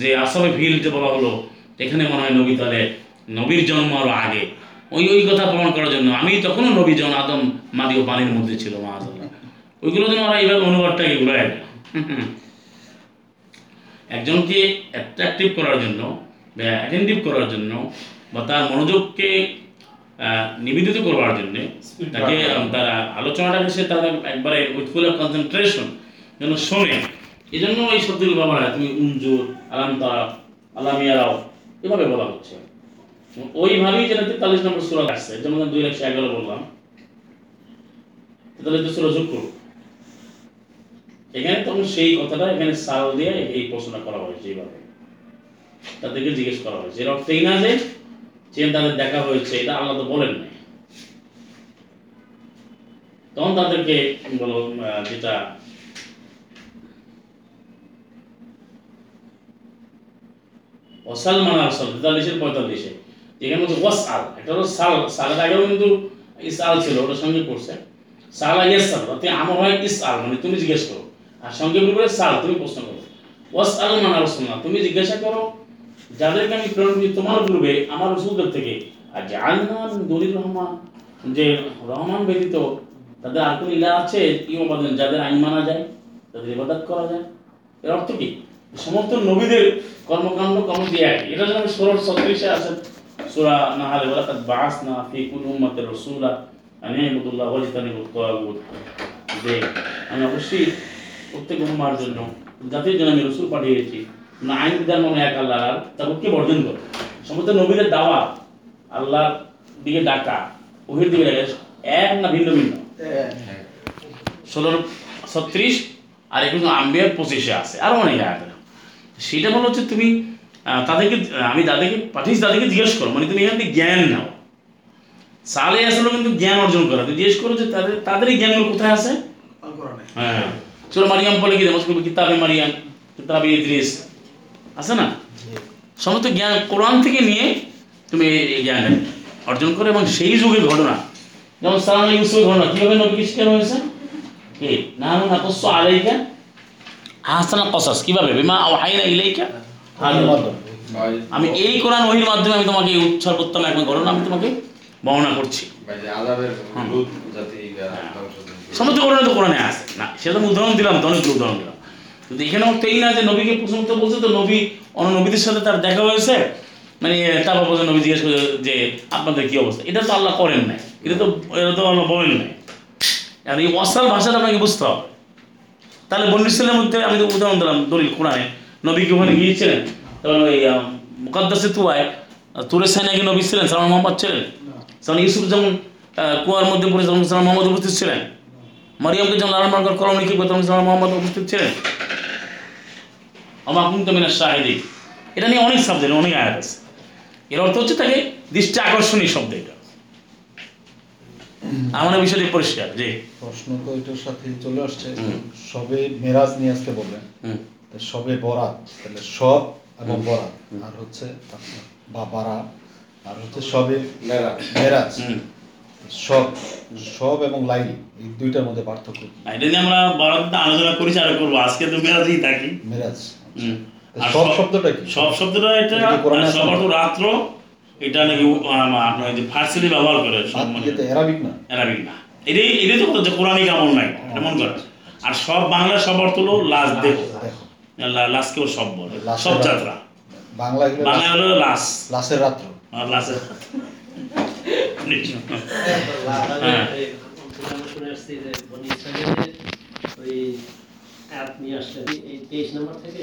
Speaker 1: যে আসামে ফিল যে বলা হলো এখানে মনে হয় নবী তাহলে নবীর জন্ম আরও আগে। ওই ওই কথা প্রমাণ করার জন্য আমি তখনও নবী যখন আদম মাদি ও পানির মধ্যে ছিল মাছ ওইগুলো যেন ওরা এইভাবে অনুবাদটাকে ঘুরায় না। একজনকে অ্যাট্রাকটিভ করার জন্য অ্যাটেন্টিভ করার জন্য বা তার মনোযোগকে নিবেদিত করবার জন্য তাকে তার আলোচনাটাকে সে তার একবারে উইথ ফুল অফ কনসেন্ট্রেশন যেন শোনে। এই জন্য এই শব্দগুলো ব্যবহার হয়। তুমি উঞ্জুর আলাম তারা আলামিয়ারাও এভাবে বলা হচ্ছে। ওইভাবেই যেটা তেতাল্লিশ নম্বর সুরা আসছে। যেমন দুই একশো এগারো বললাম। তেতাল্লিশ সুরা যোগ এখানে তখন সেই কথাটা এখানে সাল দিয়ে এই প্রশ্নটা করা হয়েছে এইভাবে। তাদেরকে জিজ্ঞেস করা হয়েছে এর অর্থ এই না যে যে তাদের দেখা হয়েছে, এটা আল্লাহ তো বলেন নাই। তখন তাদেরকে বলো যেটা আসল তেতাল্লিশের পঁয়তাল্লিশে এখানে হচ্ছে ওয়াস আল একটা হলো সাল, সালের আগেও কিন্তু ইস আল ছিল, ওটার সঙ্গে পড়ছে। সালা সাল অর্থাৎ আমার হয় ইস আল মানে তুমি জিজ্ঞেস করো। আর সঙ্গে বলবে সাল, তুমি প্রশ্ন করো। ওয়াস আল মানা রসুল্লাহ তুমি জিজ্ঞাসা করো যাদেরকে আমি প্রেরণ করি তোমার পূর্বে, আমার রসুলদের থেকে। আর যে আলমান দলিল রহমান, যে রহমান ব্যতীত তাদের আর কোনো ইলা আছে? বলেন যাদের আইন মানা যায়, তাদের ইবাদত করা যায়। এর অর্থ কি? সমস্ত নবীদের কর্মকাণ্ড কর্ম দিয়ে একই এটা যেন ষোলোর ছত্রিশে আছে। সুরা না হালে তার বাস না ফি কুল উম্মাতের রসুলা আমি আহমদুল্লাহ ওয়াজিতানি বুত যে আমি অবশ্যই প্রত্যেক উম্মার জন্য, জাতির জন্য আমি রসুল পাঠিয়েছি। না আইন বিধান মনে এক আল্লাহ আর তারপর কে বর্জন করো সমস্ত নবীদের দাওয়া আল্লাহর দিকে ডাকা ওহির দিকে ডাকা এক না ভিন্ন ভিন্ন? ষোলোর ছত্রিশ আর একুশ আম্বিয়ার পঁচিশে আছে আরও অনেক আয়াত সেটা বলো হচ্ছে তুমি তাদেরকে আমি তাদেরকে পাঠিয়েছি তাদেরকে জিজ্ঞেস করো মানে তুমি এখান থেকে জ্ঞান নাও। সালে আসলে কিন্তু জ্ঞান অর্জন করা তুমি জিজ্ঞেস করো যে তাদের তাদের এই জ্ঞানগুলো কোথায় আছে? হ্যাঁ চলো মারিয়াম বলে কি দেবো কিতাবে মারিয়াম কিতাবে ইদ্রিস। আছে না? সমস্ত জ্ঞান কোরআন থেকে নিয়ে তুমি এই- জ্ঞান অর্জন করো এবং সেই যুগের ঘটনা। যেমন সালাম ইউসুফের ঘটনা। কীভাবে নবীকে শিখানো হয়েছে? কি? না না কস আলাইকা আহসানা কসাস। কীভাবে? বিমা আইনা ইলাইকা। আমি এই কোরআন ওহির মাধ্যমে আমি তোমাকে এই উৎসর্বোত্তম এক ঘটনা আমি তোমাকে বর্ণনা করছি।
Speaker 4: ভাই যে আজাবের লুত জাতি বা ধ্বংস
Speaker 1: সমস্ত ঘটনা তো কোরআনে আছে। না সেটা উদাহরণ দিলাম তো অনেকগুলো উদাহরণ দিলাম। কিন্তু এখানে অর্থ এই না যে নবীকে প্রথমত বলছে, তো নবী অন্য নবীদের সাথে তার দেখা হয়েছে? মানে তারপর বলছে নবী জিজ্ঞেস করে যে, আপনাদের কি অবস্থা? এটা তো আল্লাহ করেন নাই। এটা তো এটা তো আল্লাহ বলেন নাই। আর এই অসাল ভাষাটা আপনাকে বুঝতে হবে। তাহলে বন্ডিসেলের মধ্যে আমি তো উদাহরণ দিলাম দলিল কোরআনে। নবী কি ওখানে গিয়েছিলেন? তখন ওই মুকাদ্দাসে তুয়ায় তুরে সাইনাকে নবী ছিলেন সালাম মোহাম্মদ ছিলেন? সালাম ইউসুফ যেমন কুয়ার মধ্যে পড়ে সালাম মোহাম্মদ উপস্থিত ছিলেন? মারিয়ামকে যখন লালন মার্কার কলম লিখে সালাম মোহাম্মদ উপস্থিত ছিলেন? আমার কুন্ত এটা নিয়ে অনেক সাবজেক্ট অনেক আয়াত আছে। এর অর্থ হচ্ছে তাকে দৃষ্টি আকর্ষণীয় শব্দ এটা। আমার বিষয়টি পরিষ্কার যে
Speaker 3: প্রশ্ন তো এটার সাথে চলে আসছে সবে মেরাজ নিয়ে আসতে বললেন সবে বরাত তাহলে সব এবং বরাত আর হচ্ছে আপনার বা বারা আর হচ্ছে সবে মেরাজ।
Speaker 1: হুম।
Speaker 3: সব সব এবং লাইল এই দুইটার মধ্যে পার্থক্য
Speaker 1: এটা নিয়ে আমরা বারাতে আলোচনা করেছি আর করব। আজকে তো মেরাজেই থাকি।
Speaker 3: মেরাজ। সব
Speaker 1: সব-
Speaker 3: শব্দটা কি?
Speaker 1: সব শব্দটা এটা
Speaker 3: এটা কি কোরআনে আছে?
Speaker 1: সব অর্থ রাত্র এটা নাকি আপনার যে ফার্সিতে ব্যবহার করে
Speaker 3: অ্যারাবিক না?
Speaker 1: অ্যারাবিক না। এটাই এটাই তো কথা যে কোরআনিক আমল নাই এটা মন করে আর সব বাংলা সব অর্থ হলো লাশ দেহ। লাশকেও সব বলে।
Speaker 3: লাশের
Speaker 1: সব যাত্রা।
Speaker 3: বাংলা
Speaker 1: বাংলা হলো লাশ।
Speaker 3: লাশের রাত্র।
Speaker 1: আর লাশের
Speaker 5: হ্যাঁ। ওই অ্যাপ নিয়ে আসলেন এই তেইশ নম্বর থেকে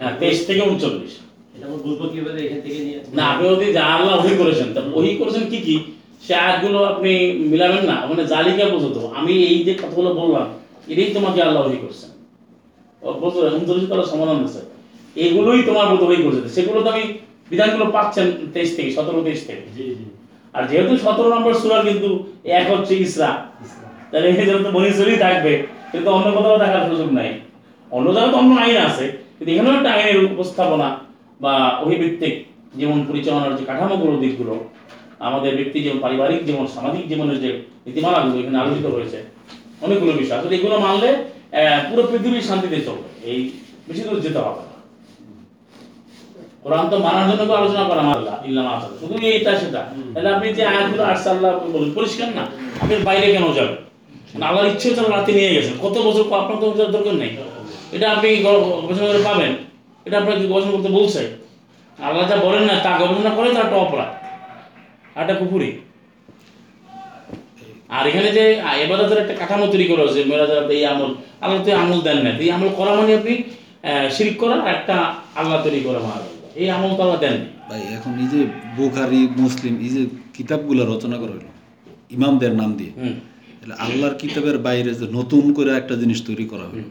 Speaker 1: হ্যাঁ তেইশ থেকে উনচল্লিশ। না আপনি যদি যা আল্লাহ ওহি করেছেন তা ওহি করেছেন কি কি? সে আয়াতগুলো আপনি মিলাবেন না মানে জালিকা বোঝাতো আমি এই যে কথাগুলো বললাম এটাই তোমাকে আল্লাহ ওহি করছেন। বলতো উনচল্লিশ তালা সমাধান দিচ্ছে এগুলোই তোমার মতো ওহি করছে। সেগুলো তো আমি বিধানগুলো পাচ্ছেন তেইশ থেকে সতেরো তেইশ থেকে।
Speaker 5: জি জি।
Speaker 1: আর যেহেতু সতেরো নম্বর সুরার কিন্তু এক হচ্ছে ইসরা তাহলে এই যেহেতু বনিসরি থাকবে। কিন্তু অন্য কোথাও দেখার সুযোগ নাই। অন্য জায়গায় তো অন্য আইন আছে। কিন্তু এখানেও একটা আইনের উপস্থাপনা বা অভিভিত্তিক জীবন পরিচালনার যে কাঠামোগুলো দিকগুলো আমাদের ব্যক্তি জীবন পারিবারিক জীবন সামাজিক জীবনের যে নীতিমালাগুলো এখানে আলোচিত হয়েছে অনেকগুলো বিষয়। আসলে এগুলো মানলে পুরো পৃথিবী শান্তিতে চলবে। এই বেশি দূর যেতে হবে না। কোরআন তো মানার জন্য তো আলোচনা করা আল্লাহ ইল্লাম আসাদ। শুধু এইটা সেটা। তাহলে আপনি যে আয়াতগুলো আসছে আল্লাহ বলেন পরিষ্কার না? আপনি বাইরে কেন যাবেন? মানে আল্লাহর ইচ্ছে হচ্ছে রাতে নিয়ে গেছেন। কত বছর আপনার তো দরকার নেই। এটা আপনি গবেষণা করে পাবেন। এটা আপনাকে গবেষণা করতে বলছে আল্লাহ যা বলেন না তা গবেষণা করে তার একটা অপরাধ আর একটা কুপুরি আর এখানে যে এবাদতের একটা কাঠামো তৈরি করা হয়েছে মেরাজের এই আমল আল্লাহ তো আমল দেন না। এই আমল করা মানে আপনি শিরিক করা আর একটা আল্লাহ তৈরি করা মারা এই আমল তো আল্লাহ দেন
Speaker 3: ভাই এখন এই যে বুখারি মুসলিম এই যে কিতাবগুলো রচনা করা হলো ইমামদের নাম দিয়ে আল্লাহর কিতাবের বাইরে যে নতুন করে একটা জিনিস তৈরি করা হলো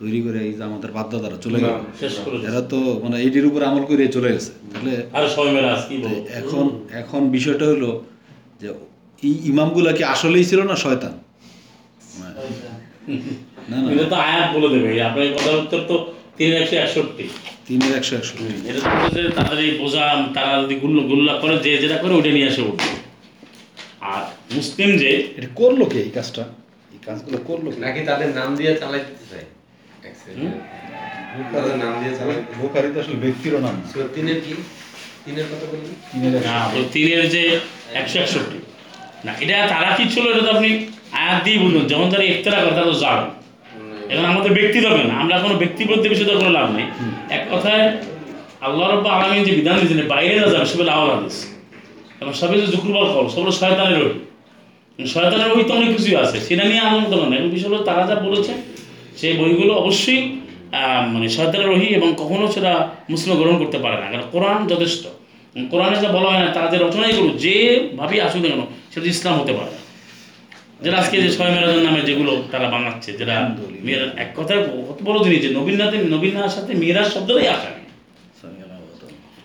Speaker 3: তৈরি করে এই যে আমাদের বাধ্যতারা চলে গেল।
Speaker 1: শেষ করে দিয়েছে।
Speaker 3: এরা তো মানে এইটির উপর আমল করে চলে গেছে। তাহলে এখন এখন বিষয়টা হলো যে এই ইমামগুলা কি আসলেই ছিল না শয়তান? না না।
Speaker 1: এটা তো আয়াত বলে দেবে। আপনার কথার উত্তর তো তিন একশো একষট্টি।
Speaker 3: তিনের একশো একশো
Speaker 1: এটা তো তাদের এই বোঝা তারা যদি গুল্লা গুল্লা করে যে যেটা করে ওটা নিয়ে আসে উঠবে। আর মুসলিম যে
Speaker 3: এটা করল কে এই কাজটা? এই কাজগুলো করল
Speaker 4: নাকি তাদের নাম দিয়ে চালাই দিতে চায়? নাম দিয়ে চালাই দিতে
Speaker 3: বুখারি তো আসলে ব্যক্তিরও নাম।
Speaker 4: তিনের কি? তিনের কথা বললি
Speaker 3: একশো।
Speaker 1: না তো তিনের যে একশো একষট্টি। না এটা তারা কি ছিল এটা তো আপনি আয়াত দিয়ে বলুন। যেমন তারা ইফতারা করে তারা তো জাল এখন আমাদের ব্যক্তি দরকার না। আমরা কোনো ব্যক্তিগত বিষয়ে তো কোনো লাভ নেই। এক কথায় আল্লাহ রব্ব আলমী যে বিধান দিয়েছেন বাইরে না যাবে সেগুলো আওয়াল হাদিস। এবং সবে যে জুকুরবাল কল সবগুলো শয়তানের রহি শয়তানের বই তো অনেক কিছুই আছে। সেটা নিয়ে আনন্দ নেই। এখন বিষয় হলো তারা যা বলেছে সেই বইগুলো অবশ্যই মানে শয়তানের রহি এবং কখনো সেটা মুসলিম গ্রহণ করতে পারে না কারণ কোরআন যথেষ্ট। কোরআনে যা বলা হয় না তারা যে রচনাই করুক যেভাবে আসুক না কেন সেটা ইসলাম হতে পারে না। যেটা আজকে যে ছয় মেরাজের নামে যেগুলো তারা বানাচ্ছে যেটা মেয়েরা এক কথায় কত বড় জিনিস যে নবীননাথে নবীনার সাথে মেয়েরার শব্দটাই আসা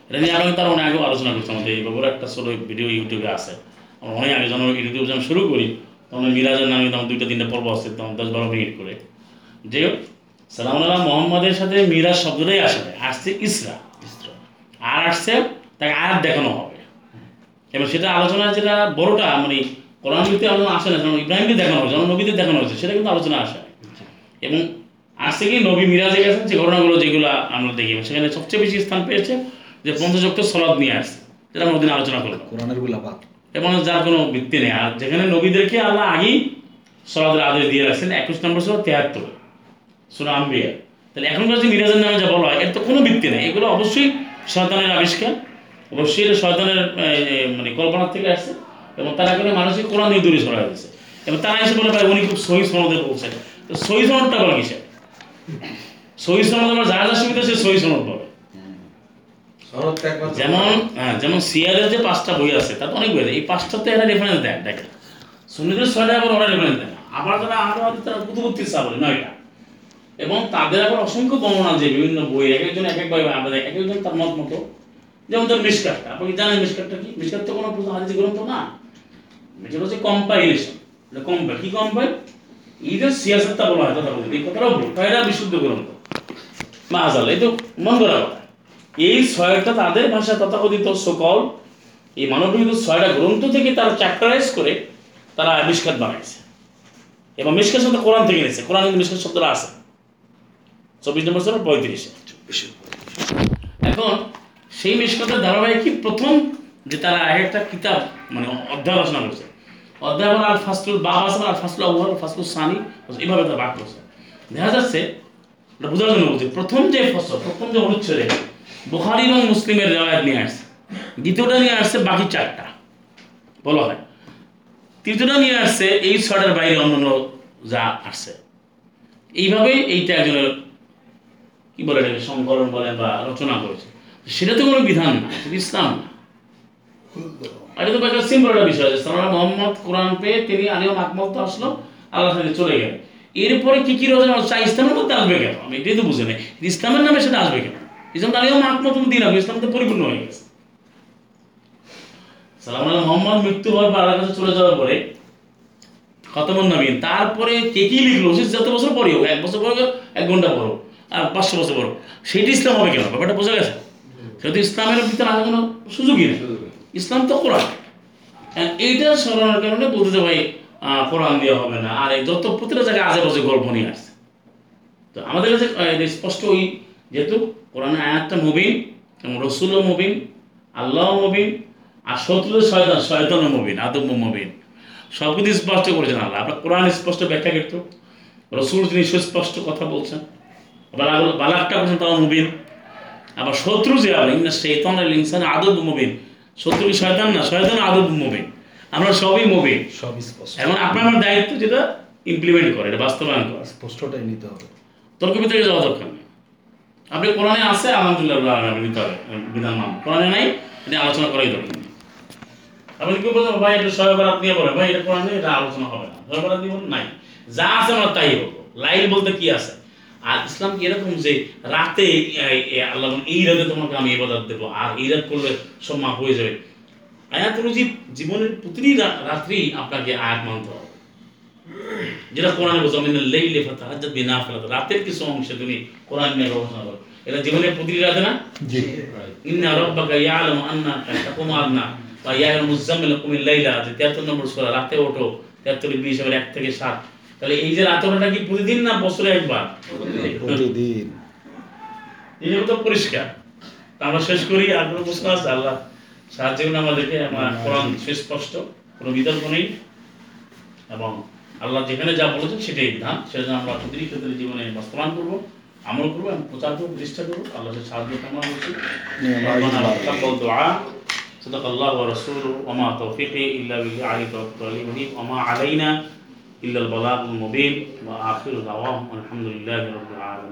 Speaker 1: এটা নিয়ে আমি তার অনেক আগেও আলোচনা করছি আমাদের এই ব্যাপারে একটা ছোটো ভিডিও ইউটিউবে আছে। আমরা অনেক আগে যখন ইউটিউব যখন শুরু করি তখন মিরাজের নামে তখন দুইটা তিনটা পর্ব আসছে তখন দশ বারো মিনিট করে। যে সালাম আল্লাহ মোহাম্মদের সাথে মিরাজ শব্দটাই আসে না আসছে ইসরা। আর আসছে তাকে আয়াত দেখানো হবে। এবার সেটা আলোচনা যেটা বড়টা মানে কোরআন ভিত্তিক আলোচনা আসে না যেমন ইব্রাহিমকে দেখানো হয়েছে যেমন নবীদের দেখানো হয়েছে সেটা কিন্তু আলোচনা আসে এবং আসছে কি নবী মিরাজে গেছেন যে ঘটনাগুলো যেগুলো আমরা দেখি। সেখানে সবচেয়ে বেশি স্থান পেয়েছে যে পঞ্চযুক্ত সলাদ নিয়ে আসছে যেটা আমরা ওদিন আলোচনা করলাম।
Speaker 3: কোরআনেরগুলা বাদ
Speaker 1: এবং যার কোনো ভিত্তি নেই। আর যেখানে নবীদেরকে আল্লাহ আগেই সলাদের আদেশ দিয়ে রাখছেন একুশ নম্বর ছিল তেহাত্তর। সুরা আম্বিয়া তাহলে এখনকার যে মিরাজের নামে যা বলা হয় এর তো কোনো ভিত্তি নেই। এগুলো অবশ্যই শয়তানের আবিষ্কার। অবশ্যই এটা শয়তানের মানে কল্পনার থেকে আসছে। এবং তারা করে মানুষের কোরআন দিয়ে দূরে সরা দিয়েছে। এবং তারা এসে বলে ভাই উনি খুব সহি সনদে বলছেন তো সহি সনদটা বলে কিসে সহি সনদ আমার যা যা সুবিধা সে সহি সনদ বলে যেমন হ্যাঁ যেমন সিয়ারের যে পাঁচটা বই আছে তাতে অনেক বই আছে। এই পাঁচটাতে এরা রেফারেন্স দেয় দেখেন সুন্নিদের ছয়টা আবার ওরা রেফারেন্স দেয়। আবার তারা আরও আছে তারা কুতুবুত্তির সা বলে নয়টা। এবং তাদের আবার অসংখ্য বর্ণনা যে বিভিন্ন বই এক একজন এক এক বই আমাদের এক একজন তার মত মতো। যেমন তোর মিসকাটটা আপনি জানেন মিসকাটটা কি? মিসকাট তো কোনো হাদিস গ্রন্থ না? এটা হচ্ছে কম্পাইলেশন কম্পাইল কি কম্পাইল যে সিয়াসতটা বলা হয় তথা এই কথাটাও বিশুদ্ধ গ্রন্থ। মাহাজাল এই তো মন করা কথা। এই ছয়টা তাদের ভাষা তথাকথিত সকল এই মানবীয় ছয়টা গ্রন্থ থেকে তারা চ্যাপ্টারাইজ করে তারা মিসকাত বানাইছে। এবং মিসকাত শব্দ কোরআন থেকে নিয়েছে কোরআন মিসকাত শব্দটা আছে। চব্বিশ নম্বর সর পঁয়ত্রিশে। এখন সেই মিসকাতের ধারাবাহিক প্রথম যে তারা এক একটা কিতাব মানে অধ্যায় রচনা করছে। অধ্যায় আল ফাসলুল বা আছে আল ফাসলুল আউয়াল, ফাসলুল সানি এইভাবে তারা ভাগ করছে। দেখা যাচ্ছে, এটা বোঝার জন্য বলছি, প্রথম যে ফসল, প্রথম যে অনুচ্ছেদে বুখারি এবং মুসলিমের রেওয়ায়ত নিয়ে আসছে। দ্বিতীয়টা নিয়ে আসছে বাকি চারটা। বলা হয়। তৃতীয়টা নিয়ে আসছে এই ছটার বাইরে অন্যান্য যা আসছে। এইভাবে এইটা একজনের কি বলে এটাকে, সংকলন বলেন বা রচনা করেছে? সেটা তো কোনো বিধান না ইসলাম না। এটা তো একটা সিম্পল একটা বিষয় আছে। মোহাম্মদ কোরআন পেয়ে তিনি আলিম আকমল তো আসলো আল্লাহ সাথে চলে গেলেন। এরপরে কি কি রচনা চা ইসলামের মধ্যে আসবে কেন? আমি এটাই তো বুঝে নেই। ইসলামের নামে সেটা আসবে কেন? ইসলাম আলিম আকমল তুমি দিন ইসলাম তো পরিপূর্ণ হয়ে গেছে। সালাম মোহাম্মদ, মৃত্যু হওয়ার পর আল্লাহর কাছে চলে যাওয়ার পরে খতমন তারপরে কে কি লিখলো? যত বছর পরে হোক, এক বছর পরে এক ঘণ্টা পড়ো আর পাঁচশো বছর পড়ো সেটি ইসলাম হবে কেন? ব্যাপারটা বোঝা গেছে? সেটা ইসলামের ভিতরে আসার কোনো সুযোগই নেই। ইসলাম তো কোরআন। আর এইটা স্মরণের কারণে বলতে ভাই কোরআন দেওয়া হবে না। আর এই যত প্রতিটা জায়গায় আজে বাজে গল্প নিয়ে আসছে। তো আমাদের কাছে স্পষ্ট ওই যেহেতু কোরআনের আয়াতটা মুবিন এবং রসুলও মুবিন আল্লাহ মুবিন আর শত্রু শয়তান শয়তানও মুবিন আদম মুবিন। সব কিছু স্পষ্ট করেছেন আল্লাহ। আপনার কোরআন স্পষ্ট ব্যাখ্যা কিন্তু রসুল তিনি সুস্পষ্ট কথা বলছেন। বালাকটা মুবিন। আবার শত্রু যে আবার ইন্না শৈতান ইনসান আদব মুবিন। শত্রু কি শয়তান না? শয়তান আদব মুবিন। আমরা সবই মুবিন।
Speaker 3: সব স্পষ্ট।
Speaker 1: এখন আপনার আমার দায়িত্ব যেটা ইমপ্লিমেন্ট করে এটা বাস্তবায়ন করা।
Speaker 3: স্পষ্টটাই নিতে হবে।
Speaker 1: তর্ক বিতর্কে যাওয়া দরকার নেই। আপনি কোরআনে আছে আলহামদুলিল্লাহ আপনি নিতে হবে বিধান মান কোরআনে নাই এটা আলোচনা করাই দরকার নেই। আপনি কি বলছেন ভাই এটা ছয় বারাত নিয়ে বলে ভাই এটা কোরআনে এটা আলোচনা হবে না। বারাত নিয়ে বলেন নাই। যা আছে আমরা তাই বলব। লাইল বলতে কি আছে? আর ইসলাম কি এরকম যে রাতে আল্লাহ এই রাতে তোমাকে আমি ইবাদত দেবো আর এই রাত করলে সব মাফ হয়ে যাবে? আয়াত অনুযায়ী জীবনের প্রতিটি রাত্রি আপনাকে আয়াত মানতে হবে। যেটা কোরআনে লেইলে ফাতাহাজ্জাত বিনাফিলাত রাতের কিছু অংশে তুমি কোরআন নিয়ে গবেষণা করো। এটা জীবনের প্রতিটি রাতে না?
Speaker 3: জি।
Speaker 1: ইন্না রাব্বাকা ইয়ালামু আন্নাকা তাকুমু আদনা বা ইয়াল মুজাম্মিল কুমিল লাইলা যে 73 নম্বর সূরা রাতে ওঠো 73 20 এবার 1 থেকে 7 তাহলে এই যে রাতে ওঠাটা কি প্রতিদিন না বছরে একবার
Speaker 3: প্রতিদিন
Speaker 1: এই তো পরিষ্কার তা আমরা শেষ করি আর কোনো প্রশ্ন আছে আল্লাহ সাহায্য করুন আমাদেরকে আমার কোরআন সুস্পষ্ট কোনো বিতর্ক নেই এবং আল্লাহ যেখানে যা বলেছেন সেটাই বিধান সেটা যেন আমরা প্রতিটি ক্ষেত্রে জীবনে বাস্তবায়ন করবো আমল করবো এবং প্রচার করবো প্রতিষ্ঠা করবো আল্লাহর সাহায্য কামনা করছি ربنا تقبل دعاء صدق الله ورسوله وما توفيقي الا بالله عليه توكلت عليه ونيب وما علينا إلا البلاغ المبين وآخر دعواهم الحمد لله رب العالمين.